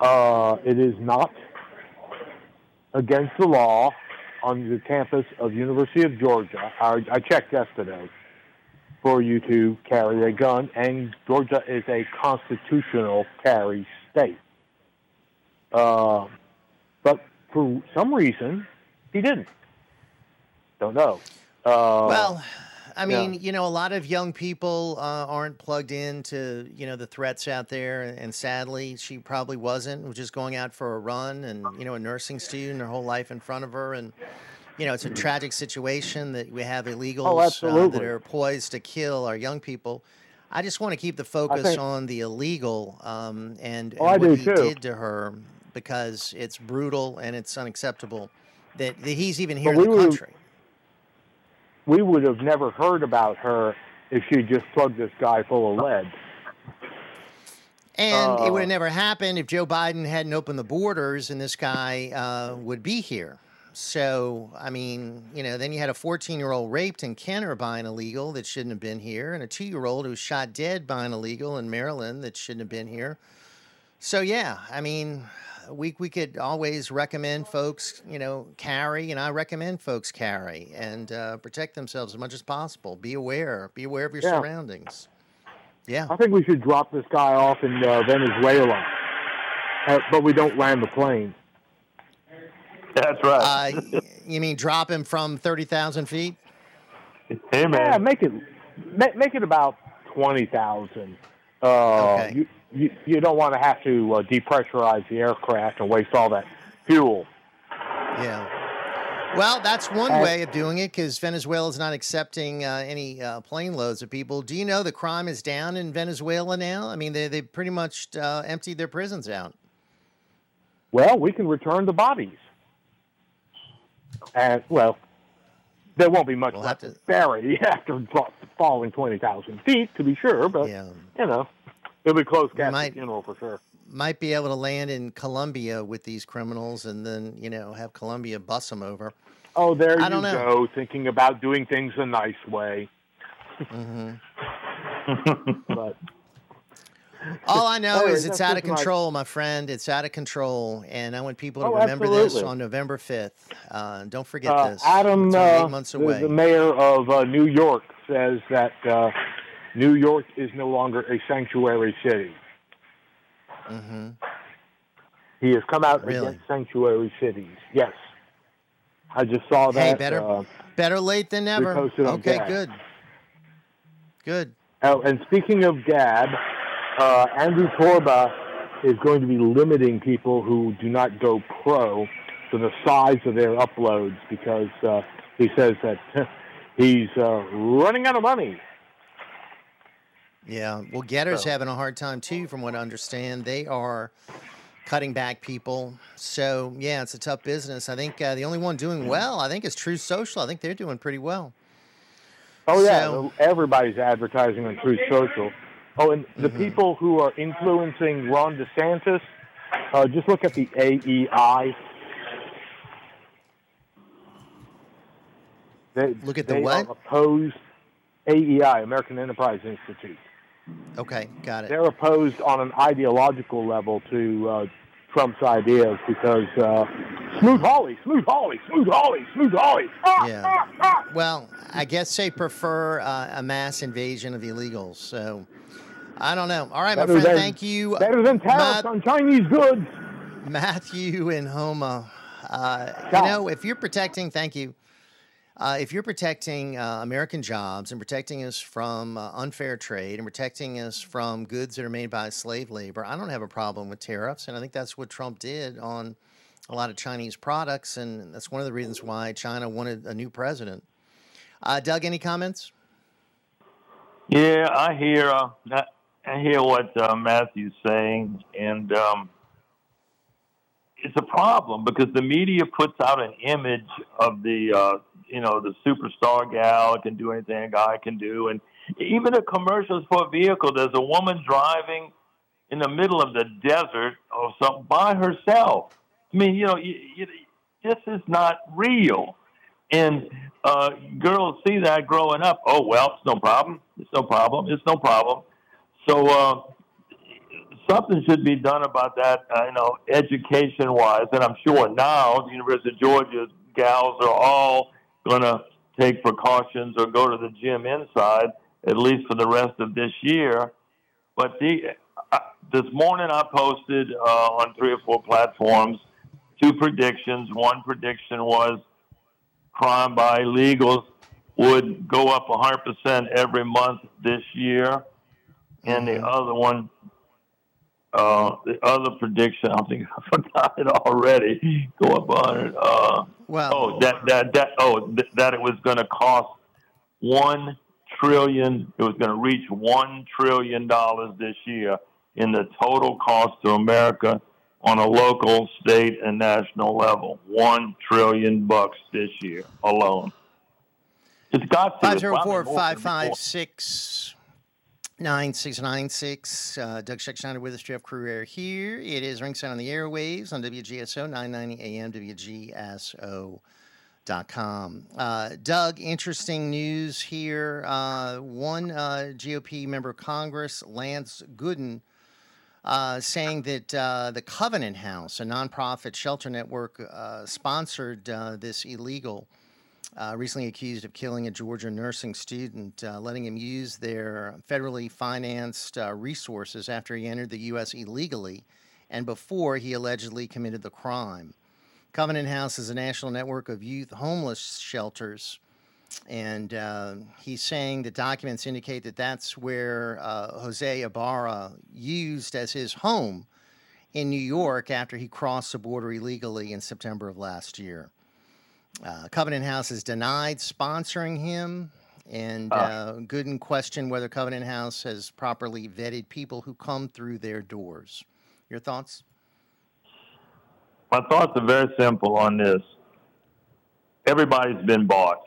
Uh, it is not against the law on the campus of University of Georgia. I, I checked yesterday for you to carry a gun, and Georgia is a constitutional carry state. Uh, but for some reason, he didn't. Don't know. Uh, well, I yeah. mean, you know, a lot of young people uh, aren't plugged into, you know, the threats out there. And sadly, she probably wasn't, was just going out for a run and, you know, a nursing student, her whole life in front of her. And, you know, it's a tragic situation that we have illegals uh, that are poised to kill our young people. I just want to keep the focus think- on the illegal um, and, Oh, and what he too. did to her because it's brutal and it's unacceptable that, that he's even here But in the were- country. we would have never heard about her if she just plugged this guy full of lead. And it would Uh, have never happened if Joe Biden hadn't opened the borders and this guy uh, would be here. So, I mean, you know, then you had a 14 year old raped in Kenner by an illegal that shouldn't have been here, and a two year old who was shot dead by an illegal in Maryland that shouldn't have been here. So, yeah, I mean, we, we could always recommend folks, you know, carry, and I recommend folks carry and uh, protect themselves as much as possible. Be aware, be aware of your Yeah. surroundings. Yeah. I think we should drop this guy off in uh, Venezuela, uh, but we don't land the plane. That's right. Uh, you mean drop him from 30,000 feet? Hey, man. Yeah, make it make, make it about twenty thousand. Uh, Okay. you, you you don't want to have to uh, depressurize the aircraft and waste all that fuel. Yeah. Well, that's one way of doing it because Venezuela is not accepting uh, any uh, plane loads of people. Do you know the crime is down in Venezuela now? I mean, they they pretty much uh, emptied their prisons out. Well, we can return the bodies, and well, there won't be much left to bury after falling twenty thousand feet, to be sure. But you know, it'll be close casket might- funeral for sure. Might be able to land in Colombia with these criminals and then, you know, have Colombia bus them over. Oh, there I you don't know. go, thinking about doing things a nice way. hmm but All I know is it's out of control, my friend. It's out of control, and I want people to Oh, remember this on November fifth. Uh, don't forget uh, this. Adam, only uh, eight months the, away. the mayor of uh, New York, says that uh, New York is no longer a sanctuary city. Mm-hmm. He has come out Really? against sanctuary cities. Yes, I just saw that. Hey, better uh, better late than never. Okay, Gab. good. Good. Oh, and speaking of Gab, uh, Andrew Torba is going to be limiting people who do not go pro to the size of their uploads because uh, he says that he's uh, running out of money. Yeah. Well, Gettr's So- having a hard time too, from what I understand. They are cutting back people. So yeah, it's a tough business. I think uh, the only one doing well, I think, is Truth Social. I think they're doing pretty well. Oh yeah, So- everybody's advertising on Truth Social. Oh, and the Mm-hmm. people who are influencing Ron DeSantis, uh, just look at the AEI. They, Look at the what? Opposed AEI, American Enterprise Institute. Okay, got it. They're opposed on an ideological level to uh, Trump's ideas because uh, Smoot-Hawley, smooth Holly, Smoot-Hawley, smooth Holly. Ah, Yeah. ah, ah. Well, I guess they prefer uh, a mass invasion of illegals. So I don't know. All right, my friend. than- thank you. Better than tariffs My- on Chinese goods. Matthew and Houma. Uh, you know, if you're protecting, thank you. Uh, if you're protecting uh, American jobs and protecting us from uh, unfair trade and protecting us from goods that are made by slave labor, I don't have a problem with tariffs. And I think that's what Trump did on a lot of Chinese products. And that's one of the reasons why China wanted a new president. Uh, Doug, any comments? Yeah, I hear uh, I hear what uh, Matthew's saying, and um, it's a problem because the media puts out an image of the uh, you know the superstar gal can do anything a guy can do, and even the commercials for a vehicle. There's a woman driving in the middle of the desert or something by herself. I mean, you know, you, you, this is not real. And uh, girls see that growing up. Oh well, it's no problem. It's no problem. It's no problem. So uh, something should be done about that. Uh, you know, education wise, and I'm sure now the University of Georgia gals are all going to take precautions or go to the gym inside at least for the rest of this year. But the uh, this morning I posted uh, on three or four platforms two predictions. One prediction was crime by illegals would go up 100% every month this year. And the other one, uh, the other prediction, I think I forgot it already, go up 100. Uh, well, oh, that, that, that, oh, th- that it was going to cost one trillion, it was going to reach one trillion dollars this year in the total cost to America on a local, state, and national level. One trillion bucks this year alone. It's got to. Five zero probably four five five six nine six nine six. Uh, Doug Schexnayder with us, Jeff Crouere here. It is Ringside on the airwaves on WGSO 990 AM, WGSO. Dot com. Uh, Doug, interesting news here. Uh, one uh, GOP member of Congress, Lance Gooden, uh, saying that uh, the Covenant House, a nonprofit shelter network, uh, sponsored this illegal, uh, recently accused of killing a Georgia nursing student, uh, letting him use their federally financed uh, resources after he entered the U.S. illegally and before he allegedly committed the crime. Covenant House is a national network of youth homeless shelters. And uh, he's saying the documents indicate that that's where uh, Jose Ibarra used as his home in New York after he crossed the border illegally in September of last year. Uh, Covenant House has denied sponsoring him, and uh, Gooden questioned whether Covenant House has properly vetted people who come through their doors. Your thoughts? My thoughts are very simple on this. Everybody's been bought.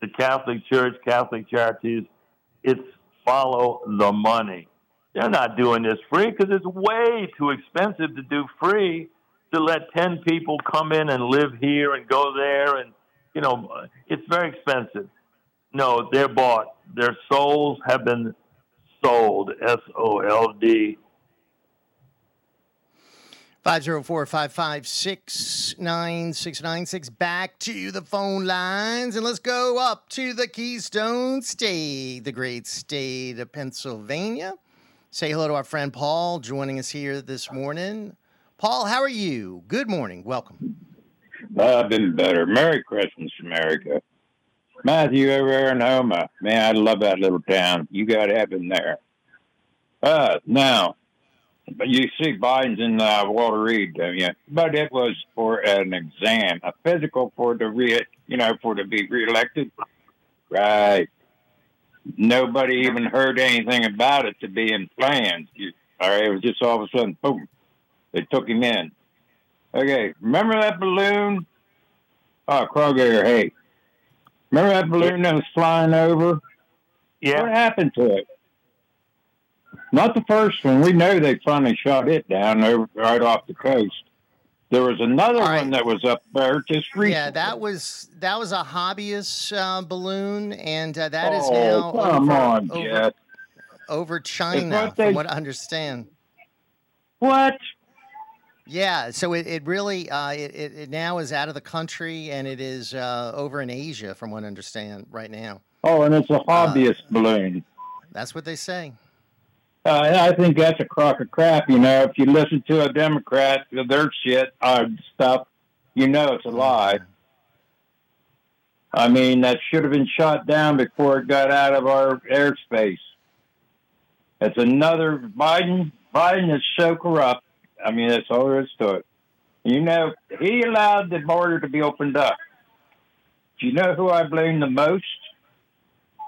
The Catholic Church, Catholic charities, it's follow the money. They're not doing this free because it's way too expensive to do free to let 10 people come in and live here and go there. And, you know, it's very expensive. No, they're bought. Their souls have been sold, S O L D. 504 556 9696. Back to the phone lines, and let's go up to the Keystone State, the great state of Pennsylvania. Say hello to our friend Paul joining us here this morning. Paul, how are you? Good morning. Welcome. I've been better. Merry Christmas, America. Matthew over in Houma. Man, I love that little town. You got heaven there. Uh, now, but you see Biden's in uh, Walter Reed, don't you? But it was for an exam, a physical for the re, you know, for to be reelected. Right. Nobody even heard anything about it to be in plans. You, all right, it was just all of a sudden, boom, they took him in. Okay, remember that balloon? Oh, Kroger, hey, remember that balloon that was flying over? Yeah. What happened to it? Not the first one. We know they finally shot it down over right off the coast. There was another one that was up there just recently. Yeah, that was that was a hobbyist uh, balloon, and uh, that is Oh, now come over, on, over, Jet. over China, they- from what I understand. What? Yeah, so it, it really uh, it, it, now is out of the country and it is uh, over in Asia, from what I understand right now. Oh, and it's a hobbyist balloon. That's what they say. Uh, I think that's a crock of crap. You know, if you listen to a Democrat, their shit uh, stuff, you know it's a lie. I mean, that should have been shot down before it got out of our airspace. It's another Biden. Biden is so corrupt. I mean, that's all there is to it. You know, he allowed the border to be opened up. Do you know who I blame the most?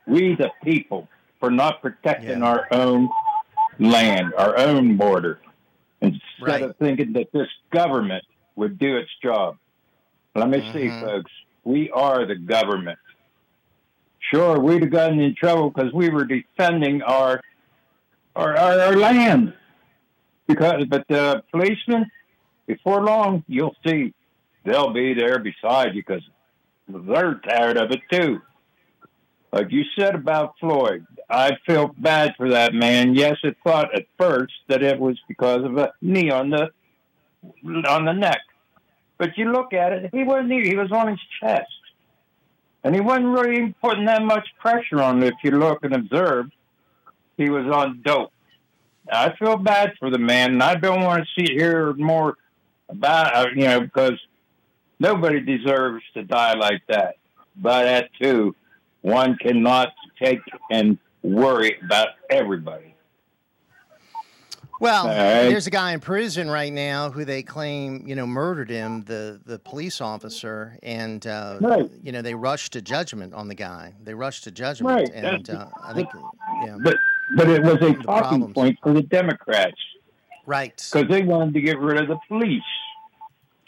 We, the people, for not protecting our own land, our own border, instead Right. of thinking that this government would do its job. Let me see, Mhm. folks. We are the government. Sure, we'd have gotten in trouble because we were defending our our, our, our land. Because, but the policemen, before long, you'll see they'll be there beside you because they're tired of it too. Like you said about Floyd, I felt bad for that man. Yes, it thought at first that it was because of a knee on the on the neck, but you look at it, he wasn't. He was on his chest, and he wasn't really putting that much pressure on it. If you look and observe, he was on dope. I feel bad for the man, and I don't want to see hear more about uh, you know because nobody deserves to die like that. But at two, one cannot take and worry about everybody. Well, right. there's a guy in prison right now who they claim, you know, murdered him, the the police officer, and uh, Right. you know they rushed to judgment on the guy. They rushed to judgment, Right, and uh, I think, yeah, But but it was a talking point for the Democrats right. because they wanted to get rid of the police.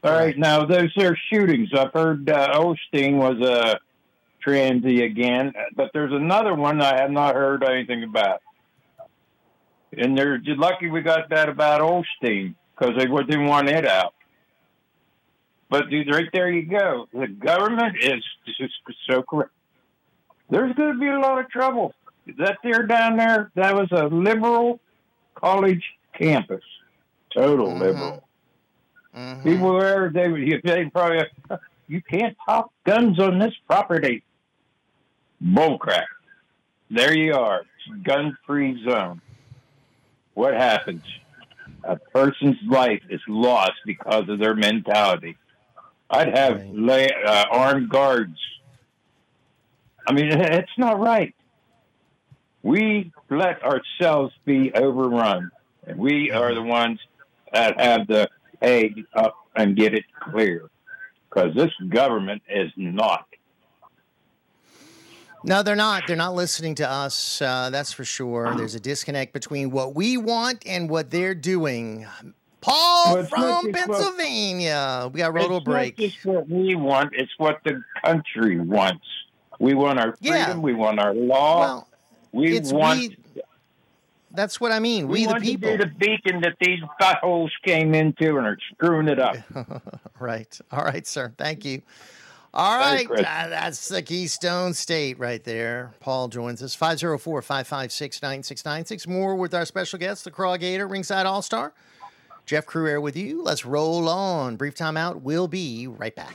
All right, now those there shootings. I've heard uh, Osteen was a transy again, but there's another one I have not heard anything about. And they're lucky we got that about Osteen because they didn't want it out. But dude, right there you go. The government is just so correct. There's going to be a lot of trouble. That there down there, that was a liberal college campus, total liberal. People there, they they probably you can't talk guns on this property. Bullcrap. There you are, gun free zone. What happens? A person's life is lost because of their mentality. I'd have lay, uh, armed guards. I mean, it's not right. We let ourselves be overrun, and we are the ones that have the egg up and get it clear. Because this government is not. No, they're not. They're not listening to us. Uh, that's for sure. There's a disconnect between what we want and what they're doing. Paul Well, from just what- Pennsylvania. We got roto it's break. not just what we want; it's what the country wants. We want our freedom. Yeah. We want our law. Well, we it's want. we- That's what I mean. We, the want people. to be the beacon that these buttholes came into and are screwing it up. right. All right, sir. Thank you. All right. Uh, that's the Keystone State right there. Paul joins us. 504 556 9696. More with our special guest, the Craw Gator, Ringside All Star. Jeff Crouere with you. Let's roll on. Brief timeout. We'll be right back.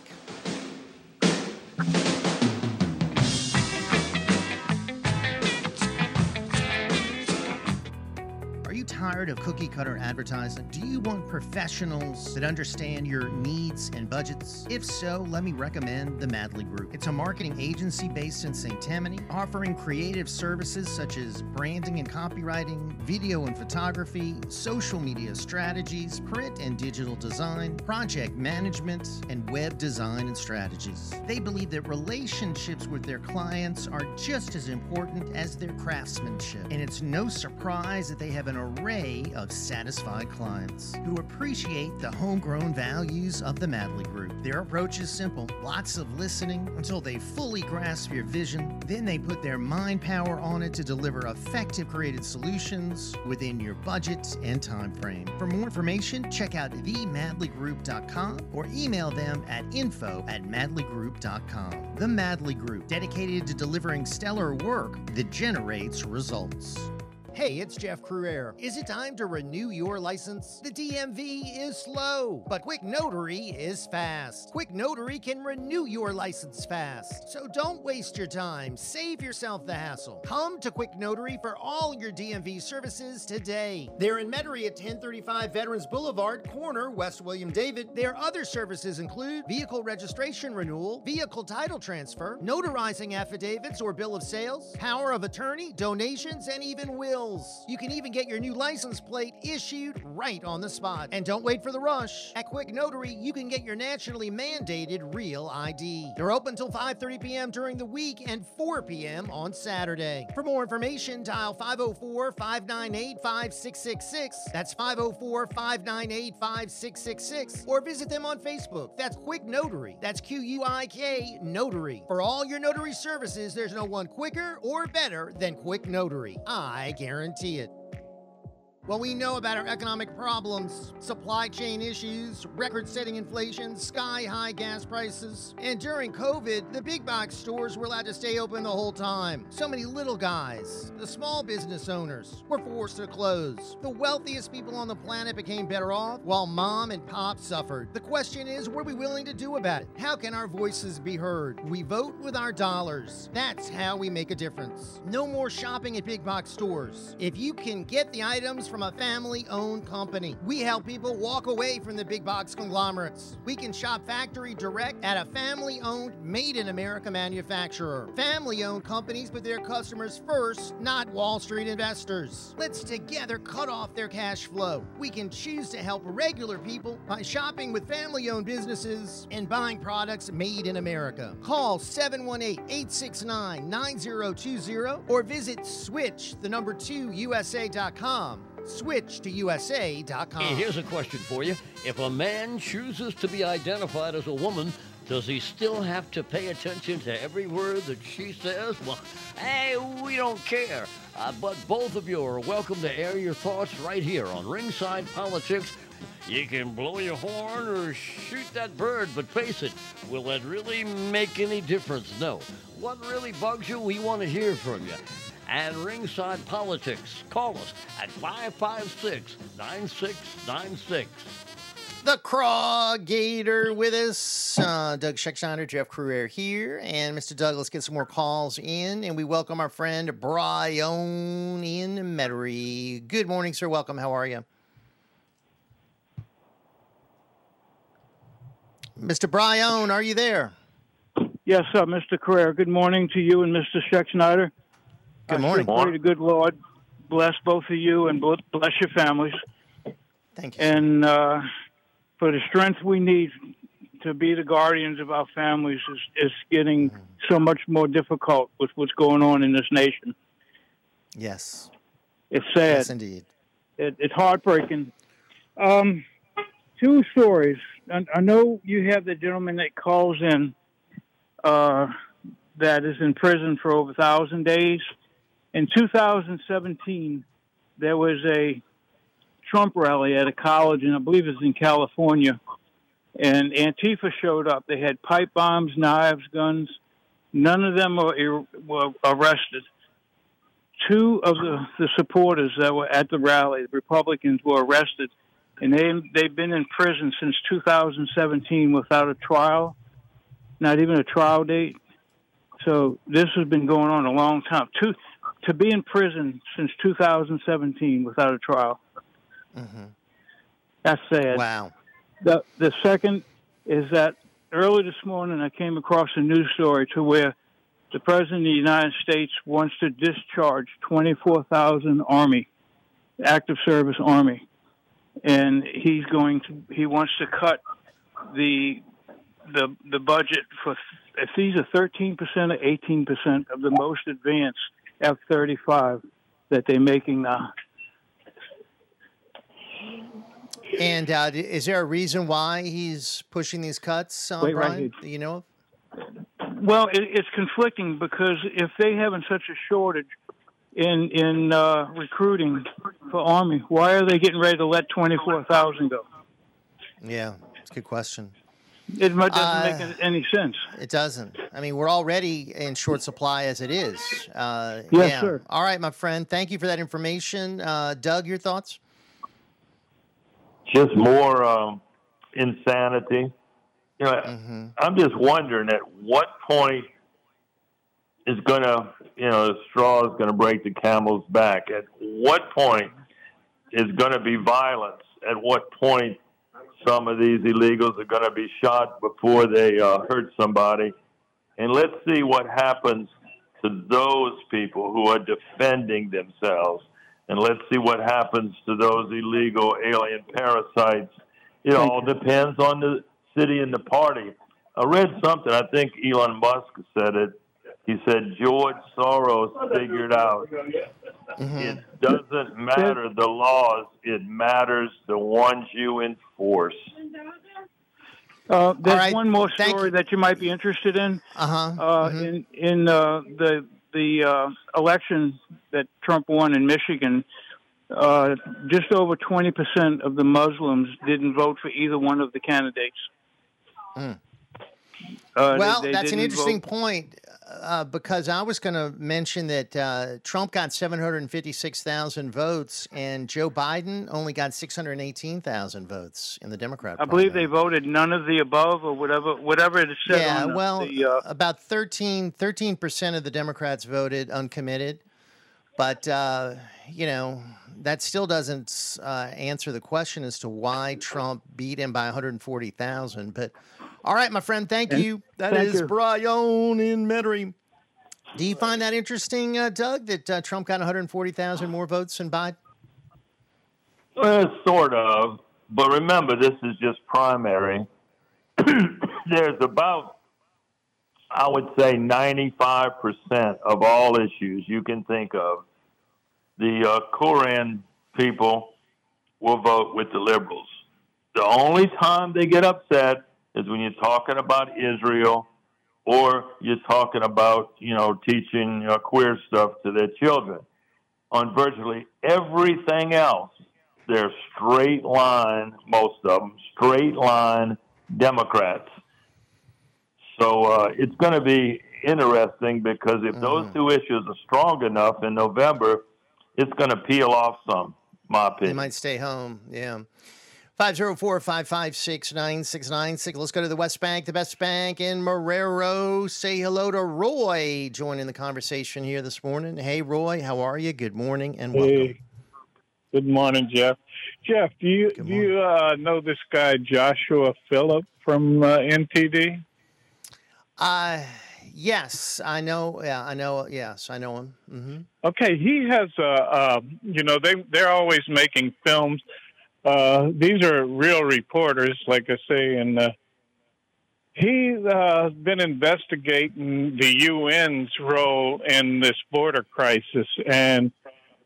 Tired of cookie cutter advertising? Do you want professionals that understand your needs and budgets? If so, let me recommend the Madley Group. It's a marketing agency based in St. Tammany, offering creative services such as branding and copywriting, video and photography, social media strategies, print and digital design, project management, and web design and strategies. They believe that relationships with their clients are just as important as their craftsmanship, and it's no surprise that they have an array of satisfied clients who appreciate the homegrown values of the Madley Group. Their approach is simple lots of listening until they fully grasp your vision. Then they put their mind power on it to deliver effective creative solutions within your budget and time frame. For more information, check out themadleygroup.com or email them at info at madleygroup.com. The Madley Group, dedicated to delivering stellar work that generates results. Hey, it's Jeff Crouere. Is it time to renew your license? The DMV is slow, but Quik Notary is fast. Quik Notary can renew your license fast. So don't waste your time. Save yourself the hassle. Come to Quik Notary for all your DMV services today. They're in Metairie at 1035 Veterans Boulevard, corner West William David. Their other services include vehicle registration renewal, vehicle title transfer, notarizing affidavits or bill of sales, power of attorney, donations, and even wills. You can even get your new license plate issued right on the spot. And don't wait for the rush. At Quik Notary, you can get your nationally mandated real ID. They're open until 5:30 p.m. during the week and 4 p.m. on Saturday. For more information, dial 504-598-5666. That's 504-598-5666 or visit them on Facebook. That's Quik Notary. That's Q U I K Notary. For all your notary services, there's no one quicker or better than Quik Notary. I guarantee it. Well, we know about our economic problems, supply chain issues, record setting inflation, sky high gas prices. And during COVID, the big box stores were allowed to stay open the whole time. So many little guys, the small business owners, were forced to close. The wealthiest people on the planet became better off, while mom and pop suffered. The question is, what are we willing to do about it? How can our voices be heard? We vote with our dollars. That's how we make a difference. No more shopping at big box stores. If you can get the items from a family owned company, we help people walk away from the big box conglomerates. We can shop factory direct at a family owned, made in America manufacturer. Family owned companies put their customers first, not Wall Street investors. Let's together cut off their cash flow. We can choose to help regular people by shopping with family owned businesses and buying products made in America. Call 718 869 9020 or visit switch the number 2 USA.com. Switch to USA.com. Hey, here's a question for you. If a man chooses to be identified as a woman, does he still have to pay attention to every word that she says? Well, hey, we don't care. Uh, but both of you are welcome to air your thoughts right here on Ringside Politics. You can blow your horn or shoot that bird, but face it, will that really make any difference? No. What really bugs you? We want to hear from you and Ringside Politics. Call us at 556 9696. The Craw Gator with us. Uh, Doug Schexnayder, Jeff Crouere here. And Mr. Doug, let's get some more calls in. And we welcome our friend Brian in Metairie. Good morning, sir. Welcome. How are you? Mr. Brian, are you there? Yes, sir, Mr. Carrera. Good morning to you and Mr. Scheckschneider. Good morning. I pray the good Lord bless both of you and bless your families. Thank you. And uh, for the strength we need to be the guardians of our families is, is getting so much more difficult with what's going on in this nation. Yes. It's sad. Yes, indeed. It, it's heartbreaking. Um, two stories. I, I know you have the gentleman that calls in uh, that is in prison for over a thousand days. In 2017, there was a Trump rally at a college, and I believe it was in California. And Antifa showed up. They had pipe bombs, knives, guns. None of them were, were arrested. Two of the, the supporters that were at the rally, the Republicans, were arrested, and they they've been in prison since 2017 without a trial, not even a trial date. So this has been going on a long time. Two, to be in prison since 2017 without a trial. Mm-hmm. That's sad. Wow. The the second is that early this morning I came across a news story to where the president of the United States wants to discharge 24,000 army, active service army, and he's going to he wants to cut the the the budget for if these are 13 percent or 18 percent of the most advanced F-35 that they're making now. And uh, is there a reason why he's pushing these cuts, uh, Wait, Brian? Do you know? Well, it, it's conflicting because if they having such a shortage in in uh, recruiting for Army, why are they getting ready to let twenty four thousand go? Yeah, it's a good question. It doesn't Uh, make any- any sense. It doesn't. I mean, we're already in short supply as it is. Uh, Yes, yeah. sir. All right, my friend. Thank you for that information. Uh, Doug, your thoughts? just more um, insanity. You know, I'm just wondering at what point is going to, you know, the straw is going to break the camel's back. At what point is going to be violence? At what point some of these illegals are going to be shot before they uh, hurt somebody? And let's see what happens to those people who are defending themselves. And let's see what happens to those illegal alien parasites. It all depends on the city and the party. I read something, I think Elon Musk said it. He said George Soros figured out it doesn't matter the laws, it matters the ones you enforce. Uh, there's right, one more story that you might be interested in. Uh-huh. Uh, In in uh, the the uh, election that Trump won in Michigan, uh, just over twenty percent of the Muslims didn't vote for either one of the candidates. Mm. Uh, they- well, they that's an interesting vote- point uh, because I was going to mention that uh, Trump got 756,000 votes and Joe Biden only got 618,000 votes in the Democrat I believe they voted none of the above or whatever whatever it said. yeah, well, the, uh, about 13 percent of the Democrats voted uncommitted, but uh, you know that still doesn't uh, answer the question as to why Trump beat him by 140,000. But all right, my friend, thank And- you. That is thank you. Brian in Metairie. Do you find that interesting, uh, Doug, that uh, Trump got 140,000 more votes than Biden? Well, sort of. But remember, this is just primary. There's about, I would say, 95% of all issues you can think of. The uh, Korean people will vote with the liberals. The only time they get upset is when you're talking about Israel or you're talking about, you know, teaching uh, queer stuff to their children. On virtually everything else, they're straight line, most of them, straight line Democrats. So uh, it's going to be interesting because if those two issues are strong enough in November, it's going to peel off some, my opinion. They might stay home. Yeah. 504 556 9696. Let's go to the West Bank, the best bank in Marrero. Say hello to Roy joining the conversation here this morning. Hey, Roy, how are you? Good morning and welcome. Hey, good morning, Jeff. Jeff, do you do you uh, know this guy Joshua Philipp from uh, NTD? Uh, yes, I know. Yeah, I know. Yes, I know him. hmm Okay, he has uh, uh, you know they they're always making films. Uh, these are real reporters, like I say, and uh, he's uh, been investigating the UN's role in this border crisis, and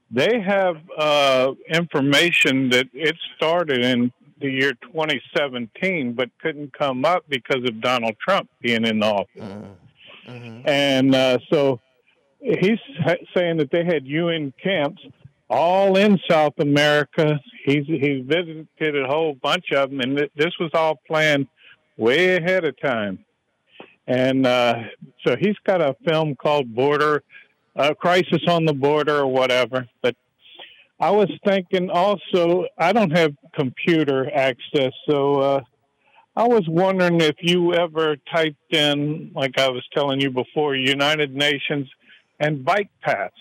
they have uh, information that it started in the year 2017, but couldn't come up because of Donald Trump being in office. And uh, so he's saying that they had UN camps all in South America. He's he's visited a whole bunch of them, and th- this was all planned way ahead of time. And uh, so he's got a film called Border uh, Crisis on the Border or whatever. But I was thinking also, I don't have computer access, so uh, I was wondering if you ever typed in, like I was telling you before, United Nations and bike paths.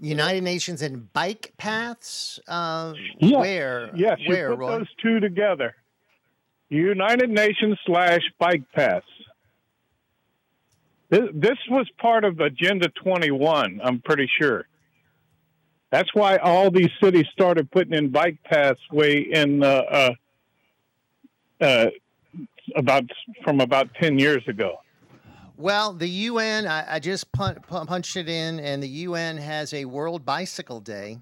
United Nations and bike paths. Uh, Yeah. Where? Yes, you put Roy? those two together. United Nations slash bike paths. This, this was part of Agenda 21, I'm pretty sure. That's why all these cities started putting in bike paths way in uh, uh, uh, about from about 10 years ago. Well, the UN, I, I just pun- pu- punched it in, and the UN has a World Bicycle Day.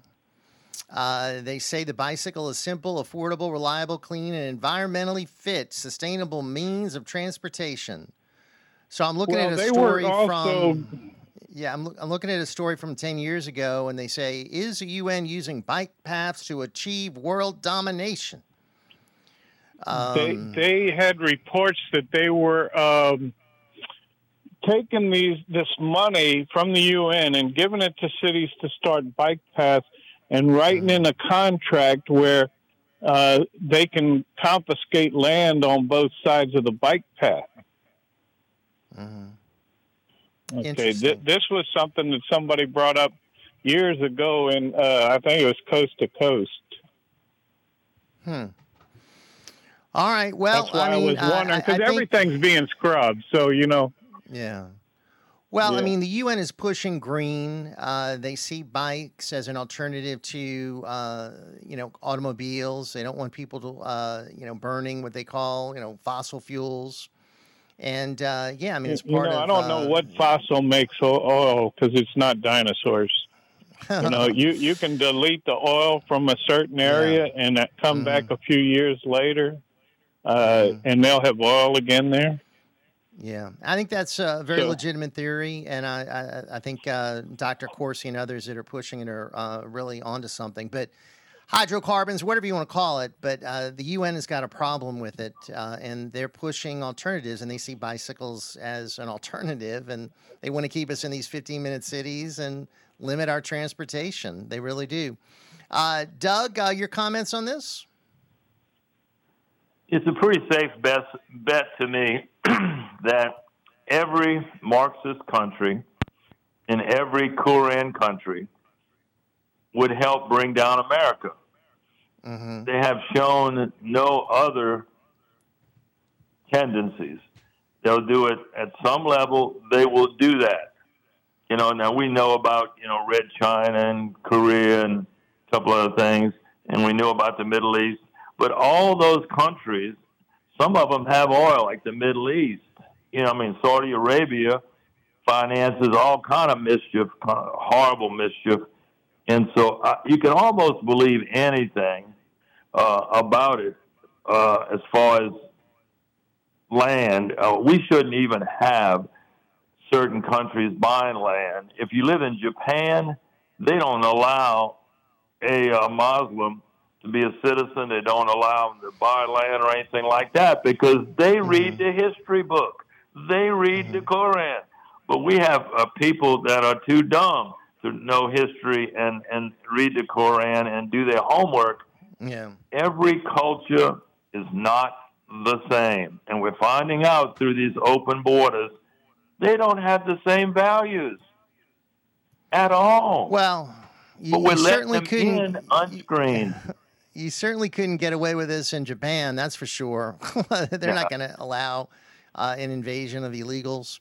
Uh, they say the bicycle is simple, affordable, reliable, clean, and environmentally fit, sustainable means of transportation. So I'm looking Well, at a story also from. Yeah, I'm, loo- I'm looking at a story from 10 years ago, and they say, Is the UN using bike paths to achieve world domination? they Um, they had reports that they were um, taking these this money from the UN and giving it to cities to start bike paths and writing in a contract where uh, they can confiscate land on both sides of the bike path. Okay, th- this was something that somebody brought up years ago, and uh, I think it was Coast to Coast. Hmm. All right. Well, That's why I, I was wondering because everything's being scrubbed. So you know, Yeah. Well, I mean, the UN is pushing green. Uh, they see bikes as an alternative to, uh, you know, automobiles. They don't want people to, uh, you know, burning what they call, you know, fossil fuels. And uh, yeah, I mean, it's you part know, of. I don't uh, know what fossil makes oil because it's not dinosaurs. you know, you you can delete the oil from a certain area and come back Mm-hmm. a few years later, uh, and they'll have oil again there. Yeah, I think that's a very So- legitimate theory, and I I, I think uh, Dr. Corsi and others that are pushing it are uh, really onto something. But hydrocarbons, whatever you want to call it, but uh, the UN has got a problem with it, uh, and they're pushing alternatives, and they see bicycles as an alternative, and they want to keep us in these 15-minute cities and limit our transportation. They really do. Uh, Doug, uh, your comments on this? it's a pretty safe bet, bet to me that every Marxist country and every Korean country would help bring down America. Mm-hmm. They have shown no other tendencies. They'll do it at some level. They will do that. You know, now we know about, you know, Red China and Korea and a couple other things, and we know about the Middle East. But all those countries, some of them have oil, like the Middle East. You know, I mean, Saudi Arabia finances all kind of mischief, kind of horrible mischief, and so uh, you can almost believe anything uh, about it uh, as far as land. Uh, we shouldn't even have certain countries buying land. If you live in Japan, they don't allow a uh, Muslim to be a citizen. They don't allow them to buy land or anything like that because they read the history book. They read the Koran. But we have uh, people that are too dumb to know history and, and read the Koran and do their homework. Yeah. Every culture is not the same. And we're finding out through these open borders, they don't have the same values at all. Well, you, but we're you certainly them couldn't. unscreened. You certainly couldn't get away with this in Japan, that's for sure. They're not going to allow an invasion of illegals.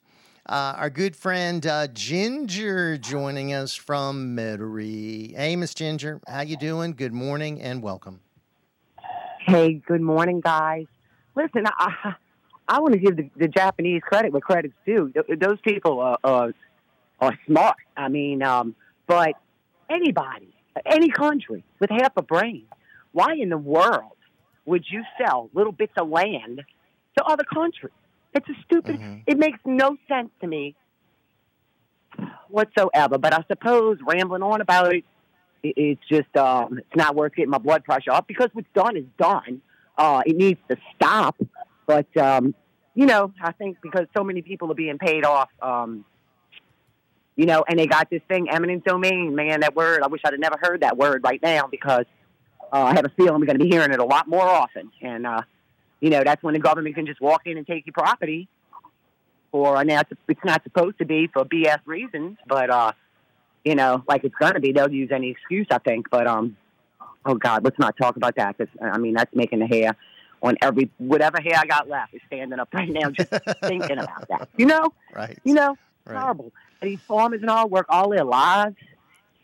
Uh, our good friend uh, Ginger joining us from Metairie. Hey, Miss Ginger, how you doing? Good morning and welcome. Hey, good morning, guys. Listen, I, I want to give the, the Japanese credit where credit's due. Those people are, are, are smart. I mean, um, but anybody, any country with half a brain, why in the world would you sell little bits of land to other countries? It's a stupid. It makes no sense to me whatsoever. But I suppose rambling on about it, it it's just um, it's not worth getting my blood pressure up because what's done is done. Uh, it needs to stop. But um, you know, I think because so many people are being paid off, um, you know, and they got this thing, eminent domain. Man, that word. I wish I'd have never heard that word right now because uh, I have a feeling we're going to be hearing it a lot more often. And uh, you know, that's when the government can just walk in and take your property. Or now it's, it's not supposed to be for BS reasons, but uh, you know, like it's going to be. They'll use any excuse, I think. But um, oh God, let's not talk about that because I mean that's making the hair on every whatever hair I got left is standing up right now just thinking about that. You know, Right. you know, Right. horrible. And these farmers and all work all their lives,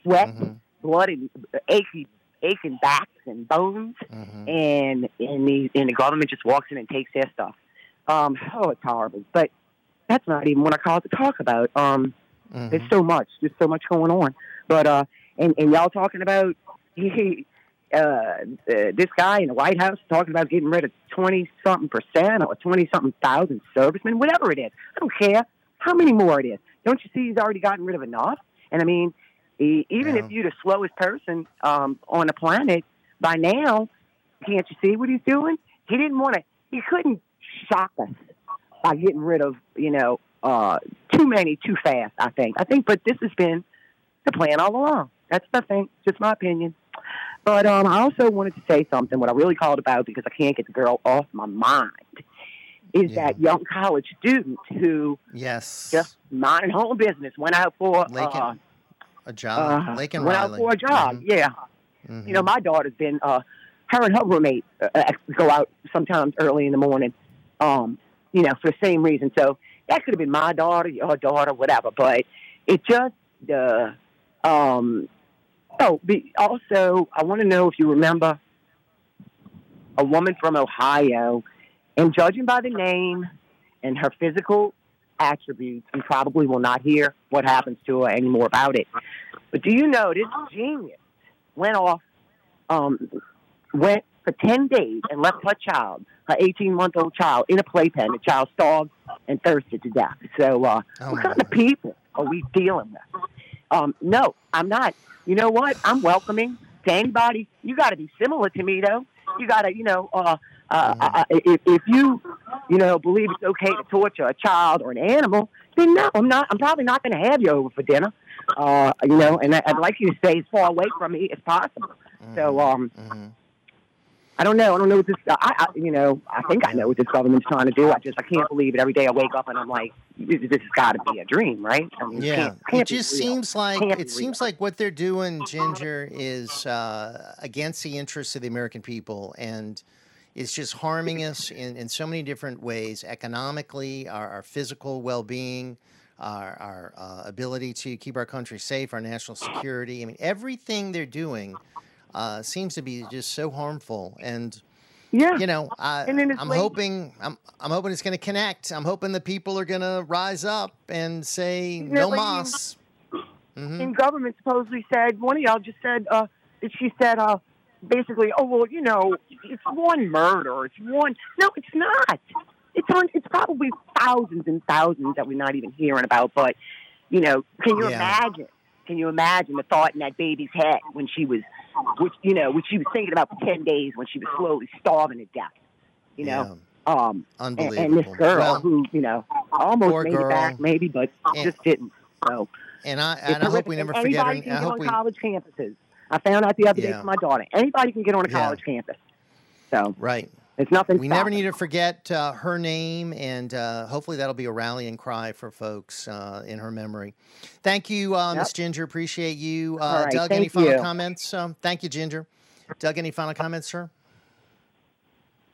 sweat, Mm-hmm. blood, and aching, aching backs and bones, Mm-hmm. and and the and the government just walks in and takes their stuff. Um, oh, it's horrible. But that's not even what I called to talk about. Um, Mm-hmm. there's so much, there's so much going on. But uh, and and y'all talking about uh, uh, this guy in the White House talking about getting rid of twenty something percent or twenty something thousand servicemen, whatever it is. I don't care. how many more it is? Don't you see he's already gotten rid of enough? And I mean, even Yeah. if you're the slowest person um, on the planet by now, can't you see what he's doing? He didn't want to. He couldn't shock us by getting rid of you know uh, too many too fast. I think. I think, but this has been the plan all along. That's the thing. Just my opinion. But um, I also wanted to say something. What I really called about because I can't get the girl off my mind is that young college student who Yes. just minding own business went out for Lake uh, a job. uh, Lake and went Riley. out for a job. Mhm. Yeah, Mhm. you know, my daughter's been uh, her and her roommate uh, uh, go out sometimes early in the morning. Um, you know, for the same reason. So that could have been my daughter, your daughter, whatever. But it just uh, um, oh, be, also I want to know if you remember a woman from Ohio, and judging by the name and her physical attributes, you probably will not hear what happens to her anymore about it. But do you know this genius went off, um, went for 10 days and left her child, her 18 month old child, in a playpen. The child starved and thirsted to death. So, uh, Oh, what kind of people are we dealing with? Um, no, I'm not. You know what? I'm welcoming to anybody. You got to be similar to me, though. You got to, you know, uh, uh, uh, if, if you, you know, believe it's okay to torture a child or an animal, then no, I'm not. I'm probably not going to have you over for dinner. Uh, you know, and I, I'd like you to stay as far away from me as possible. So, um, I don't know. I don't know what this. I, I, you know, I think I know what this government's trying to do. I just, I can't believe it. Every day I wake up and I'm like, this, this has got to be a dream, right? I mean, it Yeah, can't, can't it just seems like Can't it seems like what they're doing, Ginger, is uh, against the interests of the American people, and it's just harming us in, in so many different ways, economically, our, our physical well-being, our, our uh, ability to keep our country safe, our national security. I mean, everything they're doing uh, seems to be just so harmful, and yeah, you know, I, like- hoping I'm I'm hoping it's going to connect. I'm hoping the people are going to rise up and say no like you- mas. Mhm. And government supposedly said one of y'all just said uh, she said uh, basically, oh well, you know, it's one murder, it's one. No, it's not. It's on. It's probably thousands and thousands that we're not even hearing about. But you know, can you Yeah. imagine? Can you imagine the thought in that baby's head when she was, which you know, which she was thinking about for ten days when she was slowly starving to death. You know. Um, and, and this girl Well, who, you know, almost made it back, maybe, but And- just didn't. So, And I and I hope we never forget her. I hope on we college campuses. I found out the other day Yeah. from my daughter. Anybody can get on a Yeah. college campus. So right. It's nothing. We never need to forget uh, her name, and uh, hopefully that'll be a rallying cry for folks uh, in her memory. Thank you, uh, Miss Ginger. Appreciate you, uh, All right, Doug. any final you. comments? Um, thank you, Ginger. Doug, any final comments, sir?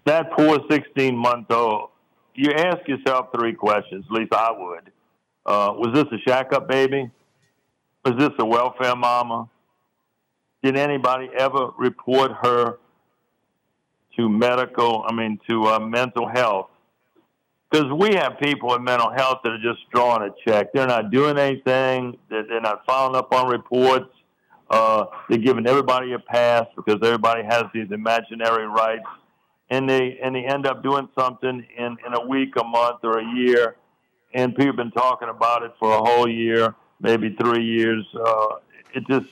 That poor 16 month old, you ask yourself three questions, at least I would. Uh, was this a shack up baby? Was this a welfare mama? Did anybody ever report her to medical, I mean, to uh, mental health? Because we have people in mental health that are just drawing a check. They're not doing anything, they're, they're not following up on reports. Uh, they're giving everybody a pass because everybody has these imaginary rights and they and they end up doing something in in a week, a month, or a year, and people have been talking about it for a whole year, maybe three years. Uh, it just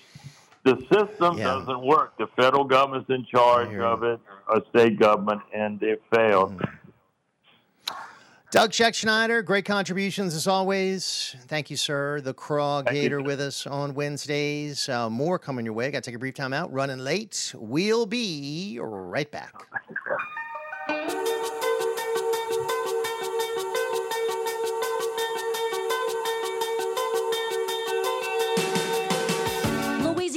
the system doesn't work. The federal government's in charge of it, or state government, and they've failed. Doug Schexnayder, great contributions as always. Thank you, sir. The Craw Thank you. Gator with us on Wednesdays. Uh, more coming your way. Got to take a brief time out. Running late. We'll be right back.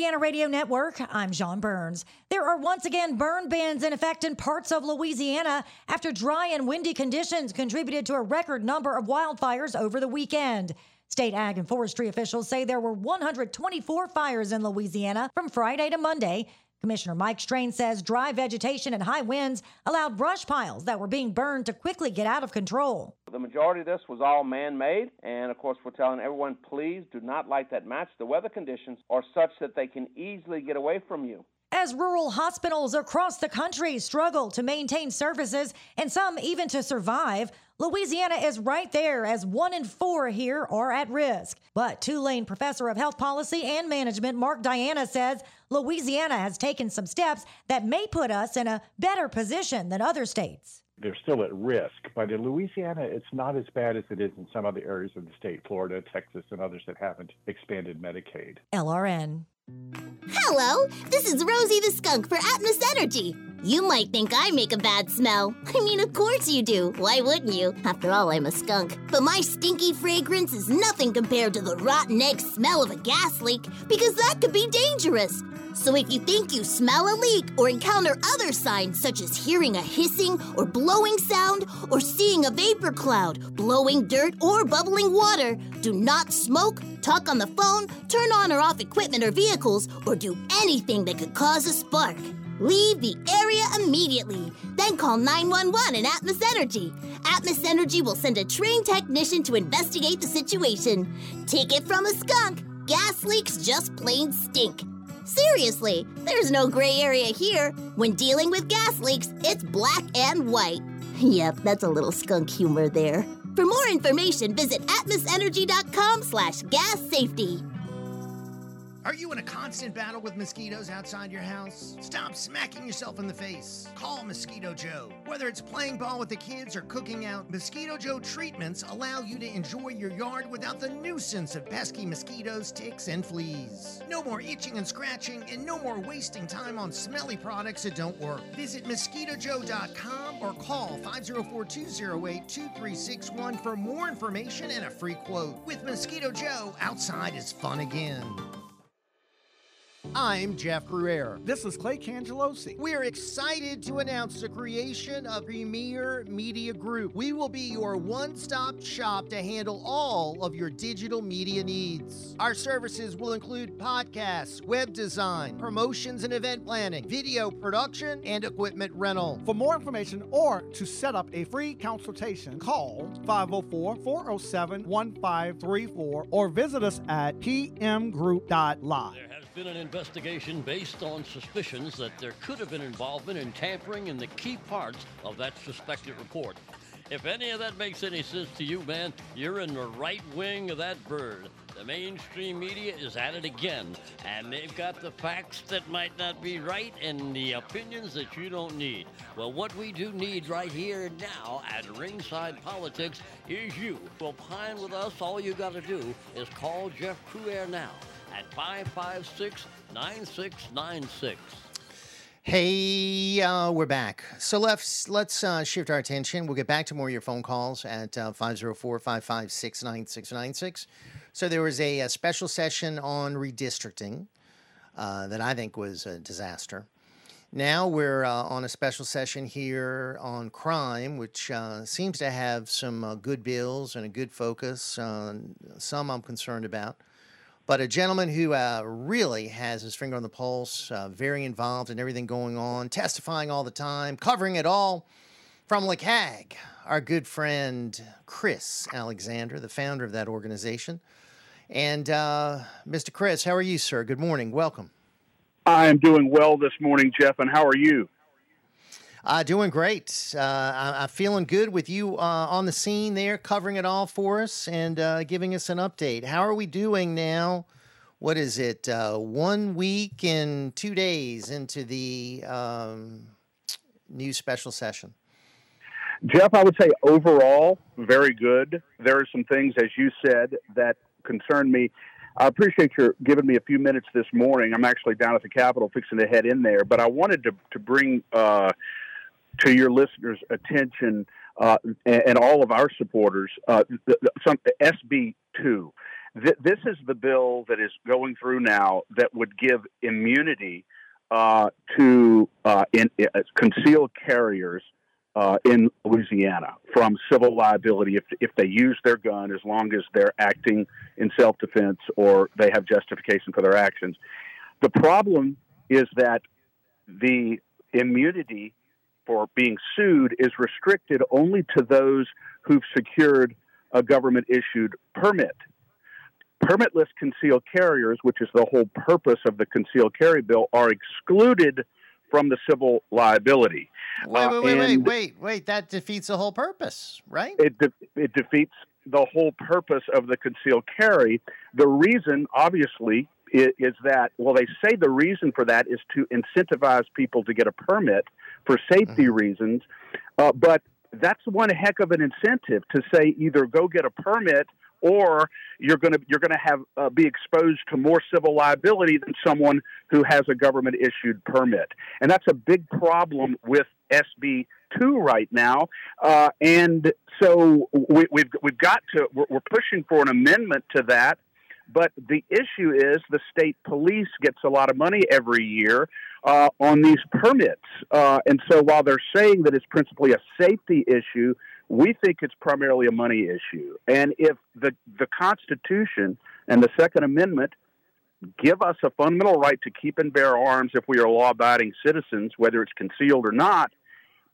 Louisiana Radio Network, I'm John Burns. There are once again burn bans in effect in parts of Louisiana after dry and windy conditions contributed to a record number of wildfires over the weekend. State ag and forestry officials say there were 124 fires in Louisiana from Friday to Monday. Commissioner Mike Strain says dry vegetation and high winds allowed brush piles that were being burned to quickly get out of control. The majority of this was all man made, and of course, we're telling everyone please do not light that match. The weather conditions are such that they can easily get away from you. As rural hospitals across the country struggle to maintain services and some even to survive, Louisiana is right there as one in four here are at risk. But Tulane professor of health policy and management Mark Diana says Louisiana has taken some steps that may put us in a better position than other states. They're still at risk, but in Louisiana, it's not as bad as it is in some other areas of the state, Florida, Texas, and others that haven't expanded Medicaid. LRN. Hello, this is Rosie the skunk for Atmos Energy. You might think I make a bad smell. I mean, of course you do. Why wouldn't you? After all, I'm a skunk. But my stinky fragrance is nothing compared to the rotten egg smell of a gas leak, because that could be dangerous. So if you think you smell a leak or encounter other signs such as hearing a hissing or blowing sound or seeing a vapor cloud, blowing dirt or bubbling water, do not smoke, talk on the phone, turn on or off equipment or vehicles, or do anything that could cause a spark. Leave the area immediately. Then call 911 and Atmos Energy. Atmos Energy will send a trained technician to investigate the situation. Take it from a skunk. Gas leaks just plain stink. Seriously, there's no gray area here. When dealing with gas leaks, it's black and white. Yep, that's a little skunk humor there. For more information, visit atmosenergy.com slash gas safety. Are you in a constant battle with mosquitoes outside your house? Stop smacking yourself in the face. Call Mosquito Joe. Whether it's playing ball with the kids or cooking out, Mosquito Joe treatments allow you to enjoy your yard without the nuisance of pesky mosquitoes, ticks, and fleas. No more itching and scratching, and no more wasting time on smelly products that don't work. Visit mosquitojoe.com or call 504 208 2361 for more information and a free quote. With Mosquito Joe, outside is fun again. I'm Jeff Crouere. This is Clay Cangelosi. We're excited to announce the creation of Premier Media Group. We will be your one stop shop to handle all of your digital media needs. Our services will include podcasts, web design, promotions and event planning, video production, and equipment rental. For more information or to set up a free consultation, call 504 407 1534 or visit us at pmgroup.live. Been an investigation based on suspicions that there could have been involvement in tampering in the key parts of that suspected report. If any of that makes any sense to you, man, you're in the right wing of that bird. The mainstream media is at it again, and they've got the facts that might not be right and the opinions that you don't need. Well, what we do need right here and now at Ringside Politics is you. Opine with us, all you got to do is call Jeff Crouere now at 556 9696. Hey, uh, we're back. So let's let's uh, shift our attention. We'll get back to more of your phone calls at uh, 504-556-9696. So there was a, a special session on redistricting uh, that I think was a disaster. Now we're uh, on a special session here on crime, which uh, seems to have some good bills and a good focus. Some I'm concerned about. But a gentleman who uh, really has his finger on the pulse, uh, very involved in everything going on, testifying all the time, covering it all from LACAG, our good friend Chris Alexander, the founder of that organization. And uh, Mr. Chris, how are you, sir? Good morning. Welcome. I am doing well this morning, Jeff, and how are you? Uh, doing great. Uh, I, I'm feeling good with you uh, on the scene there, covering it all for us and uh, giving us an update. How are we doing now? What is it? Uh, one week and two days into the um, new special session. Jeff, I would say overall, very good. There are some things, as you said, that concern me. I appreciate your giving me a few minutes this morning. I'm actually down at the Capitol fixing to head in there, but I wanted to, to bring uh, to your listeners' attention uh, and, and, all of our supporters uh, the, the, some SB 2. Th- this is the bill that is going through now that would give immunity uh, to uh, in, concealed carriers uh, in Louisiana from civil liability if, if they use their gun as long as they're acting in self defense or they have justification for their actions. The problem is that the immunity for being sued is restricted only to those who've secured a government issued permit. permitless concealed carriers, which is the whole purpose of the concealed carry bill, are excluded from the civil liability. Wait, Uh, wait, wait, wait, wait, wait. That defeats the whole purpose, right? It, de- it defeats the whole purpose of the concealed carry. The reason, obviously, is, is that, well, they say the reason for that is to incentivize people to get a permit for safety reasons. Uh, but that's one heck of an incentive to say either go get a permit or you're going to you're going to have uh, be exposed to more civil liability than someone who has a government issued permit, and that's a big problem with SB two right now. Uh, and so we, we've we've got to we're, we're pushing for an amendment to that. But the issue is the state police gets a lot of money every year uh, on these permits, uh, and so while they're saying that it's principally a safety issue, we think it's primarily a money issue. And if the, the Constitution and the Second Amendment give us a fundamental right to keep and bear arms if we are law abiding citizens, whether it's concealed or not,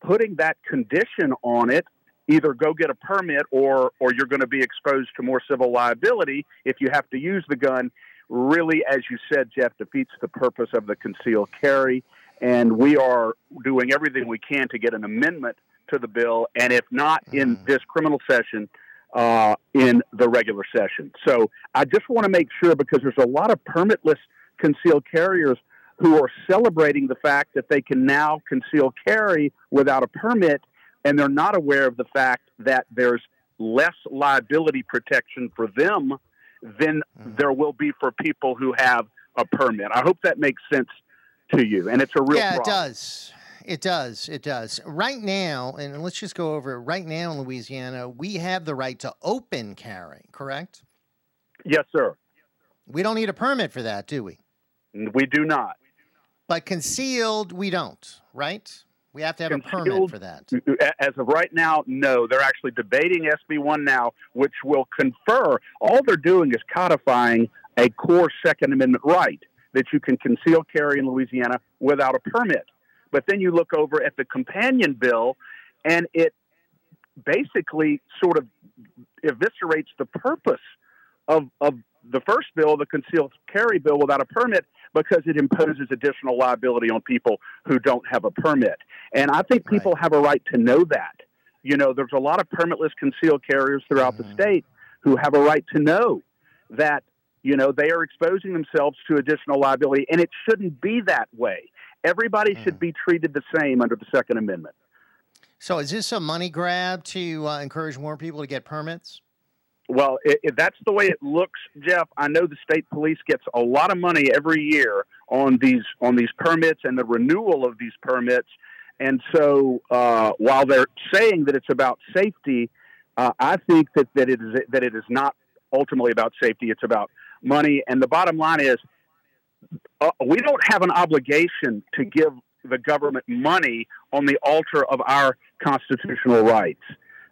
putting that condition on it, either go get a permit or, or you're going to be exposed to more civil liability if you have to use the gun, really, as you said, Jeff, defeats the purpose of the concealed carry. And we are doing everything we can to get an amendment to the bill, and if not in this criminal session, uh, in the regular session. So I just want to make sure because there's a lot of permitless concealed carriers who are celebrating the fact that they can now conceal carry without a permit, and they're not aware of the fact that there's less liability protection for them than mm. there will be for people who have a permit. I hope that makes sense to you, and it's a real yeah, problem. it does. It does. It does. Right now, and let's just go over it. Right now in Louisiana, we have the right to open carry, correct? Yes, sir. We don't need a permit for that, do we? We do not. But concealed, we don't, right? We have to have a permit for that. As of right now, no. They're actually debating SB1 now, which will confer. All they're doing is codifying a core Second Amendment right that you can conceal carry in Louisiana without a permit. But then you look over at the companion bill, and it basically sort of eviscerates the purpose of, of the first bill, the concealed carry bill, without a permit because it imposes additional liability on people who don't have a permit. And I think people have a right to know that. You know, there's a lot of permitless concealed carriers throughout the state who have a right to know that, you know, they are exposing themselves to additional liability, and it shouldn't be that way. Everybody should be treated the same under the Second Amendment. So is this a money grab to uh, encourage more people to get permits? Well, that's the way it looks, Jeff. I know the state police gets a lot of money every year on these on these permits and the renewal of these permits. And so, uh, while they're saying that it's about safety, uh, I think that, that it is that it is not ultimately about safety. It's about money. And the bottom line is, uh, we don't have an obligation to give the government money on the altar of our constitutional rights.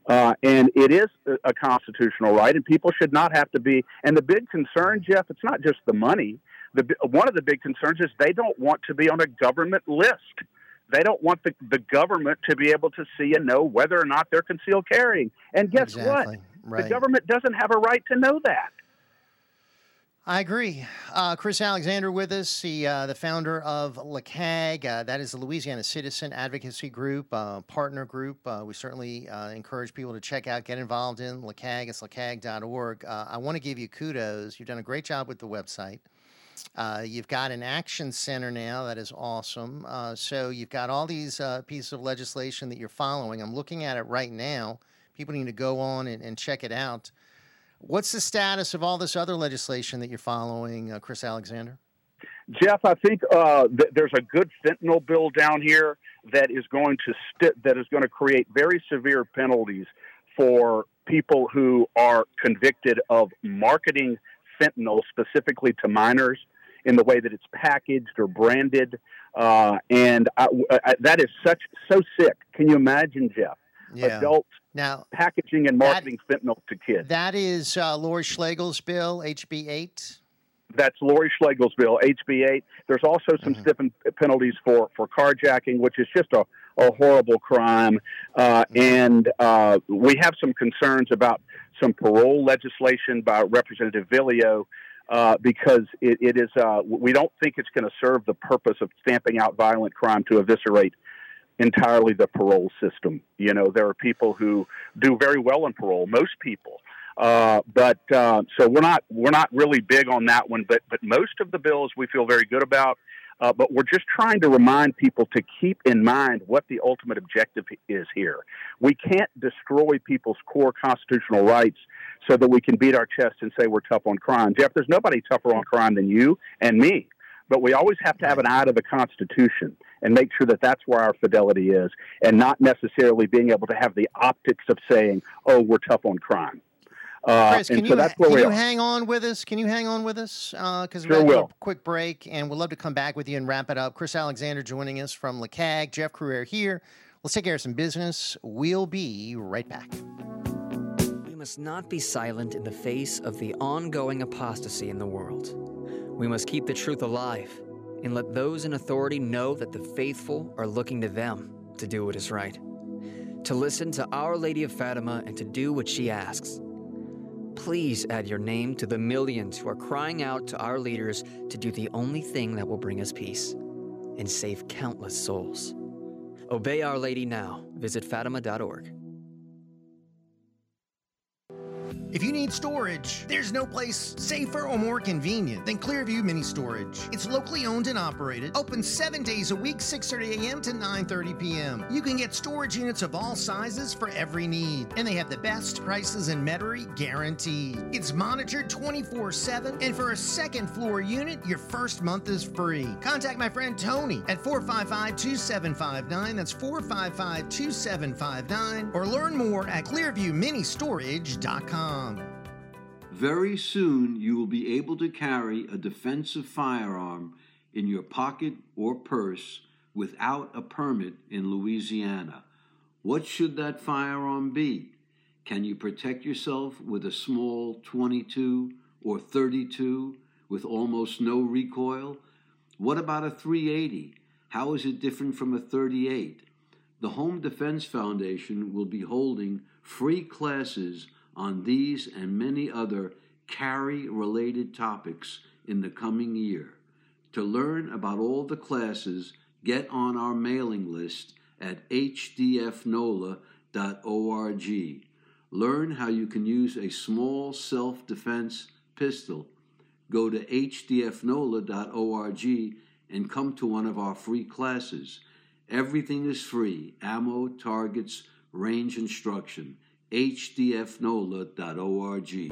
Uh, and it is a- constitutional right, and people should not have to be. And the big concern, Jeff, it's not just the money. The one of the big concerns is they don't want to be on a government list. They don't want the, the government to be able to see and know whether or not they're concealed carrying. And guess Exactly, what? right. The government doesn't have a right to know that. I agree. Uh, Chris Alexander with us, the uh, the founder of LACAG. Uh, that is the Louisiana Citizen Advocacy Group, uh, partner group. Uh, we certainly uh, encourage people to check out, get involved in LACAG. It's lacag.org. I want to give you kudos. You've done a great job with the website. You've got an action center now that is awesome. So you've got all these pieces of legislation that you're following. I'm looking at it right now. People need to go on and, and check it out. What's the status of all this other legislation that you're following, uh, Chris Alexander? Jeff, I think uh, th- there's a good fentanyl bill down here that is going to st- that is going to create very severe penalties for people who are convicted of marketing fentanyl specifically to minors in the way that it's packaged or branded, uh, and I, I, that is such so sick. Can you imagine, Jeff? Yeah. Adults now packaging and marketing fentanyl to kids. That is uh, Laurie Schlegel's bill, HB 8. That's Laurie Schlegel's bill, HB 8. There's also some stiffened penalties for, for carjacking, which is just a, a horrible crime. Uh, and uh, we have some concerns about some parole legislation by Representative Villio uh, because it, it is. Uh, we don't think it's going to serve the purpose of stamping out violent crime to eviscerate entirely the parole system. You know, there are people who do very well in parole. Most people. Uh, but uh, so we're not we're not really big on that one. But but most of the bills we feel very good about. Uh, but we're just trying to remind people to keep in mind what the ultimate objective is here. We can't destroy people's core constitutional rights so that we can beat our chest and say we're tough on crime. Jeff, there's nobody tougher on crime than you and me. But we always have to have an eye to the Constitution and make sure that that's where our fidelity is, and not necessarily being able to have the optics of saying, "Oh, we're tough on crime." Uh, Chris, can so you, can you hang on with us? Can you hang on with us? Because Sure we're a quick break, and we'd love to come back with you and wrap it up. Chris Alexander joining us from LACAG, Jeff Crouere here. Let's take care of some business. We'll be right back. Must not be silent in the face of the ongoing apostasy in the world. We must keep the truth alive and let those in authority know that the faithful are looking to them to do what is right, to listen to Our Lady of Fatima and to do what she asks. Please add your name to the millions who are crying out to our leaders to do the only thing that will bring us peace and save countless souls. Obey Our Lady now. Visit Fatima.org. If you need storage, there's no place safer or more convenient than Clearview Mini Storage. It's locally owned and operated, open seven days a week, 6:30 a.m. to 9:30 p.m. You can get storage units of all sizes for every need, and they have the best prices in Metairie guaranteed. It's monitored 24/7, and for a second floor unit, your first month is free. Contact my friend Tony at 455-2759. That's 455-2759, or learn more at ClearviewMiniStorage.com. Very soon, you will be able to carry a defensive firearm in your pocket or purse without a permit in Louisiana. What should that firearm be? Can you protect yourself with a small 22 or 32 with almost no recoil? What about a 380? How is it different from a 38? The Home Defense Foundation will be holding free classes on these and many other carry related topics in the coming year. To learn about all the classes, get on our mailing list at hdfnola.org. Learn how you can use a small self defense pistol. Go to hdfnola.org and come to one of our free classes. Everything is free ammo, targets, range instruction. hdfnola.org.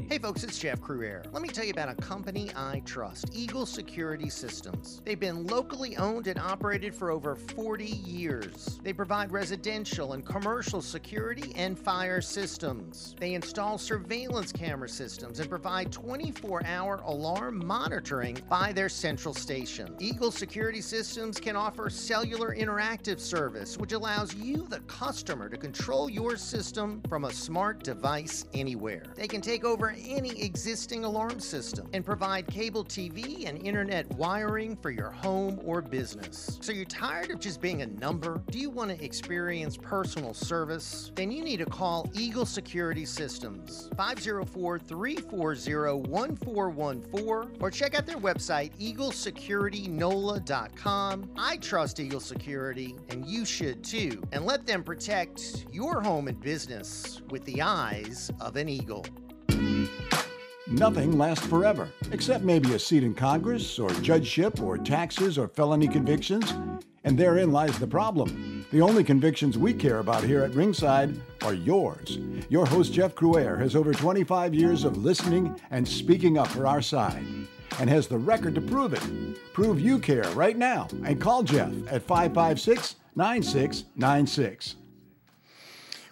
Hey folks, it's Jeff Crouere. Let me tell you about a company I trust, Eagle Security Systems. They've been locally owned and operated for over 40 years. They provide residential and commercial security and fire systems. They install surveillance camera systems and provide 24 hour alarm monitoring by their central station. Eagle Security Systems can offer cellular interactive service, which allows you, the customer, to control your system from a smart device anywhere. They can take over any existing alarm system and provide cable TV and internet wiring for your home or business. So you're tired of just being a number? Do you want to experience personal service? Then you need to call Eagle Security Systems 504 340 1414 or check out their website eaglesecuritynola.com. I trust Eagle Security and you should too. And let them protect your home and business with the eyes of an eagle. Nothing lasts forever, except maybe a seat in Congress, or judgeship, or taxes, or felony convictions. And therein lies the problem. The only convictions we care about here at Ringside are yours. Your host, Jeff Crouere, has over 25 years of listening and speaking up for our side, and has the record to prove it. Prove you care right now and call Jeff at 556 9696.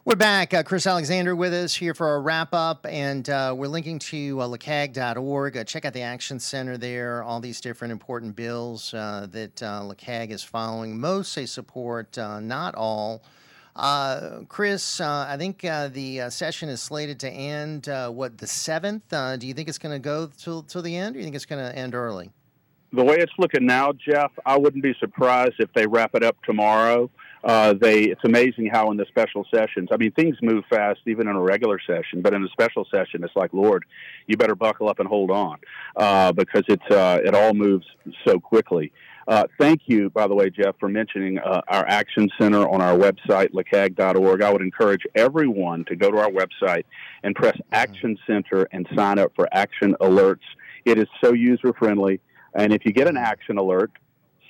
We're back. Uh, Chris Alexander with us here for a wrap up, and uh, we're linking to uh, lacag.org. Uh, check out the Action Center there, all these different important bills uh, that uh, LACAG is following. Most they support, uh, not all. Uh, Chris, I think the session is slated to end, what, the 7th? Uh, do you think it's going to go till, till the end, or do you think it's going to end early? the way it's looking now, Jeff, I wouldn't be surprised if they wrap it up tomorrow. Uh, they it's amazing how in the special sessions, I mean, things move fast even in a regular session, but in a special session, it's like, Lord, you better buckle up and hold on uh, because it's uh, it all moves so quickly. Uh, thank you, by the way, Jeff, for mentioning uh, our Action Center on our website, lacag.org. I would encourage everyone to go to our website and press Action Center and sign up for action alerts. It is so user friendly. And if you get an action alert,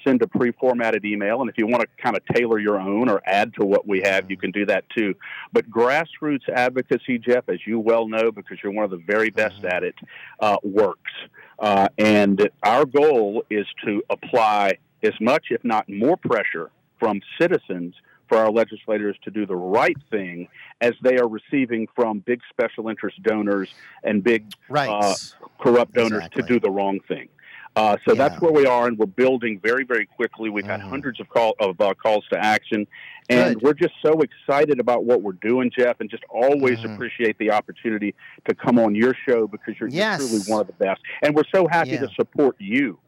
send a pre-formatted email and if you want to kind of tailor your own or add to what we have you can do that too but grassroots advocacy jeff as you well know because you're one of the very best at it uh, works uh, and our goal is to apply as much if not more pressure from citizens for our legislators to do the right thing as they are receiving from big special interest donors and big Right. uh, corrupt donors to do the wrong thing. Uh, so that's where we are, and we're building very, very quickly. We've had hundreds of call of uh, calls to action, and we're just so excited about what we're doing, Jeff, and just always appreciate the opportunity to come on your show because you're, you're truly one of the best, and we're so happy Yeah. to support you.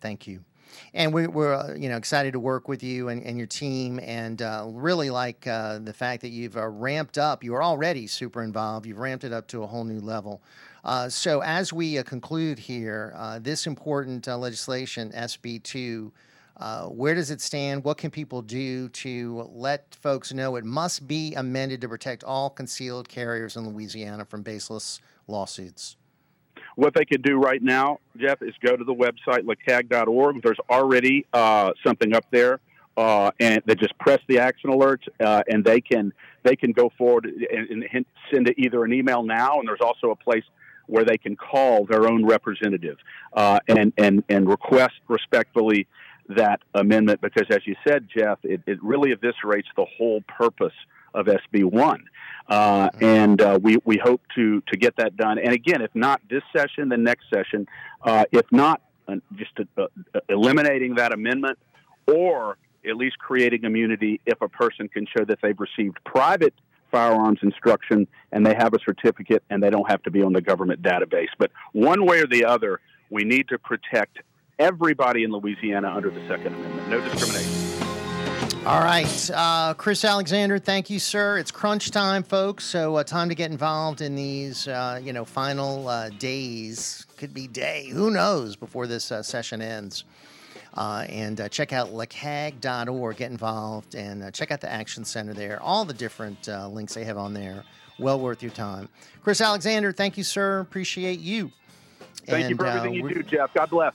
Thank you. And we, we're uh, you know excited to work with you and, and your team, and uh, really like uh, the fact that you've uh, ramped up. You were already super involved. You've ramped it up to a whole new level. Uh, so as we uh, conclude here, uh, this important uh, legislation, SB two, uh, where does it stand? What can people do to let folks know it must be amended to protect all concealed carriers in Louisiana from baseless lawsuits? What they could do right now, Jeff, is go to the website lacag.org. There's already something up there, uh, and they just press the action alerts, uh, and they can they can go forward and, and send either an email now, and there's also a place where they can call their own representative uh, and and and request respectfully that amendment because, as you said, Jeff, it, it really eviscerates the whole purpose of SB one, uh, and uh, we we hope to to get that done. And again, if not this session, then next session. Uh, if not, uh, just uh, uh, eliminating that amendment, or at least creating immunity if a person can show that they've received private firearms instruction and they have a certificate and they don't have to be on the government database. But one way or the other, we need to protect everybody in Louisiana under the Second Amendment. No discrimination. All right, uh, Chris Alexander, thank you, sir. It's crunch time, folks. So uh, time to get involved in these, uh, you know, final uh, days. Could be day, who knows, before this uh, session ends. Uh, and uh, check out lacag.org. Get involved and uh, check out the Action Center there. All the different uh, links they have on there. Well worth your time. Chris Alexander, thank you, sir. Appreciate you. Thank you And, for uh, everything you do, Jeff. God bless.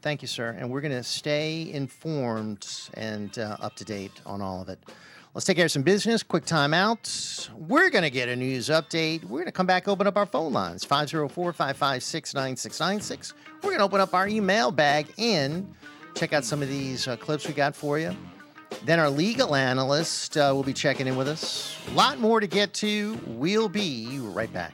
Thank you, sir. And we're going to stay informed and uh, up to date on all of it. Let's take care of some business. Quick time out. We're going to get a news update. We're going to come back, open up our phone lines 504 556 9696. We're going to open up our email bag and check out some of these uh, clips we got for you. Then our legal analyst uh, will be checking in with us. A lot more to get to. We'll be right back.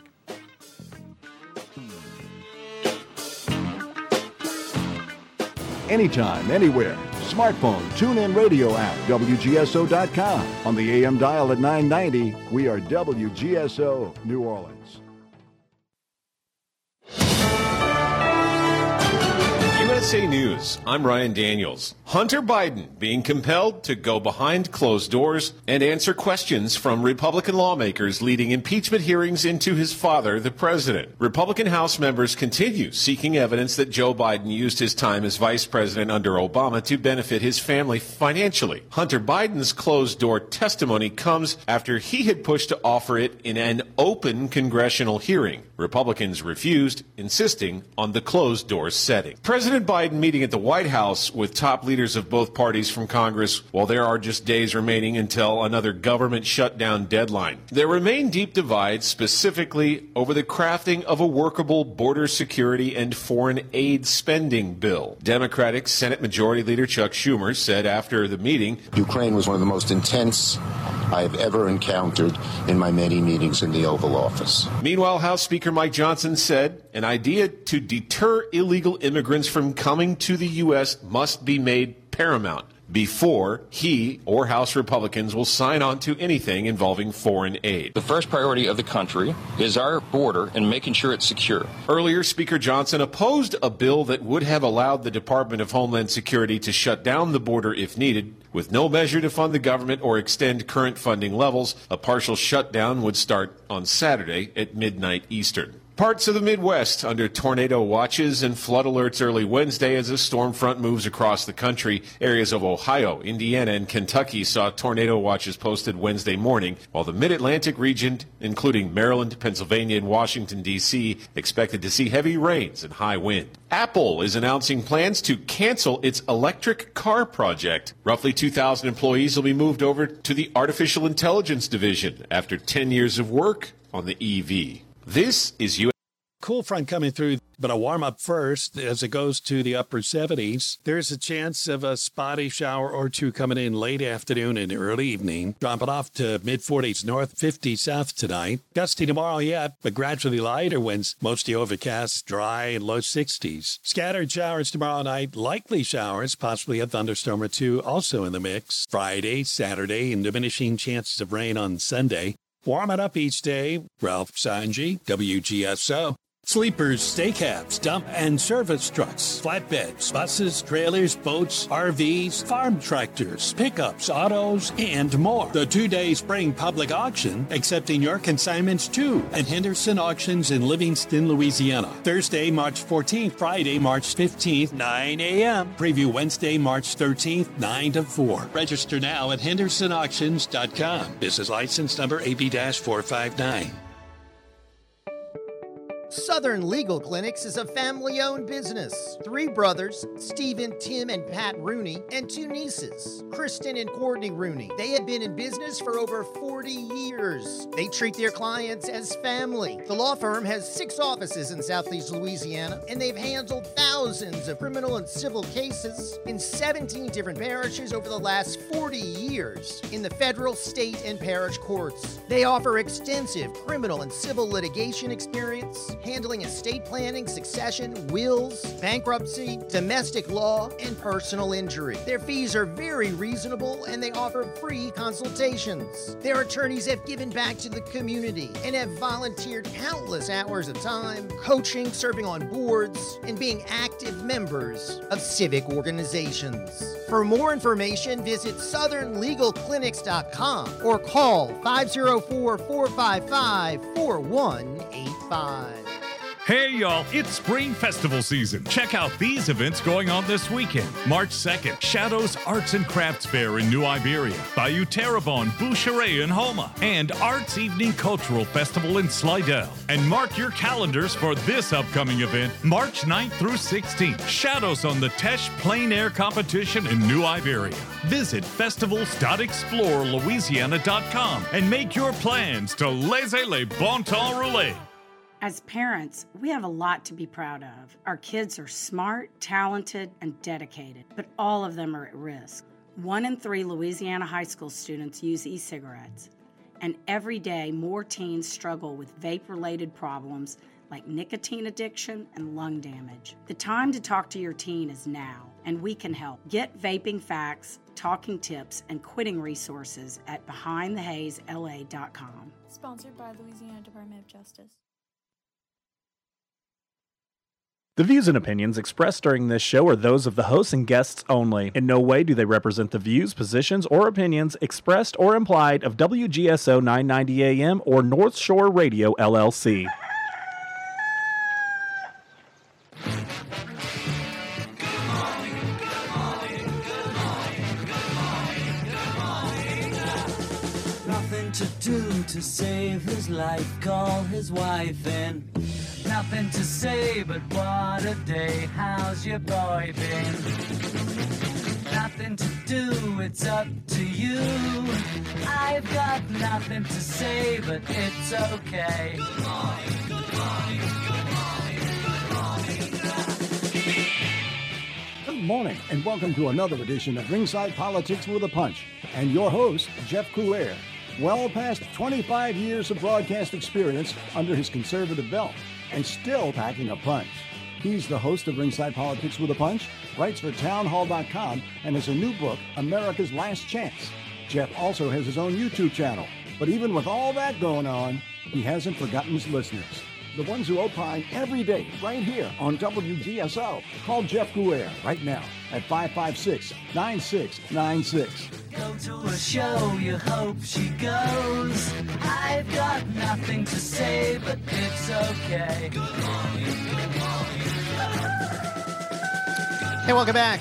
Anytime, anywhere. Smartphone, tune in radio app, WGSO.com. On the AM dial at 990, we are WGSO New Orleans. USA News, I'm Ryan Daniels. Hunter Biden being compelled to go behind closed doors and answer questions from Republican lawmakers leading impeachment hearings into his father, the president. Republican House members continue seeking evidence that Joe Biden used his time as vice president under Obama to benefit his family financially. Hunter Biden's closed door testimony comes after he had pushed to offer it in an open congressional hearing. Republicans refused, insisting on the closed door setting. President Biden meeting at the White House with top leaders of both parties from Congress while there are just days remaining until another government shutdown deadline. There remain deep divides specifically over the crafting of a workable border security and foreign aid spending bill. Democratic Senate Majority Leader Chuck Schumer said after the meeting Ukraine was one of the most intense I have ever encountered in my many meetings in the Oval Office. Meanwhile, House Speaker Mike Johnson said an idea to deter illegal immigrants from coming to the U.S. must be made paramount. Before he or House Republicans will sign on to anything involving foreign aid. The first priority of the country is our border and making sure it's secure. Earlier, Speaker Johnson opposed a bill that would have allowed the Department of Homeland Security to shut down the border if needed. With no measure to fund the government or extend current funding levels, a partial shutdown would start on Saturday at midnight Eastern. Parts of the Midwest under tornado watches and flood alerts early Wednesday as a storm front moves across the country. Areas of Ohio, Indiana, and Kentucky saw tornado watches posted Wednesday morning, while the mid Atlantic region, including Maryland, Pennsylvania, and Washington, D.C., expected to see heavy rains and high wind. Apple is announcing plans to cancel its electric car project. Roughly 2,000 employees will be moved over to the Artificial Intelligence Division after 10 years of work on the EV. This is U. Cool front coming through, but a warm up first as it goes to the upper 70s. There's a chance of a spotty shower or two coming in late afternoon and early evening, dropping off to mid 40s north, 50 south tonight. Gusty tomorrow yet, but gradually lighter winds, mostly overcast, dry, and low 60s. Scattered showers tomorrow night, likely showers, possibly a thunderstorm or two also in the mix. Friday, Saturday, and diminishing chances of rain on Sunday. Warm it up each day. Ralph Sanji, WGSO. Sleepers, stay cabs, dump and service trucks, flatbeds, buses, trailers, boats, RVs, farm tractors, pickups, autos, and more. The two day spring public auction accepting your consignments too at Henderson Auctions in Livingston, Louisiana. Thursday, March 14th, Friday, March 15th, 9 a.m. Preview Wednesday, March 13th, 9 to 4. Register now at hendersonauctions.com. Business license number AB 459. Southern Legal Clinics is a family owned business. Three brothers, Stephen, Tim, and Pat Rooney, and two nieces, Kristen and Courtney Rooney. They have been in business for over 40 years. They treat their clients as family. The law firm has six offices in Southeast Louisiana, and they've handled thousands of criminal and civil cases in 17 different parishes over the last 40 years in the federal, state, and parish courts. They offer extensive criminal and civil litigation experience handling estate planning, succession, wills, bankruptcy, domestic law, and personal injury. Their fees are very reasonable and they offer free consultations. Their attorneys have given back to the community and have volunteered countless hours of time coaching, serving on boards, and being active members of civic organizations. For more information, visit southernlegalclinics.com or call 504 455 4185. Hey y'all, it's spring festival season. Check out these events going on this weekend. March 2nd, Shadows Arts and Crafts Fair in New Iberia, Bayou Terrebonne, Boucherie in Houma, and Arts Evening Cultural Festival in Slidell. And mark your calendars for this upcoming event, March 9th through 16th. Shadows on the Teche Plein Air Competition in New Iberia. Visit festivals.explorelouisiana.com and make your plans to laissez les bon temps rouler. As parents, we have a lot to be proud of. Our kids are smart, talented, and dedicated, but all of them are at risk. One in three Louisiana high school students use e cigarettes, and every day more teens struggle with vape related problems like nicotine addiction and lung damage. The time to talk to your teen is now, and we can help. Get vaping facts, talking tips, and quitting resources at behindthehazela.com. Sponsored by Louisiana Department of Justice. The views and opinions expressed during this show are those of the hosts and guests only. In no way do they represent the views, positions, or opinions expressed or implied of WGSO 990 AM or North Shore Radio LLC. Nothing to do to save his life, call his wife in. Nothing to say, but what a day, how's your boy been? Nothing to do, it's up to you. I've got nothing to say, but it's okay. Good morning, and welcome to another edition of Ringside Politics with a Punch. And your host, Jeff Crouere. Well past 25 years of broadcast experience under his conservative belt, and still packing a punch. He's the host of Ringside Politics with a Punch, writes for townhall.com, and has a new book, America's Last Chance. Jeff also has his own YouTube channel. But even with all that going on, he hasn't forgotten his listeners. The ones who opine every day, right here on WGSO. Call Jeff Crouere right now at 556 9696. Go to a show, you hope she goes. I've got nothing to say, but it's okay. Hey, welcome back.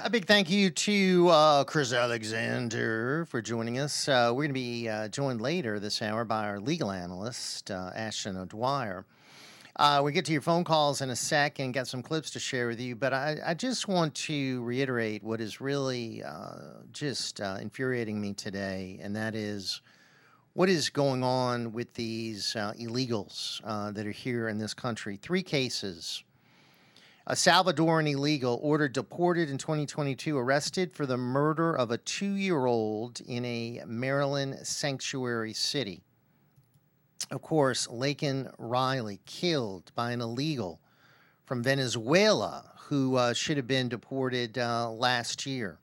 A big thank you to uh, Chris Alexander for joining us. Uh, we're going to be uh, joined later this hour by our legal analyst, uh, Ashton O'Dwyer. Uh, we get to your phone calls in a sec and got some clips to share with you, but I, I just want to reiterate what is really uh, just infuriating me today, and that is what is going on with these illegals that are here in this country. Three cases a Salvadoran illegal ordered deported in 2022, arrested for the murder of a two year old in a Maryland sanctuary city. Of course, Laken Riley killed by an illegal from Venezuela who uh, should have been deported uh, last year,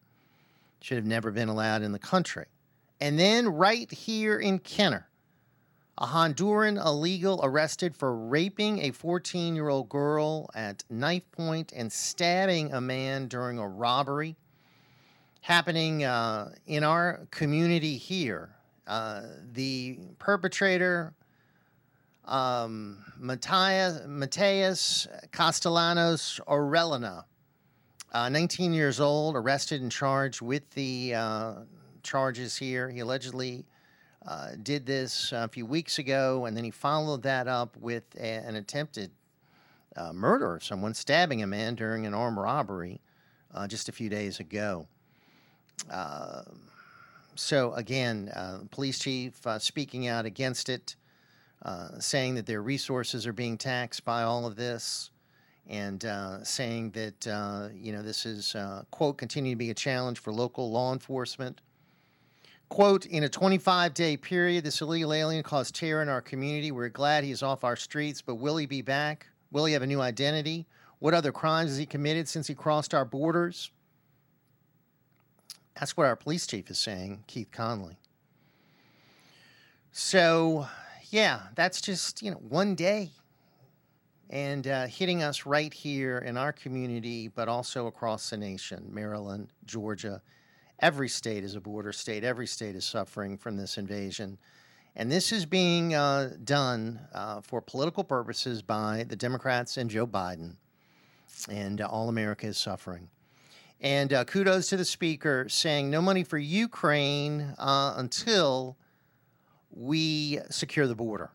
should have never been allowed in the country. And then right here in Kenner, a Honduran illegal arrested for raping a 14 year old girl at knife point and stabbing a man during a robbery happening uh, in our community here. Uh, the perpetrator, um, Matthias, Mateus Castellanos Orellana, uh, 19 years old, arrested and charged with the uh, charges here. He allegedly uh, did this a few weeks ago, and then he followed that up with a, an attempted uh, murder of someone, stabbing a man during an armed robbery uh, just a few days ago. Um, so, again, uh, police chief uh, speaking out against it, saying that their resources are being taxed by all of this. And saying that, you know, this is, quote, continue to be a challenge for local law enforcement. Quote, in a 25 day period, this illegal alien caused terror in our community. We're glad he's off our streets, but will he be back? Will he have a new identity? What other crimes has he committed since he crossed our borders? That's what our police chief is saying, Keith Conley. So, yeah, that's just, you know, one day and uh, hitting us right here in our community, but also across the nation Maryland, Georgia, Every state is a border state. Every state is suffering from this invasion. And this is being uh, done uh, for political purposes by the Democrats and Joe Biden. And uh, all America is suffering. And uh, kudos to the speaker saying no money for Ukraine uh, until we secure the border.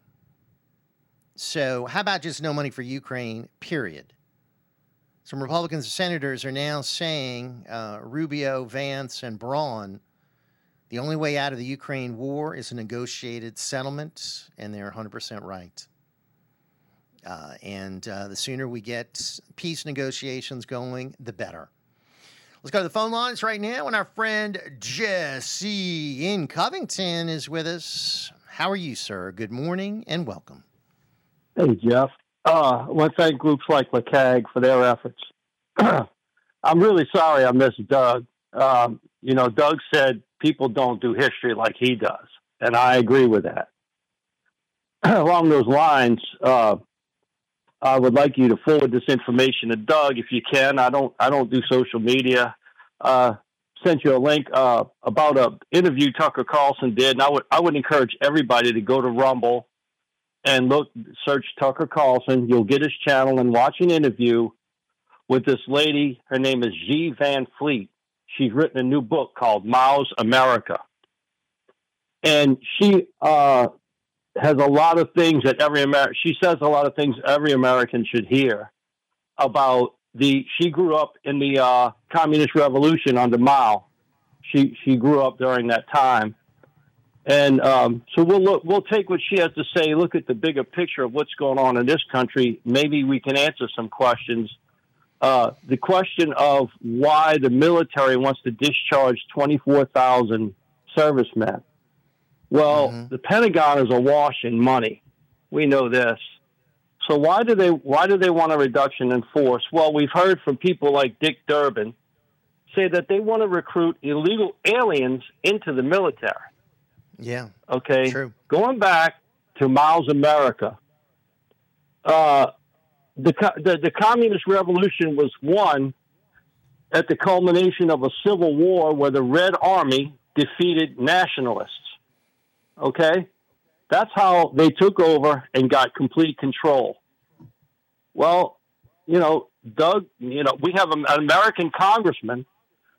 So, how about just no money for Ukraine, period? Some Republican senators are now saying, uh, Rubio, Vance, and Braun, the only way out of the Ukraine war is a negotiated settlement, and they're 100% right. Uh, and uh, the sooner we get peace negotiations going, the better. Let's go to the phone lines right now, and our friend Jesse in Covington is with us. How are you, sir? Good morning and welcome. Hey, Jeff. Uh, I want to thank groups like LACAG for their efforts. I'm really sorry I missed Doug. Um, you know, Doug said people don't do history like he does, and I agree with that. Along those lines, uh, I would like you to forward this information to Doug if you can. I don't I don't do social media. Uh, sent you a link uh, about a interview Tucker Carlson did, and I would I would encourage everybody to go to Rumble and look, search Tucker Carlson. You'll get his channel and watch an interview with this lady. Her name is Xi Van Fleet. She's written a new book called Mao's America. And she uh, has a lot of things that every American, she says a lot of things every American should hear about the, she grew up in the uh, communist revolution under Mao. She, she grew up during that time and um, so we'll look, we'll take what she has to say, look at the bigger picture of what's going on in this country. Maybe we can answer some questions. Uh, the question of why the military wants to discharge 24,000 servicemen. Well, mm-hmm. the Pentagon is awash in money. We know this. So why do they why do they want a reduction in force? Well, we've heard from people like Dick Durbin say that they want to recruit illegal aliens into the military. Yeah. Okay. True. Going back to Mao's America, uh, the, the the communist revolution was won at the culmination of a civil war where the Red Army defeated nationalists. Okay, that's how they took over and got complete control. Well, you know, Doug, you know, we have an American congressman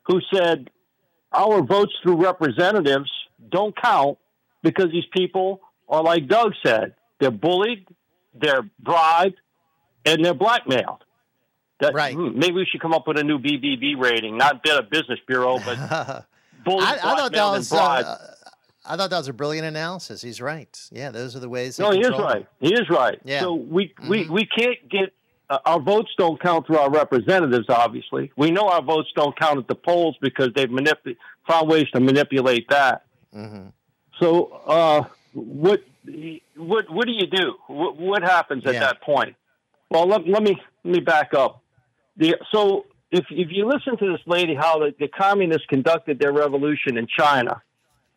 who said our votes through representatives don't count because these people are like Doug said, they're bullied, they're bribed, and they're blackmailed. That, right. maybe we should come up with a new BBB rating, not Better Business Bureau, but bullied, I, I thought that was uh, I thought that was a brilliant analysis. He's right. Yeah, those are the ways. No, he is right. He is right. Yeah. So we we we can't get uh, our votes don't count through our representatives. Obviously, we know our votes don't count at the polls because they've manip- found ways to manipulate that. Mm-hmm. So uh, what what what do you do? What, what happens at Yeah. that point? Well, let, let me let me back up. The, so if if you listen to this lady, how the, the communists conducted their revolution in China,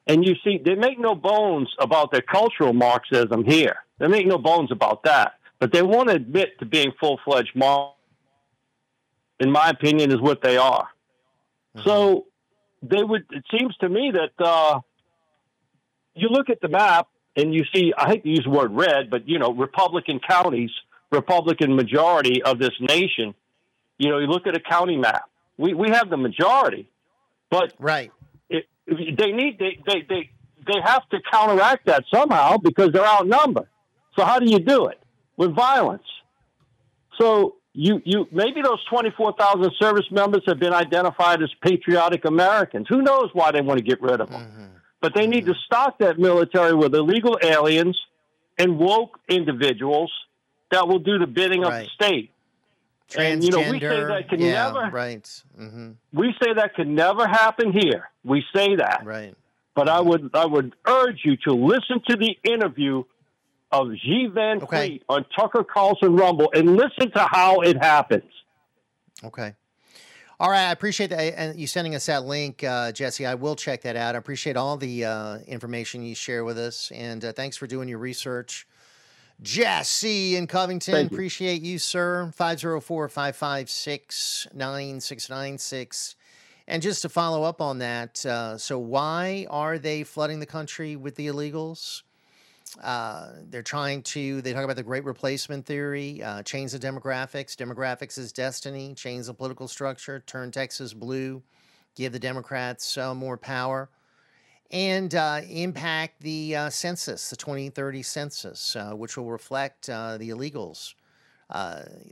and you see they make no bones about their cultural Marxism here. They make no bones about that, but they won't admit to being full fledged Marx. In my opinion, is what they are. So they would. It seems to me that uh, you look at the map and you see. I hate to use the word red, but you know, Republican counties, Republican majority of this nation. You know, you look at a county map. We we have the majority, but right. It, they need they, they they they have to counteract that somehow because they're outnumbered. So how do you do it with violence? So you you maybe those twenty four thousand service members have been identified as patriotic Americans. Who knows why they want to get rid of them? Mm-hmm. But they need to stock that military with illegal aliens and woke individuals that will do the bidding of the state. And you know we say that can yeah, never right. hmm we say that can never happen here. We say that. Right. But I would I would urge you to listen to the interview of Xi Van Fleet on Tucker Carlson Rumble and listen to how it happens. Okay. All right, I appreciate that, and you sending us that link, uh, Jesse. I will check that out. I appreciate all the uh, information you share with us, and uh, thanks for doing your research. Jesse in Covington, Thank you. appreciate you, sir. 504 556 9696. And just to follow up on that, uh, so why are they flooding the country with the illegals? Uh, they're trying to, they talk about the great replacement theory, uh, change the demographics. Demographics is destiny, change the political structure, turn Texas blue, give the Democrats uh, more power, and uh, impact the uh, census, the 2030 census, uh, which will reflect the illegals.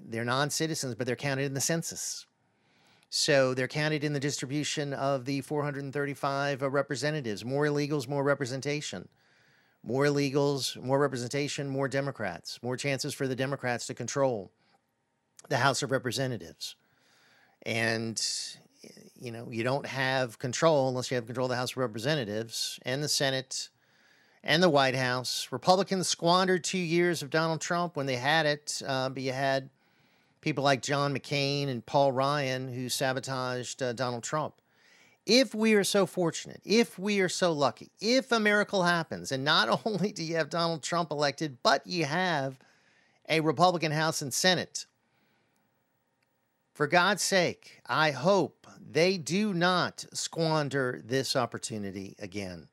They're non citizens, but they're counted in the census. So they're counted in the distribution of the 435 uh, representatives. More illegals, more representation. More illegals, more representation, more Democrats, more chances for the Democrats to control the House of Representatives. And, you know, you don't have control unless you have control of the House of Representatives and the Senate and the White House. Republicans squandered two years of Donald Trump when they had it, uh, but you had people like John McCain and Paul Ryan who sabotaged uh, Donald Trump. If we are so fortunate, if we are so lucky, if a miracle happens, and not only do you have Donald Trump elected, but you have a Republican House and Senate, for God's sake, I hope they do not squander this opportunity again.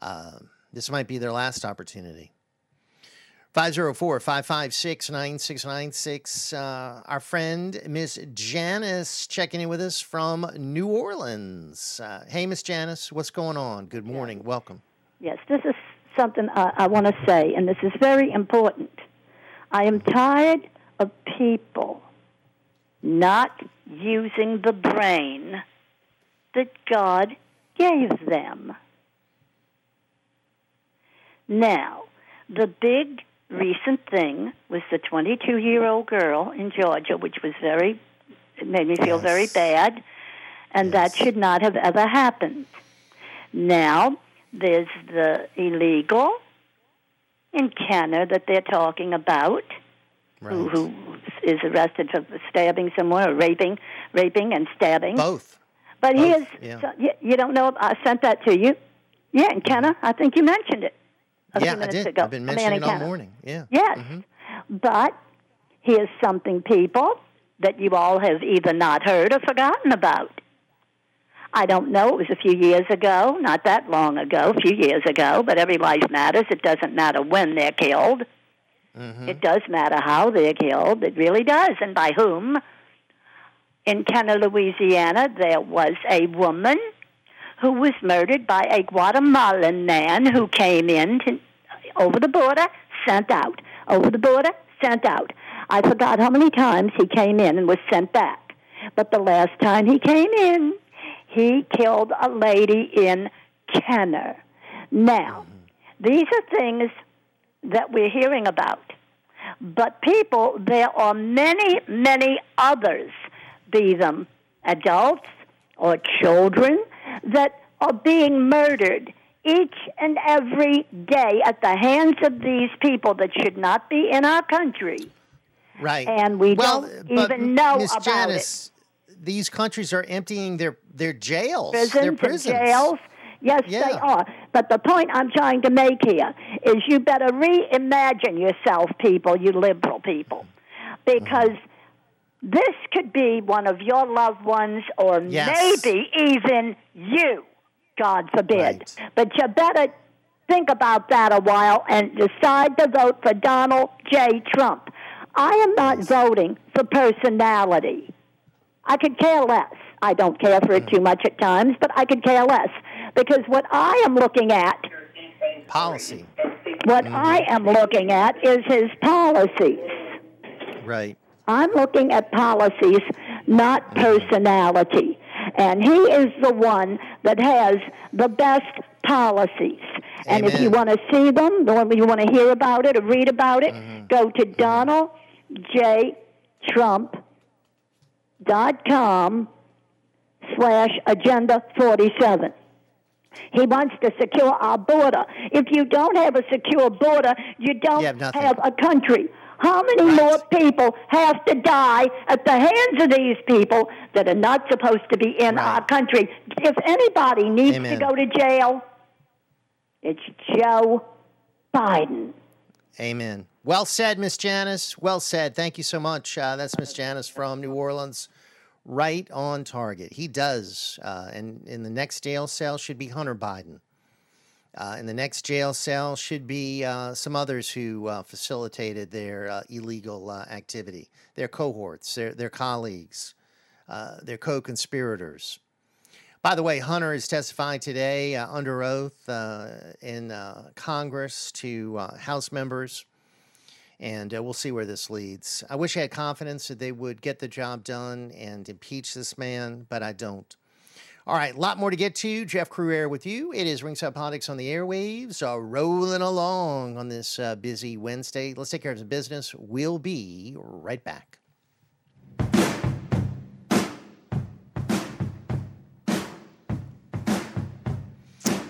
Uh, this might be their last opportunity. 504 556 9696. Uh, Our friend, Miss Janice, checking in with us from New Orleans. Uh, hey, Miss Janice, what's going on? Good morning. Welcome. Yes, this is something I, I want to say, and this is very important. I am tired of people not using the brain that God gave them. Now, the big recent thing was the 22 year old girl in Georgia, which was very, it made me feel very bad, and that should not have ever happened. Now, there's the illegal in Kenner that they're talking about, who, who is arrested for stabbing someone or raping, raping and stabbing. Both. But he is. yeah. So, you, you don't know. I sent that to you. Yeah, and Kenner, I think you mentioned it. A yeah, few I did. Ago. I've been mentioning in it all morning. Yeah. Yes, mm-hmm. but here's something, people, that you all have either not heard or forgotten about. I don't know. It was a few years ago, not that long ago, a few years ago, but every life matters. It doesn't matter when they're killed. Mm-hmm. It does matter how they're killed. It really does, and by whom. In Kenner, Louisiana, there was a woman who was murdered by a Guatemalan man who came in to, over the border, sent out. Over the border, sent out. I forgot how many times he came in and was sent back. But the last time he came in, he killed a lady in Kenner. Now, these are things that we're hearing about. But people, there are many, many others, be them adults or children, that are being murdered each and every day at the hands of these people that should not be in our country. Right. And we well, don't even know Miss about Janice, these countries are emptying their their jails, prisons, their prisons. jails. Yes, they are. But the point I'm trying to make here is you better reimagine yourself, people, you liberal people, because this could be one of your loved ones or Yes. maybe even you, God forbid. But you better think about that a while and decide to vote for Donald J. Trump. I am not voting for personality. I could care less. I don't care for it mm. too much at times, but I could care less because what I am looking at, Policy. what mm-hmm. I am looking at is his policies. Right. I'm looking at policies, not personality. And he is the one that has the best policies. And if you want to see them, or you want to hear about it or read about it, go to Donald J. Trump dot com slash agenda 47. He wants to secure our border. If you don't have a secure border, you don't have have a country. How many more people have to die at the hands of these people that are not supposed to be in our country? If anybody needs Amen. to go to jail, it's Joe Biden. Amen. Well said, Miss Janice. Well said. Thank you so much. Uh, that's Miss Janice from New Orleans. Right on target. He does. Uh, and in the next jail cell should be Hunter Biden. Uh, in the next jail cell should be uh, some others who uh, facilitated their uh, illegal uh, activity, their cohorts, their, their colleagues, uh, their co conspirators. By the way, Hunter is testifying today under oath in Congress to House members, and we'll see where this leads. I wish I had confidence that they would get the job done and impeach this man, but I don't. All right, a lot more to get to. Jeff Crouere with you. It is Ringside Politics on the airwaves, uh, rolling along on this uh, busy Wednesday. Let's take care of some business. We'll be right back.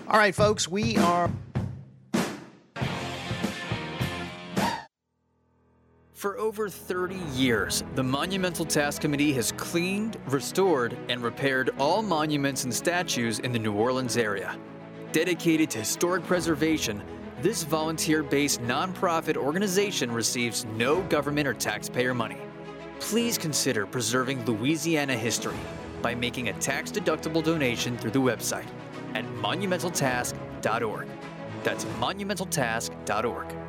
All right, folks, we are. For over 30 years, the Monumental Task Committee has cleaned, restored, and repaired all monuments and statues in the New Orleans area. Dedicated to historic preservation, this volunteer based nonprofit organization receives no government or taxpayer money. Please consider preserving Louisiana history by making a tax deductible donation through the website at monumentaltask.org. That's monumentaltask.org.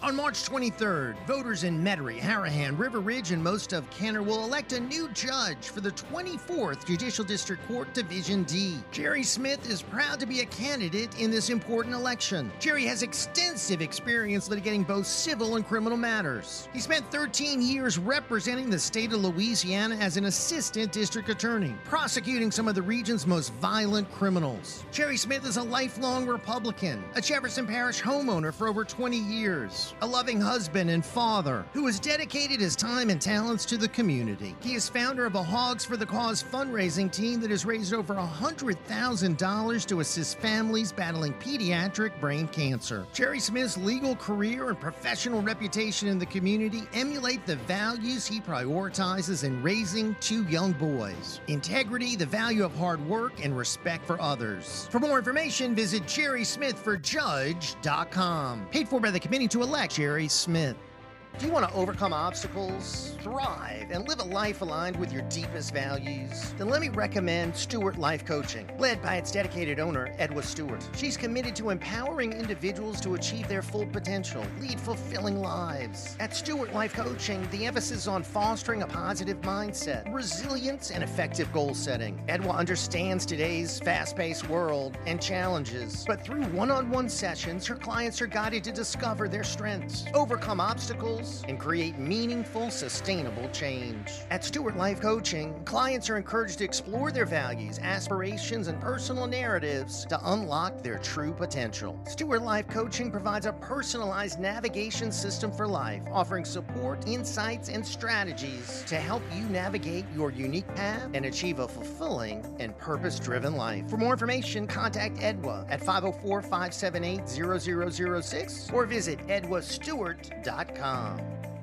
On March 23rd, voters in Metairie, Harahan, River Ridge, and most of Kenner will elect a new judge for the 24th Judicial District Court Division D. Jerry Smith is proud to be a candidate in this important election. Jerry has extensive experience litigating both civil and criminal matters. He spent 13 years representing the state of Louisiana as an assistant district attorney, prosecuting some of the region's most violent criminals. Jerry Smith is a lifelong Republican, a Jefferson Parish homeowner for over 20 years. A loving husband and father who has dedicated his time and talents to the community. He is founder of a Hogs for the Cause fundraising team that has raised over $100,000 to assist families battling pediatric brain cancer. Jerry Smith's legal career and professional reputation in the community emulate the values he prioritizes in raising two young boys integrity, the value of hard work, and respect for others. For more information, visit jerrysmithforjudge.com. Paid for by the committee to elect Jerry Smith. Do you want to overcome obstacles, thrive, and live a life aligned with your deepest values? Then let me recommend Stewart Life Coaching, led by its dedicated owner, Edwa Stewart. She's committed to empowering individuals to achieve their full potential, lead fulfilling lives. At Stewart Life Coaching, the emphasis is on fostering a positive mindset, resilience, and effective goal setting. Edwa understands today's fast paced world and challenges, but through one on one sessions, her clients are guided to discover their strengths, overcome obstacles, and create meaningful, sustainable change. At Stewart Life Coaching, clients are encouraged to explore their values, aspirations, and personal narratives to unlock their true potential. Stewart Life Coaching provides a personalized navigation system for life, offering support, insights, and strategies to help you navigate your unique path and achieve a fulfilling and purpose driven life. For more information, contact Edwa at 504 578 0006 or visit edwastewart.com now.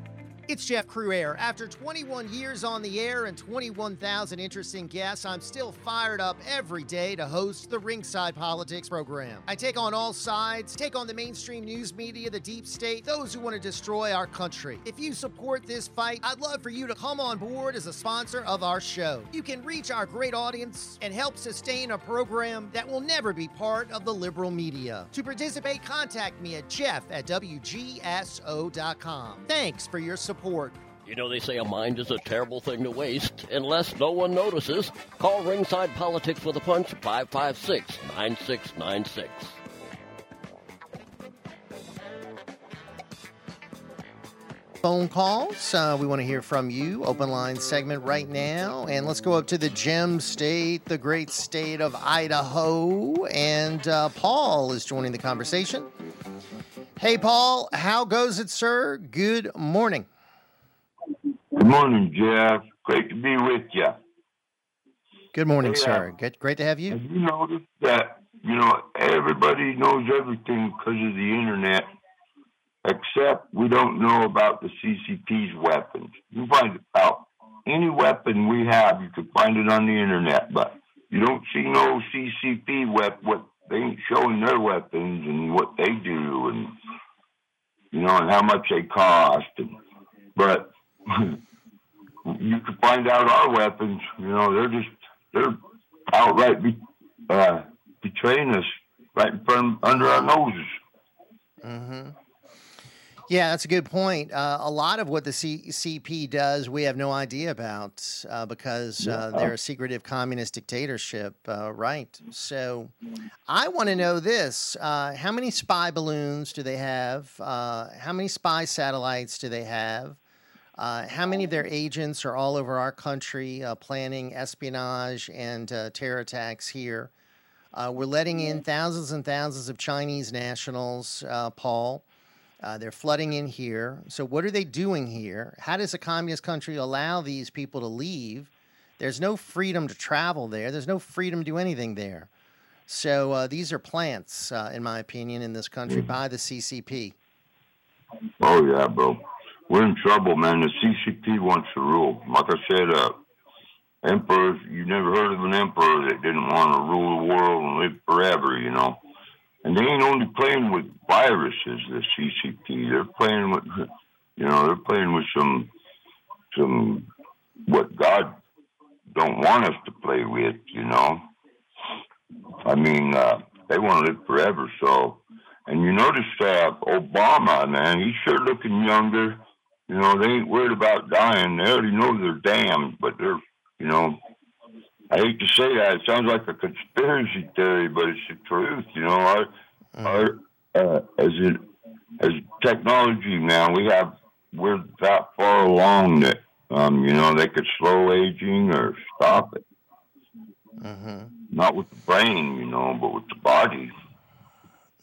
It's Jeff Crouere. After 21 years on the air and 21,000 interesting guests, I'm still fired up every day to host the Ringside Politics program. I take on all sides, take on the mainstream news media, the deep state, those who want to destroy our country. If you support this fight, I'd love for you to come on board as a sponsor of our show. You can reach our great audience and help sustain a program that will never be part of the liberal media. To participate, contact me at jeff at wgso.com. Thanks for your support. You know, they say a mind is a terrible thing to waste unless no one notices. Call Ringside Politics with a Punch 556 9696. phone calls. Uh, we want to hear from you. Open line segment right now. And let's go up to the gem state, the great state of Idaho. And uh, Paul is joining the conversation. Hey, Paul, how goes it, sir? Good morning. Good morning, Jeff. Great to be with you. Good morning, Hey, uh, sir. Good, great to have you. Have you noticed that, you know, everybody knows everything because of the internet, except we don't know about the CCP's weapons. You find out any weapon we have, you can find it on the internet, but you don't see no CCP wep- what they ain't showing their weapons and what they do and you know and how much they cost and but you can find out our weapons you know they're just they're outright be, uh, betraying us right in front under our noses Mm-hmm. Yeah, that's a good point. Uh, a lot of what the C- CP does, we have no idea about uh, because uh, they're a secretive communist dictatorship, uh, right? So I want to know this uh, how many spy balloons do they have? Uh, how many spy satellites do they have? Uh, how many of their agents are all over our country uh, planning espionage and uh, terror attacks here? Uh, we're letting in thousands and thousands of Chinese nationals, uh, Paul. Uh, they're flooding in here. So, what are they doing here? How does a communist country allow these people to leave? There's no freedom to travel there, there's no freedom to do anything there. So, uh, these are plants, uh, in my opinion, in this country by the CCP. oh yeah bro we're in trouble man. The ccp wants to rule. Like i said uh emperors you never heard of an emperor that didn't want to rule the world and live forever you know? And they ain't only playing with viruses the ccp they're playing with you know they're playing with some some what god don't want us to play with you know? I mean uh they want to live forever so and you notice uh obama man he's sure looking younger you know they ain't worried about dying they already know they're damned but they're you know I hate to say that. It sounds like a conspiracy theory, but it's the truth. You know, our, our uh, as it as technology now, we have we're that far along that um, you know they could slow aging or stop it. Mm-hmm. Not with the brain, you know, but with the body.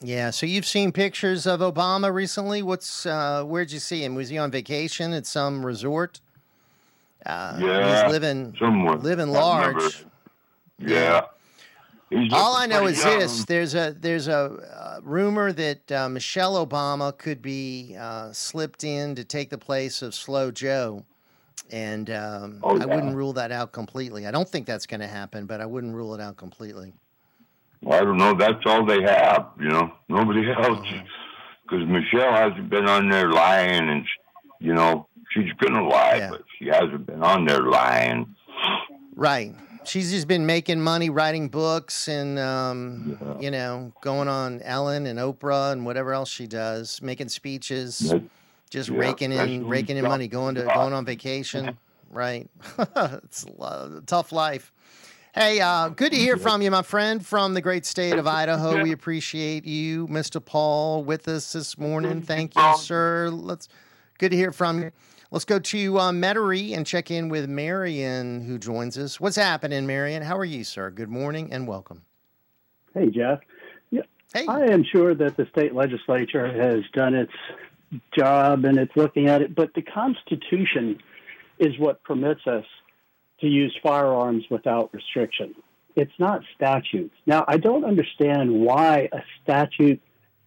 Yeah. So you've seen pictures of Obama recently. What's uh, where'd you see him? Was he on vacation at some resort? Uh, Yeah, he's living somewhere. living large. yeah. He's All I know is young. this: there's a there's a uh, rumor that uh, Michelle Obama could be uh, slipped in to take the place of Slow Joe, and um, Oh, I wouldn't rule that out completely. I don't think that's going to happen, but I wouldn't rule it out completely. I don't know. That's all they have, you know. Nobody else, because Michelle hasn't been on there lying, and you know she's gonna lie, but she hasn't been on there lying. Right. She's just been making money writing books and, um, you know, going on Ellen and Oprah and whatever else she does, making speeches, That- just yeah, raking in, raking in money, going to going on vacation. Right. it's a tough life. Hey, uh, good to hear from you, my friend, from the great state of Idaho. We appreciate you, Mr. Paul, with us this morning. Thank you, sir. Let's good to hear from you. Let's go to uh, Metairie and check in with Marion, who joins us. What's happening, Marion? How are you, sir? Good morning and welcome. Hey, Jeff. Yeah, hey. I am sure that the state legislature has done its job and it's looking at it, but the Constitution is what permits us to use firearms without restriction. It's not statutes. Now, I don't understand why a statute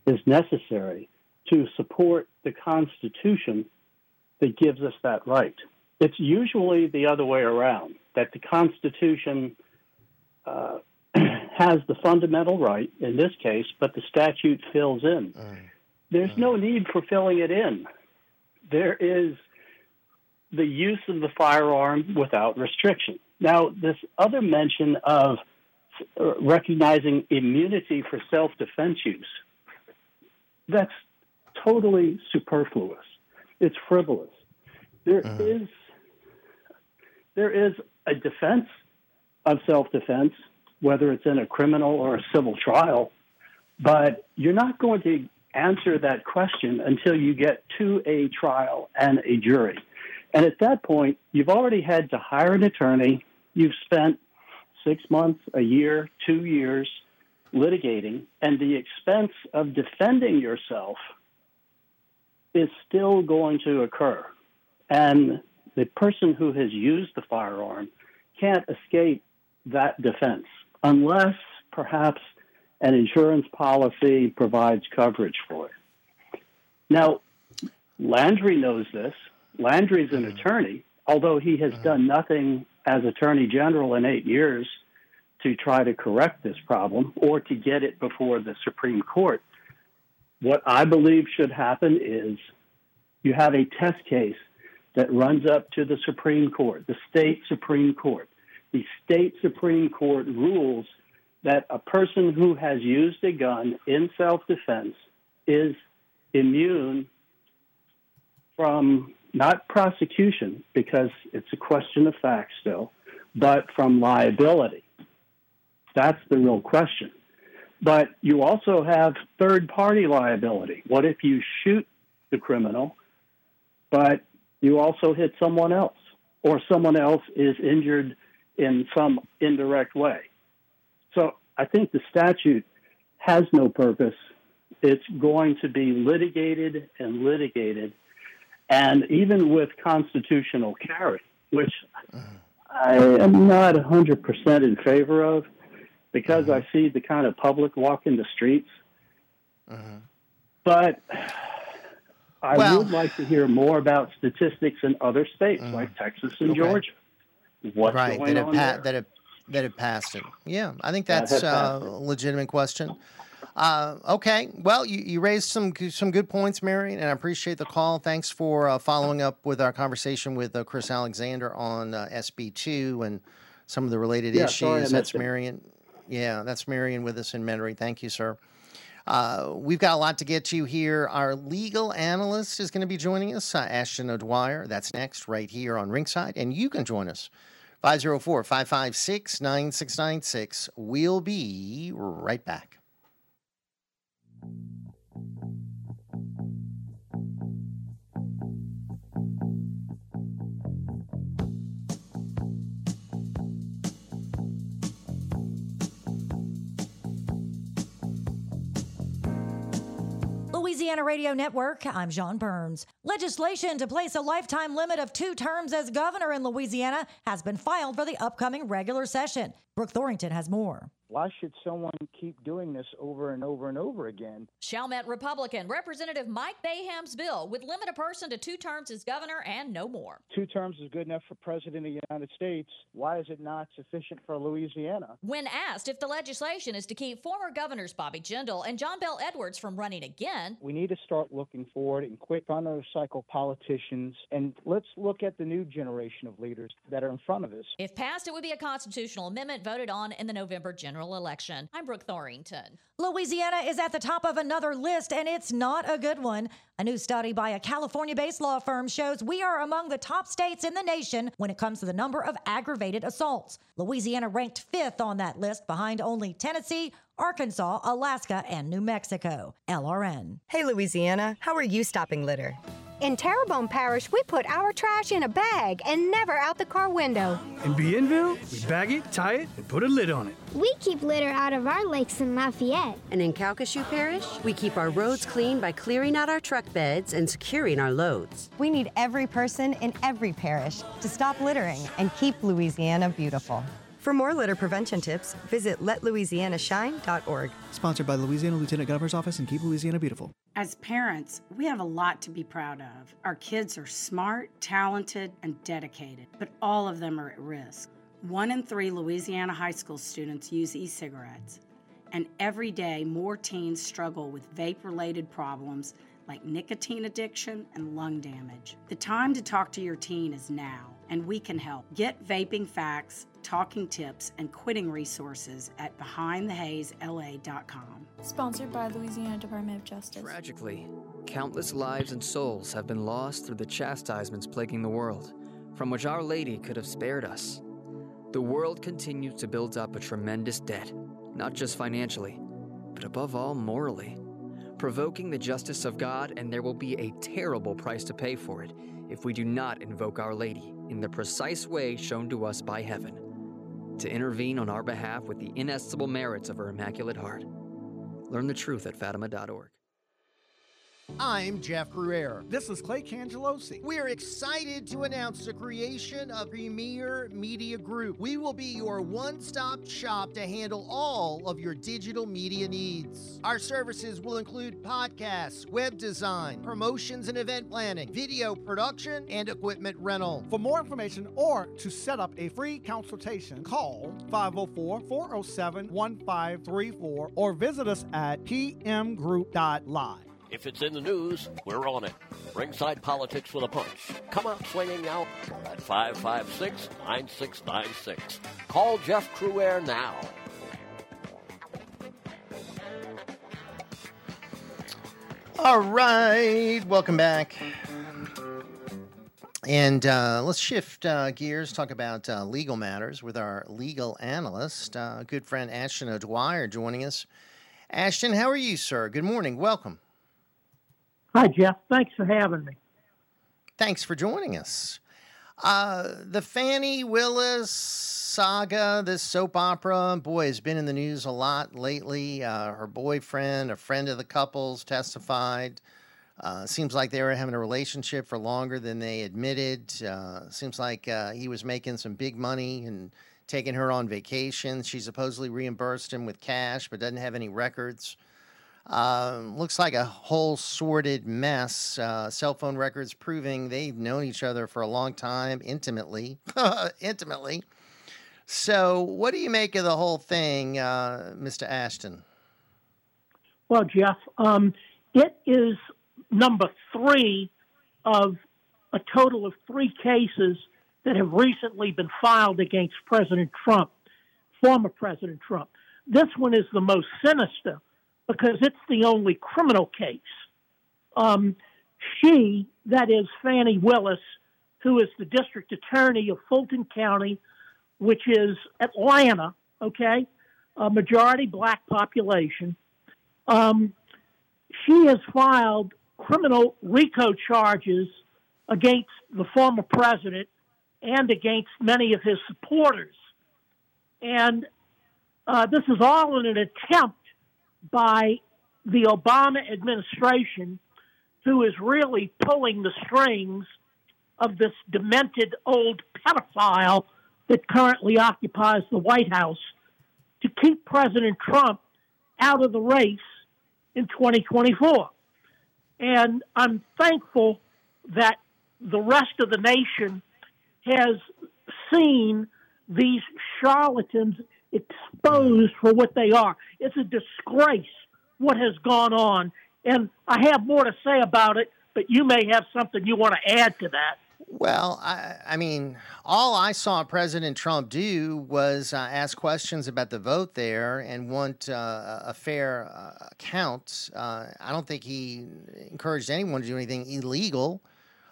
is necessary to support the Constitution that gives us that right. It's usually the other way around that the Constitution uh, has the fundamental right in this case, but the statute fills in. There's no need for filling it in. There is the use of the firearm without restriction. Now, this other mention of recognizing immunity for self defense use, that's totally superfluous. It's frivolous. There uh-huh. is there is a defense of self defense, whether it's in a criminal or a civil trial, but you're not going to answer that question until you get to a trial and a jury. And at that point, you've already had to hire an attorney. You've spent six months, a year, two years litigating, and the expense of defending yourself is still going to occur. And the person who has used the firearm can't escape that defense unless perhaps an insurance policy provides coverage for it. Now, Landry knows this. Landry's an uh-huh. attorney, although he has uh-huh. done nothing as Attorney General in eight years to try to correct this problem or to get it before the Supreme Court. What I believe should happen is you have a test case that runs up to the Supreme Court, the state Supreme Court. The state Supreme Court rules that a person who has used a gun in self defense is immune from not prosecution, because it's a question of fact still, but from liability. That's the real question. But you also have third party liability. What if you shoot the criminal, but you also hit someone else, or someone else is injured in some indirect way? So I think the statute has no purpose. It's going to be litigated and litigated. And even with constitutional carry, which I am not 100% in favor of because I see the kind of public walking the streets. But I Well- would like to hear more about statistics in other states like Texas and Okay. Georgia. What's right going that have, on pa- there? that have that have passed it. Yeah, I think That that's have uh, a legitimate question. Uh, okay, well, you, you raised some some good points, Mary, and I appreciate the call. Thanks for uh, following up with our conversation with uh, Chris Alexander on uh, SB two and some of the related Yeah, issues. That's. Marion. Yeah, that's Marion with us in Metairie. Thank you, sir. Uh, we've got a lot to get to here. Our legal analyst is going to be joining us, uh, Ashton O'Dwyer. That's next, right here on Ringside. And you can join us, 504 556 9696. We'll be right back. Louisiana Radio Network, I'm John Burns. Legislation to place a lifetime limit of two terms as governor in Louisiana has been filed for the upcoming regular session. Brooke Thorington has more. Why should someone keep doing this over and over and over again? Chalmette Republican Representative Mike Bayham's bill would limit a person to two terms as governor and no more. Two terms is good enough for President of the United States. Why is it not sufficient for Louisiana? When asked if the legislation is to keep former governors Bobby Jindal and John Bel Edwards from running again, we need to start looking forward and quit cycle politicians and let's look at the new generation of leaders that are in front of us. If passed, it would be a constitutional amendment voted on in the November general election. I'm Brooke Thorington. Louisiana is at the top of another list, and it's not a good one. A new study by a California based law firm shows we are among the top states in the nation when it comes to the number of aggravated assaults. Louisiana ranked fifth on that list behind only Tennessee, Arkansas, Alaska, and New Mexico. LRN. Hey, Louisiana, how are you stopping litter? In Terrebonne Parish, we put our trash in a bag and never out the car window. In Bienville, we bag it, tie it, and put a lid on it. We keep litter out of our lakes in Lafayette. And in Calcasieu Parish, we keep our roads clean by clearing out our truck beds and securing our loads. We need every person in every parish to stop littering and keep Louisiana beautiful. For more litter prevention tips, visit letlouisianashine.org. Sponsored by the Louisiana Lieutenant Governor's Office and Keep Louisiana Beautiful. As parents, we have a lot to be proud of. Our kids are smart, talented, and dedicated, but all of them are at risk. One in three Louisiana high school students use e cigarettes, and every day more teens struggle with vape related problems like nicotine addiction and lung damage. The time to talk to your teen is now, and we can help. Get vaping facts, talking tips, and quitting resources at behindthehazela.com. Sponsored by Louisiana Department of Justice. Tragically, countless lives and souls have been lost through the chastisements plaguing the world, from which Our Lady could have spared us. The world continues to build up a tremendous debt, not just financially, but above all, morally provoking the justice of God, and there will be a terrible price to pay for it if we do not invoke Our Lady in the precise way shown to us by heaven to intervene on our behalf with the inestimable merits of her Immaculate Heart. Learn the truth at Fatima.org. I'm Jeff Crouere. This is Clay Cangelosi. We're excited to announce the creation of Premier Media Group. We will be your one stop shop to handle all of your digital media needs. Our services will include podcasts, web design, promotions and event planning, video production, and equipment rental. For more information or to set up a free consultation, call 504 407 1534 or visit us at pmgroup.live. If it's in the news, we're on it. Ringside Politics with a Punch. Come out swinging now at 556 9696. Call Jeff Crouere now. All right, welcome back. And uh, let's shift uh, gears, talk about uh, legal matters with our legal analyst, uh, good friend Ashton O'Dwyer, joining us. Ashton, how are you, sir? Good morning. Welcome. Hi, Jeff. Thanks for having me. Thanks for joining us. Uh, the Fani Willis saga, this soap opera, boy, has been in the news a lot lately. Uh, her boyfriend, a friend of the couple's, testified. Uh, seems like they were having a relationship for longer than they admitted. Uh, seems like uh, he was making some big money and taking her on vacation. She supposedly reimbursed him with cash, but doesn't have any records. Uh, looks like a whole sordid mess. Uh, cell phone records proving they've known each other for a long time, intimately, intimately. So, what do you make of the whole thing, uh, Mr. Ashton? Well, Jeff, um, it is number three of a total of three cases that have recently been filed against President Trump, former President Trump. This one is the most sinister because it's the only criminal case. Um, she, that is Fani Willis, who is the district attorney of Fulton County, which is Atlanta, okay, a majority black population. Um, she has filed criminal RICO charges against the former president and against many of his supporters. And uh, this is all in an attempt by the Obama administration who is really pulling the strings of this demented old pedophile that currently occupies the White House to keep President Trump out of the race in 2024. And I'm thankful that the rest of the nation has seen these charlatans exposed for what they are. It's a disgrace what has gone on. And I have more to say about it, but you may have something you want to add to that. Well, I, I, mean, all I saw President Trump do was uh, ask questions about the vote there and want uh, a fair uh, count. Uh, I don't think he encouraged anyone to do anything illegal.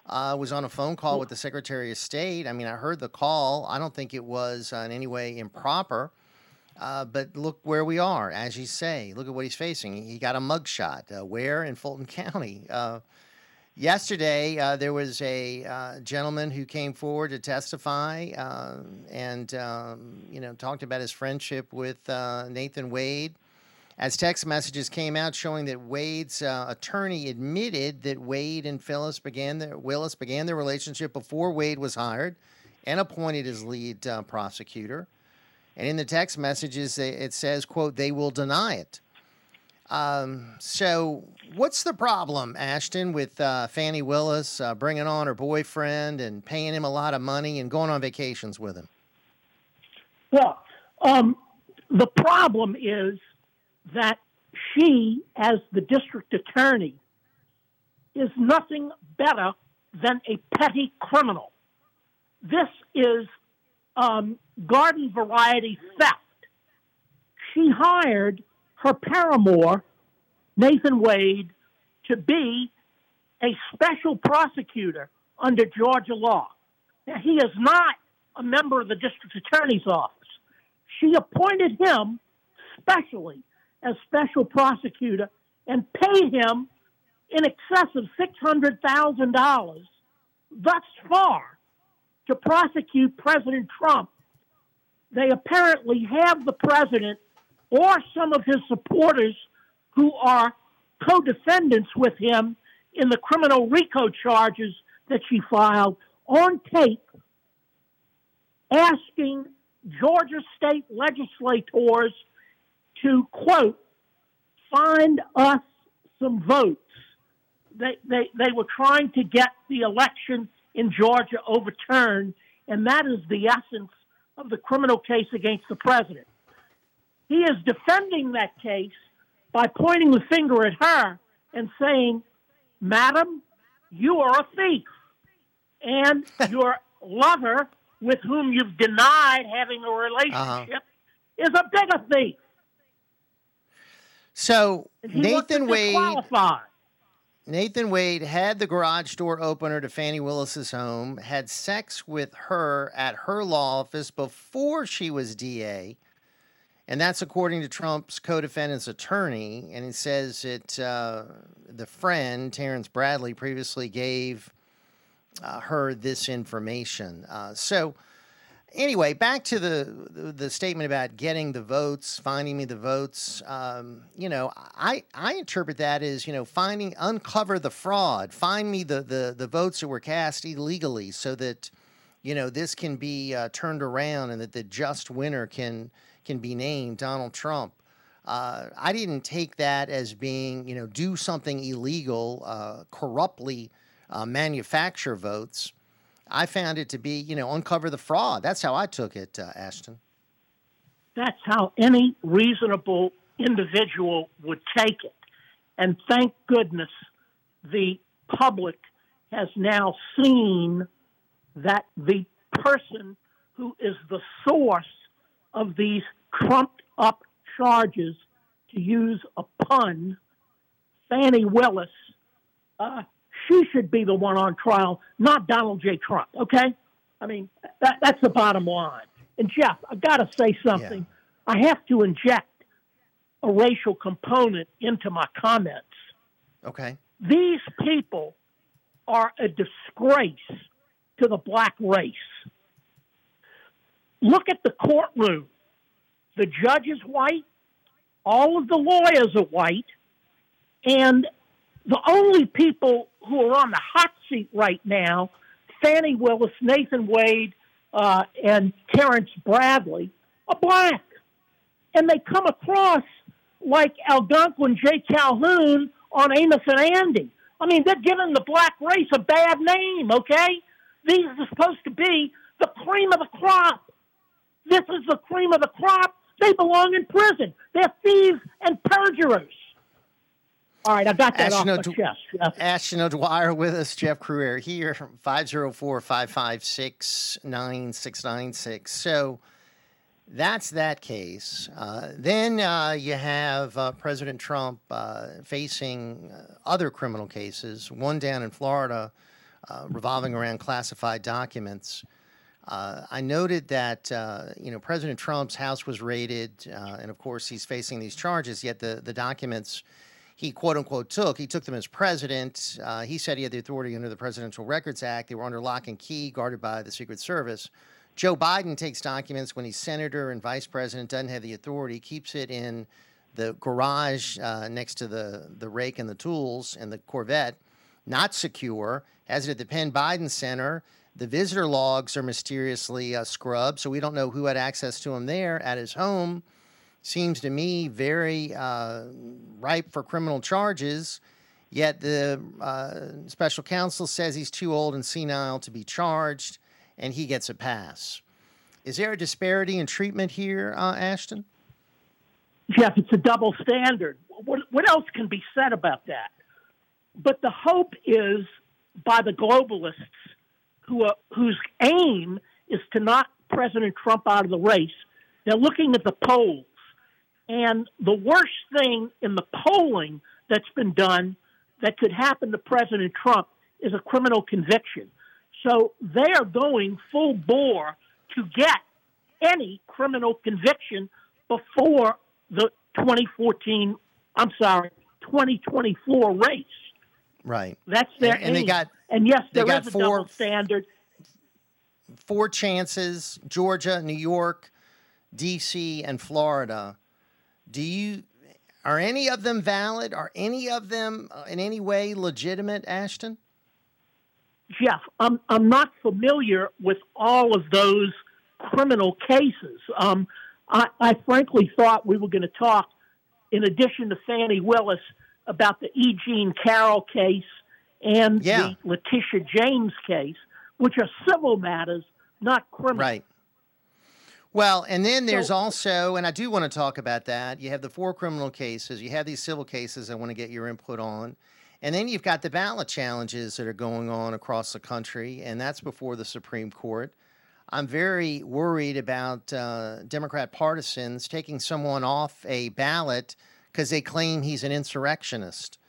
I was on a phone call with the Secretary of State. I mean, I heard the call. I don't think it was uh, in any way improper. Uh, but look where we are, as you say. Look at what he's facing. He got a mugshot. Uh, where in Fulton County? Uh, yesterday, uh, there was a uh, gentleman who came forward to testify um, and um, you know talked about his friendship with uh, Nathan Wade. As text messages came out showing that Wade's attorney admitted that Wade and Phyllis began their, Willis began their relationship before Wade was hired and appointed as lead prosecutor. And in the text messages, it says, quote, they will deny it. Um, so, what's the problem, Ashton, with uh, Fani Willis uh, bringing on her boyfriend and paying him a lot of money and going on vacations with him? Well, um, the problem is that she, as the district attorney, is nothing better than a petty criminal. This is um, garden variety theft. She hired her paramour, Nathan Wade, to be a special prosecutor under Georgia law. Now, he is not a member of the district attorney's office. She appointed him specially as special prosecutor and paid him in excess of $600,000 thus far to prosecute President Trump. They apparently have the president or some of his supporters who are co defendants with him in the criminal RICO charges that she filed on tape asking Georgia state legislators to, quote, find us some votes. They, they, they were trying to get the election in Georgia overturned, and that is the essence of the criminal case against the president. He is defending that case by pointing the finger at her and saying, Madam, you are a thief. And your lover, with whom you've denied having a relationship, uh-huh. is a bigger thief. So Nathan Wade Nathan Wade had the garage door opener to Fani Willis's home, had sex with her at her law office before she was DA. And that's according to Trump's co defendant's attorney. And it says that uh, the friend, Terrence Bradley, previously gave uh, her this information. Uh, so anyway, back to the, the, the statement about getting the votes, finding me the votes. Um, you know, I I interpret that as you know finding uncover the fraud, find me the the the votes that were cast illegally, so that you know this can be uh, turned around and that the just winner can can be named Donald Trump. Uh, I didn't take that as being, you know, do something illegal, uh, corruptly uh, manufacture votes. I found it to be, you know, uncover the fraud. That's how I took it, uh, Ashton. That's how any reasonable individual would take it. And thank goodness the public has now seen that the person who is the source of these trumped up charges, to use a pun, Fani Willis, uh, she should be the one on trial, not Donald J. Trump. Okay, I mean that, that's the bottom line. And Jeff, I got to say something. Yeah. I have to inject a racial component into my comments. Okay. These people are a disgrace to the black race. Look at the courtroom. The judge is white. All of the lawyers are white. And the only people who are on the hot seat right now, Fani Willis, Nathan Wade, uh, and Terrence Bradley, are black. And they come across like Algonquin J. Calhoun on Amos and Andy. I mean, they're giving the black race a bad name, okay? These are supposed to be the cream of the crop. This is the cream of the crop. They belong in prison. They're thieves and perjurers. All right, I got that Ashton off my chest. Ashton O'Dwyer with us, Jeff Crouere here, 504 556 9696. So that's that case. Uh, then uh, you have uh, President Trump uh, facing uh, other criminal cases, one down in Florida uh, revolving around classified documents. I noted that you know President Trump's house was raided, and of course he's facing these charges. Yet the the documents he quote unquote took. He took them as president. Uh, he said he had the authority under the Presidential Records Act. They were under lock and key, guarded by the Secret Service. Joe Biden takes documents when he's senator and vice president, doesn't have the authority, keeps it in the garage uh, next to the, the rake and the tools and the Corvette, not secure, has it at the Penn Biden Center. The visitor logs are mysteriously uh, scrubbed, so we don't know who had access to them there at his home seems to me very uh, ripe for criminal charges. Yet the uh, special counsel says he's too old and senile to be charged, and he gets a pass. Is there a disparity in treatment here, uh, Ashton? Jeff, it's a double standard. What, what else can be said about that? But the hope is by the globalists who are, whose aim is to knock President Trump out of the race. They're looking at the polls and the worst thing in the polling that's been done that could happen to President Trump is a criminal conviction. So they are going full bore to get any criminal conviction before the 2014, I'm sorry, 2024 race. Right. That's their and, and they got and yes, there is a double standard. Four chances: Georgia, New York, D.C., and Florida do you are any of them valid? Are any of them uh, in any way legitimate, Ashton? Jeff, I'm I'm not familiar with all of those criminal cases. Um, I, I frankly thought we were going to talk, in addition to Fani Willis, about the E. Jean Carroll case and yeah. the Letitia James case, which are civil matters, not criminal. Right. Well, and then there's So- also, and I do want to talk about that. You have the four criminal cases, you have these civil cases I want to get your input on. And then you've got the ballot challenges that are going on across the country, and that's before the Supreme Court. I'm very worried about uh, Democrat partisans taking someone off a ballot because they claim he's an insurrectionist.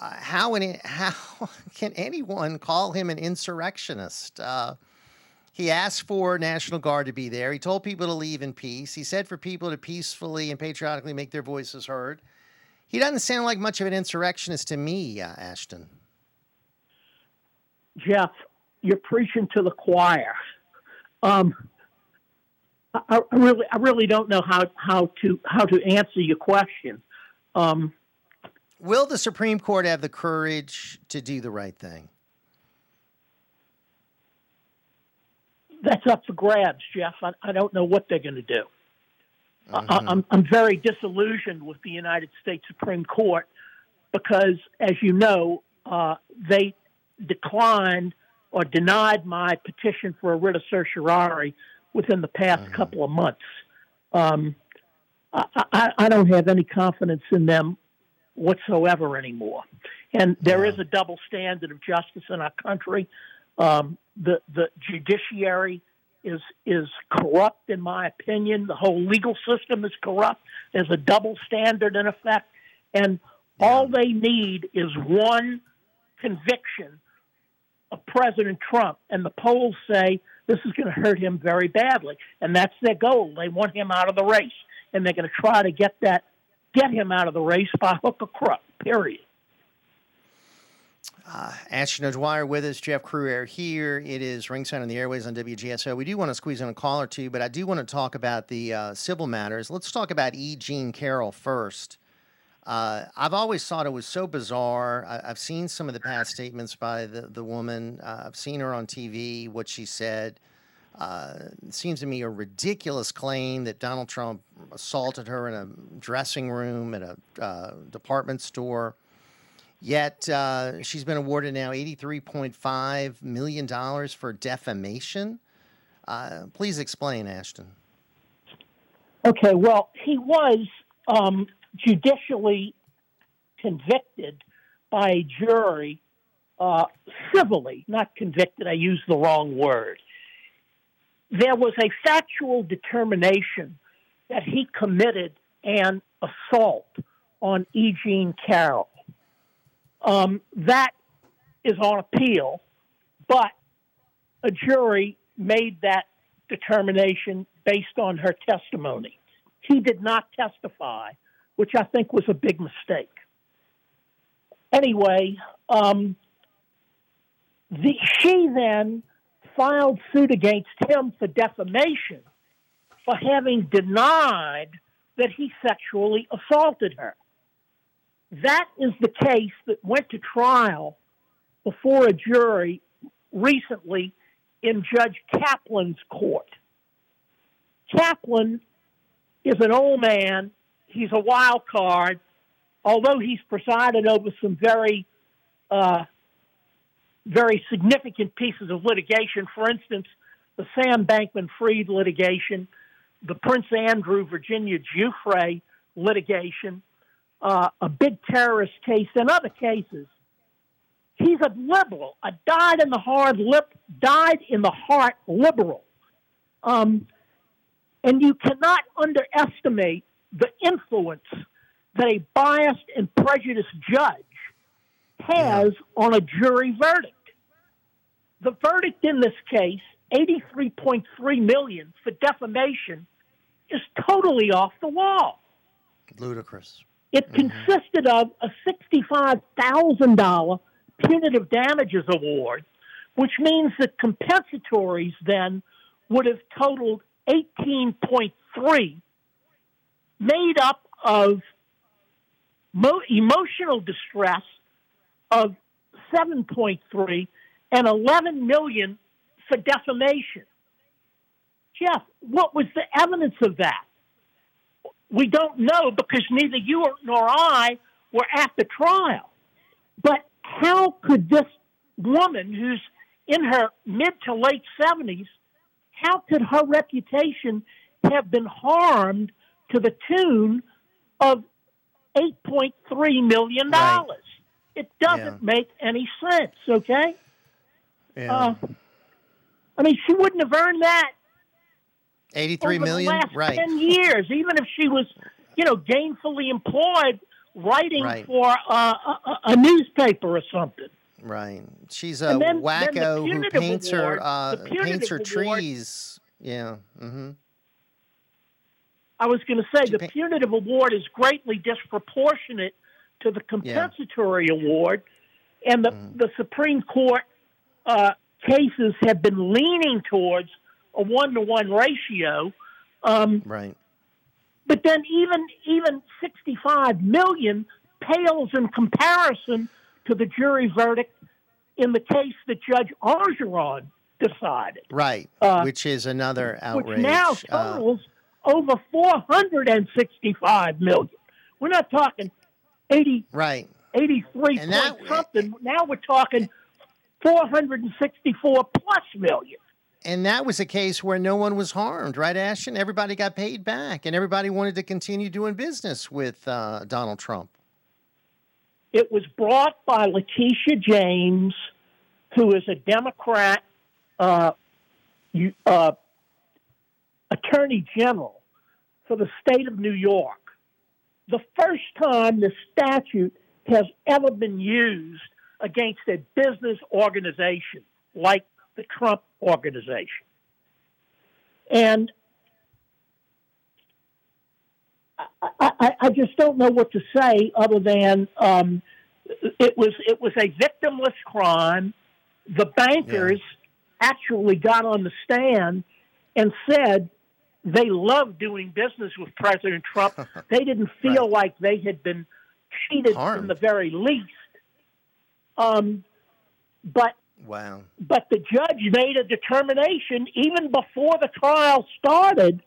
Uh, how, how can anyone call him an insurrectionist? Uh, he asked for National Guard to be there. He told people to leave in peace. He said for people to peacefully and patriotically make their voices heard. He doesn't sound like much of an insurrectionist to me, uh, Ashton. Jeff, you're preaching to the choir. Um, I, I really, I really don't know how, how to how to answer your question. Um, Will the Supreme Court have the courage to do the right thing? That's up for grabs, Jeff. I, I don't know what they're going to do. I, Mm-hmm. I'm, I'm very disillusioned with the United States Supreme Court because, as you know, uh, they declined or denied my petition for a writ of certiorari within the past couple of months. Um, I, I, I don't have any confidence in them whatsoever anymore. And there is a double standard of justice in our country. Um, the the judiciary is is corrupt, in my opinion. The whole legal system is corrupt. There's a double standard in effect, and all they need is one conviction of President Trump, and the polls say this is going to hurt him very badly, and that's their goal. They want him out of the race, and they're going to try to get that get him out of the race by hook or crook. Period. Uh, Ashton O'Dwyer with us, Jeff Crouere here. It is Ringside on the Airways on WGSO. We do want to squeeze in a call or two, but I do want to talk about the uh, civil matters. Let's talk about E. Jean Carroll first. Uh, I've always thought it was so bizarre. I, have seen some of the past statements by the, the woman. Uh, I've seen her on TV, what she said. Uh, seems to me a ridiculous claim that Donald Trump assaulted her in a dressing room at a uh, department store. Yet uh, she's been awarded now $83.5 million for defamation. Uh, please explain, Ashton. Okay, well, he was um, judicially convicted by a jury uh, civilly, not convicted, I used the wrong word. There was a factual determination that he committed an assault on E. Jean Carroll. Um, that is on appeal, but a jury made that determination based on her testimony. He did not testify, which I think was a big mistake. Anyway, um, the, she then filed suit against him for defamation for having denied that he sexually assaulted her. That is the case that went to trial before a jury recently in Judge Kaplan's court. Kaplan is an old man. He's a wild card, although he's presided over some very, uh, very significant pieces of litigation. For instance, the Sam Bankman Fried litigation, the Prince Andrew Virginia Giuffre litigation, uh, a big terrorist case, and other cases. He's a liberal, a died in the heart lip, died in the heart liberal. Um, and you cannot underestimate the influence that a biased and prejudiced judge has on a jury verdict. The verdict in this case, 83.3 million for defamation, is totally off the wall. Ludicrous. It mm-hmm. consisted of a $65,000 punitive damages award, which means that compensatories then would have totaled 18.3, made up of mo- emotional distress of 7.3 and 11 million for defamation. Jeff, what was the evidence of that? We don't know because neither you nor I were at the trial. But how could this woman who's in her mid to late 70s, how could her reputation have been harmed to the tune of $8.3 million? Right. It doesn't yeah. make any sense, okay? Yeah. Uh, I mean, she wouldn't have earned that. Eighty-three million, right? Ten years, even if she was, you know, gainfully employed writing right. for uh, a, a, newspaper or something. Right. She's a then, wacko then who paints award, her uh, paints her award, trees. Yeah. Mm-hmm. I was going to say she the pa- punitive award is greatly disproportionate to the compensatory yeah. award, and the mm. the Supreme Court uh, cases have been leaning towards a one to one ratio. Um, right. But then even even 65 million pales in comparison to the jury verdict in the case that Judge Engoron decided. Right, uh, which is another outrage. Which now uh, totals uh, over 465 million. We're not talking 80, right, 83 and that, something. Now we're talking 464 plus million and that was a case where no one was harmed, right, Ashton? Everybody got paid back, and everybody wanted to continue doing business with uh, Donald Trump. It was brought by Letitia James, who is a Democrat uh, uh, attorney general for the state of New York. The first time the statute has ever been used against a business organization like the Trump organization. And I, I, I, just don't know what to say other than um, it was it was a victimless crime. The bankers yeah. actually got on the stand and said they loved doing business with President Trump. they didn't feel right. like they had been cheated Harm. in the very least. Um, but wow. But the judge made a determination even before the trial started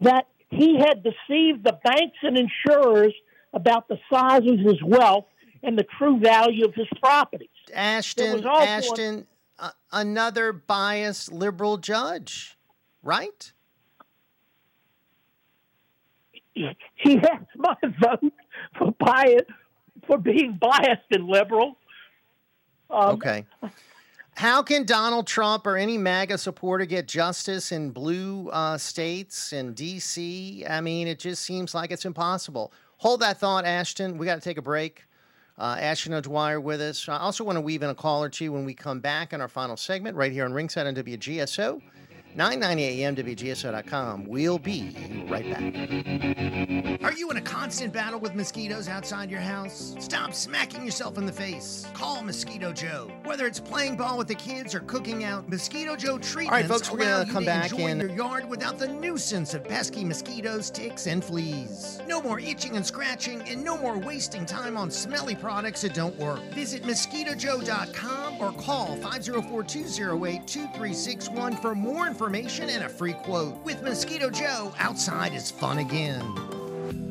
that he had deceived the banks and insurers about the size of his wealth and the true value of his properties. Ashton, Ashton, a, another biased liberal judge, right? He has my vote for bias for being biased and liberal. Um, okay. How can Donald Trump or any MAGA supporter get justice in blue uh, states and D.C.? I mean, it just seems like it's impossible. Hold that thought, Ashton. We got to take a break. Uh, Ashton O'Dwyer with us. I also want to weave in a call or two when we come back in our final segment right here on Ringside on WGSO. 990 AM WGSO.com. We'll be right back. Are you in a constant battle with mosquitoes outside your house? Stop smacking yourself in the face. Call Mosquito Joe. Whether it's playing ball with the kids or cooking out, Mosquito Joe treatments All right, folks, we're to come back in your yard without the nuisance of pesky mosquitoes, ticks, and fleas. No more itching and scratching, and no more wasting time on smelly products that don't work. Visit mosquitojoe.com or call 504 208 2361 for more information information and a free quote. With Mosquito Joe, outside is fun again.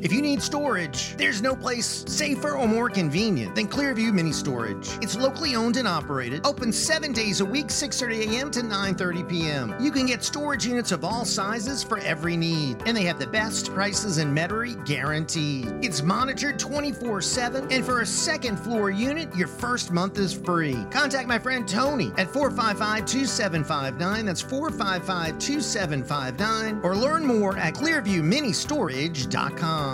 If you need storage, there's no place safer or more convenient than Clearview Mini Storage. It's locally owned and operated, open seven days a week, 6:30 a.m. to 9:30 p.m. You can get storage units of all sizes for every need, and they have the best prices in Metairie guaranteed. It's monitored 24/7, and for a second floor unit, your first month is free. Contact my friend Tony at 455-2759. That's 455-2759, or learn more at ClearviewMiniStorage.com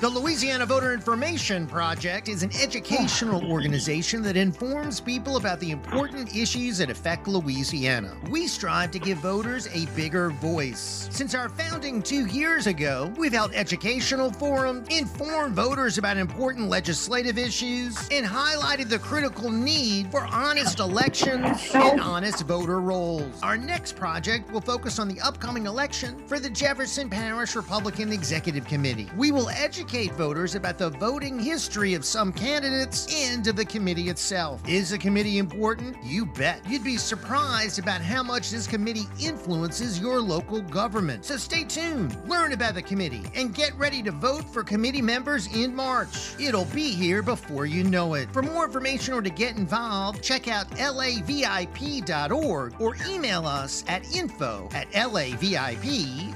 The Louisiana Voter Information Project is an educational organization that informs people about the important issues that affect Louisiana. We strive to give voters a bigger voice. Since our founding two years ago, we've held educational forums, informed voters about important legislative issues, and highlighted the critical need for honest elections and honest voter rolls. Our next project will focus on the upcoming election for the Jefferson Parish Republican Executive Committee. We will educate educate voters about the voting history of some candidates and of the committee itself. Is the committee important? You bet. You'd be surprised about how much this committee influences your local government. So stay tuned, learn about the committee, and get ready to vote for committee members in March. It'll be here before you know it. For more information or to get involved, check out lavip.org or email us at info at lavip.org.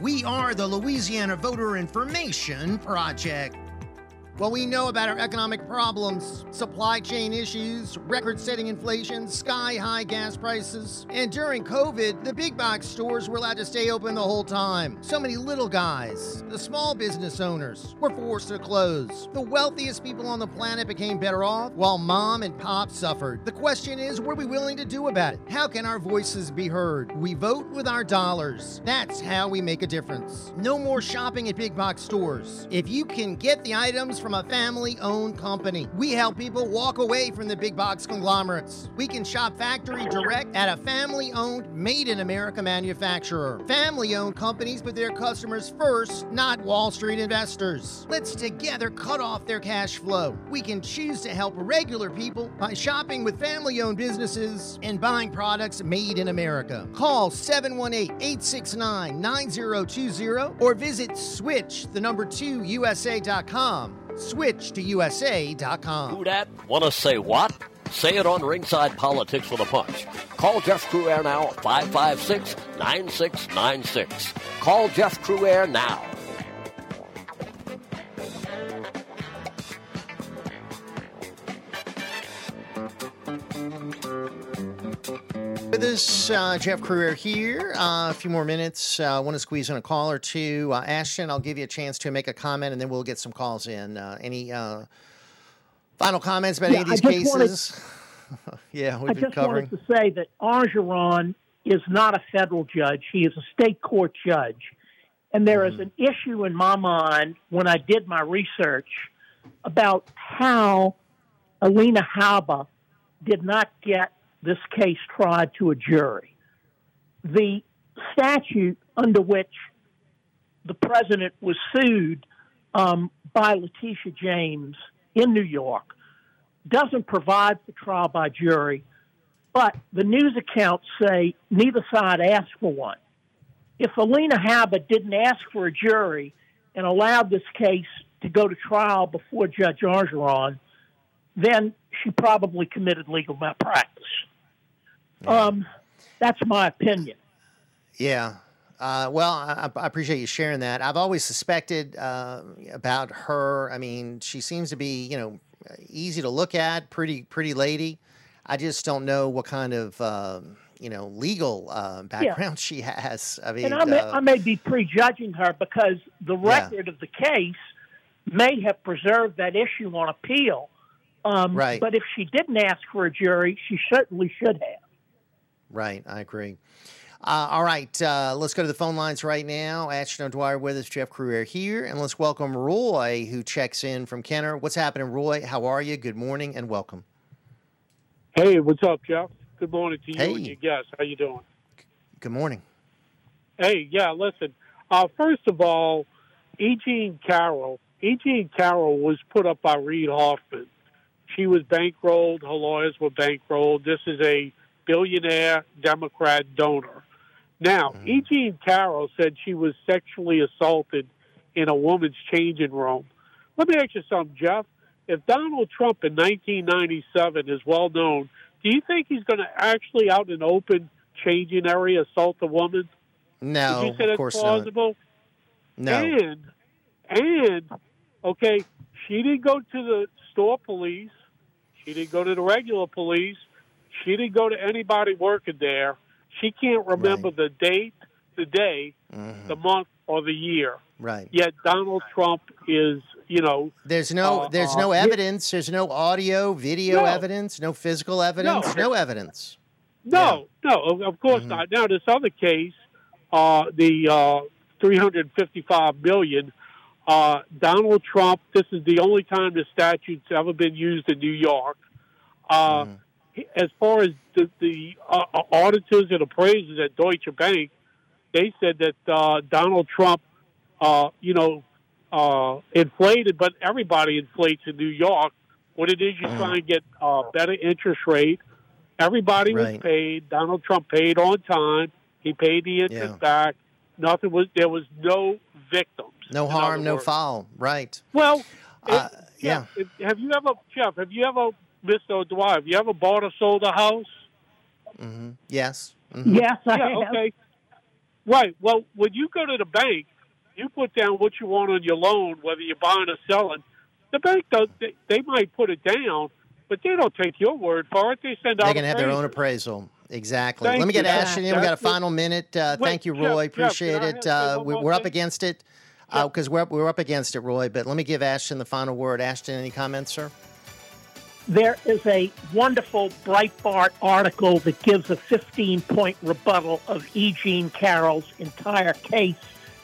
We are the Louisiana Voter Information Project. Well, we know about our economic problems, supply chain issues, record setting inflation, sky high gas prices. And during COVID, the big box stores were allowed to stay open the whole time. So many little guys, the small business owners, were forced to close. The wealthiest people on the planet became better off, while mom and pop suffered. The question is, what are we willing to do about it? How can our voices be heard? We vote with our dollars. That's how we make a difference. No more shopping at big box stores. If you can get the items from a family owned company. We help people walk away from the big box conglomerates. We can shop factory direct at a family owned, made in America manufacturer. Family owned companies put their customers first, not Wall Street investors. Let's together cut off their cash flow. We can choose to help regular people by shopping with family owned businesses and buying products made in America. Call 718 869 9020 or visit switch the number 2 USA.com Switch to USA.com. Who dat? Want to say what? Say it on Ringside Politics with a Punch. Call Jeff Crouere now at 556 9696. Call Jeff Crouere now. With us, uh, Jeff Crouere here. Uh, a few more minutes. I uh, want to squeeze in a call or two. Uh, Ashton, I'll give you a chance to make a comment, and then we'll get some calls in. Uh, any uh, final comments about yeah, any of these cases? Wanted, yeah, we've I been just covering. wanted to say that Engoron is not a federal judge; he is a state court judge, and there mm. is mm-hmm. an issue in my mind when I did my research about how Alina Habba did not get this case tried to a jury. The statute under which the president was sued um, by Letitia James in New York doesn't provide for trial by jury, but the news accounts say neither side asked for one. If Alina Habba didn't ask for a jury and allowed this case to go to trial before Judge Engoron, then she probably committed legal malpractice. Yeah. Um, that's my opinion. Yeah. Uh, well, I, I, appreciate you sharing that. I've always suspected uh, about her. I mean, she seems to be, you know, easy to look at, pretty, pretty lady. I just don't know what kind of, uh, you know, legal uh, background yeah. she has. I mean, I may, uh, I may be prejudging her because the record yeah. of the case may have preserved that issue on appeal. Um, right. But if she didn't ask for a jury, she certainly should have. Right. I agree. Uh, all right, uh, let's go to the phone lines right now. Ashton O'Dwyer with us, Jeff Crouere here, and let's welcome Roy, who checks in from Kenner. What's happening, Roy? How are you? Good morning and welcome. Hey, what's up, Jeff? Good morning to you hey. and your guests. How you doing? Good morning. Hey, yeah, listen. Uh, first of all, E. Jean Carroll. E. Jean Carroll was put up by Reid Hoffman. She was bankrolled. Her lawyers were bankrolled. This is a billionaire Democrat donor. Now, mm-hmm. E. Jean Carroll said she was sexually assaulted in a woman's changing room. Let me ask you something, Jeff. If Donald Trump in 1997 is well known, do you think he's going to actually out in open changing area assault a woman? No, Did you say of that's course plausible? not. No. And and okay, she didn't go to the store police. She didn't go to the regular police. She didn't go to anybody working there. She can't remember right. the date, the day, mm-hmm. the month, or the year. Right. Yet Donald Trump is, you know, there's no uh, there's no uh, evidence. There's no audio, video no. evidence, no physical evidence, no, no evidence. No, yeah. no, of course mm-hmm. not. Now this other case, uh, the uh, 355 million. Uh, Donald Trump. This is the only time the statute's ever been used in New York. Uh, mm as far as the, the uh, auditors and appraisers at Deutsche Bank, they said that uh, Donald Trump, uh, you know, uh, inflated, but everybody inflates in New York. What it is, you try and get a better interest rate. Everybody right. was paid. Donald Trump paid on time. He paid the interest yeah. back. Nothing was. There was no victims. No harm, no foul. Right. Well, uh, yeah. If, have you ever, Jeff? Have you ever Mr. O'Dwyer, have you ever bought or sold a house? Mm-hmm. Yes. Mm-hmm. Yes, I yeah, have. Okay. Right. Well, when you go to the bank, you put down what you want on your loan, whether you're buying or selling. The bank does. They, they might put it down, but they don't take your word for it. They send out. They can have their own appraisal. Exactly. Thank Let me get you. Ashton in. We got a final minute. Uh, Wait, thank you, Roy. Jeff, Appreciate Jeff, it. Uh, we, are up against it because uh, we're up, we're up against it, Roy. But let me give Ashton the final word. Ashton, any comments, sir? There is a wonderful Breitbart article that gives a 15 point rebuttal of E. Jean Carroll's entire case.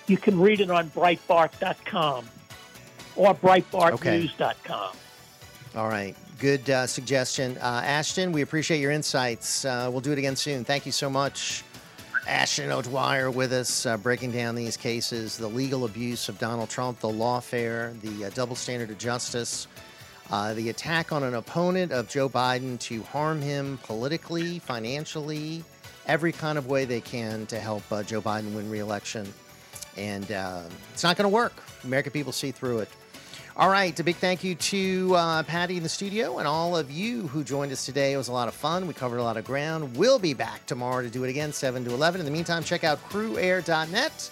You can read it on Breitbart.com or BreitbartNews.com. Okay. All right. Good uh, suggestion. Uh, Ashton, we appreciate your insights. Uh, we'll do it again soon. Thank you so much. Ashton O'Dwyer with us, uh, breaking down these cases the legal abuse of Donald Trump, the lawfare, the uh, double standard of justice. Uh, the attack on an opponent of Joe Biden to harm him politically, financially, every kind of way they can to help uh, Joe Biden win re-election. And uh, it's not going to work. American people see through it. All right, a big thank you to uh, Patty in the studio and all of you who joined us today. It was a lot of fun. We covered a lot of ground. We'll be back tomorrow to do it again, 7 to 11. In the meantime, check out crouere.net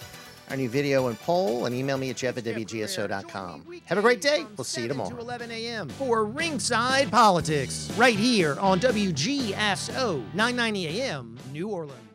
our new video and poll, and email me at jeff at wgso.com. Have a great day. We'll see you tomorrow. To 11 a.m. for Ringside Politics, right here on WGSO 990 a.m. New Orleans.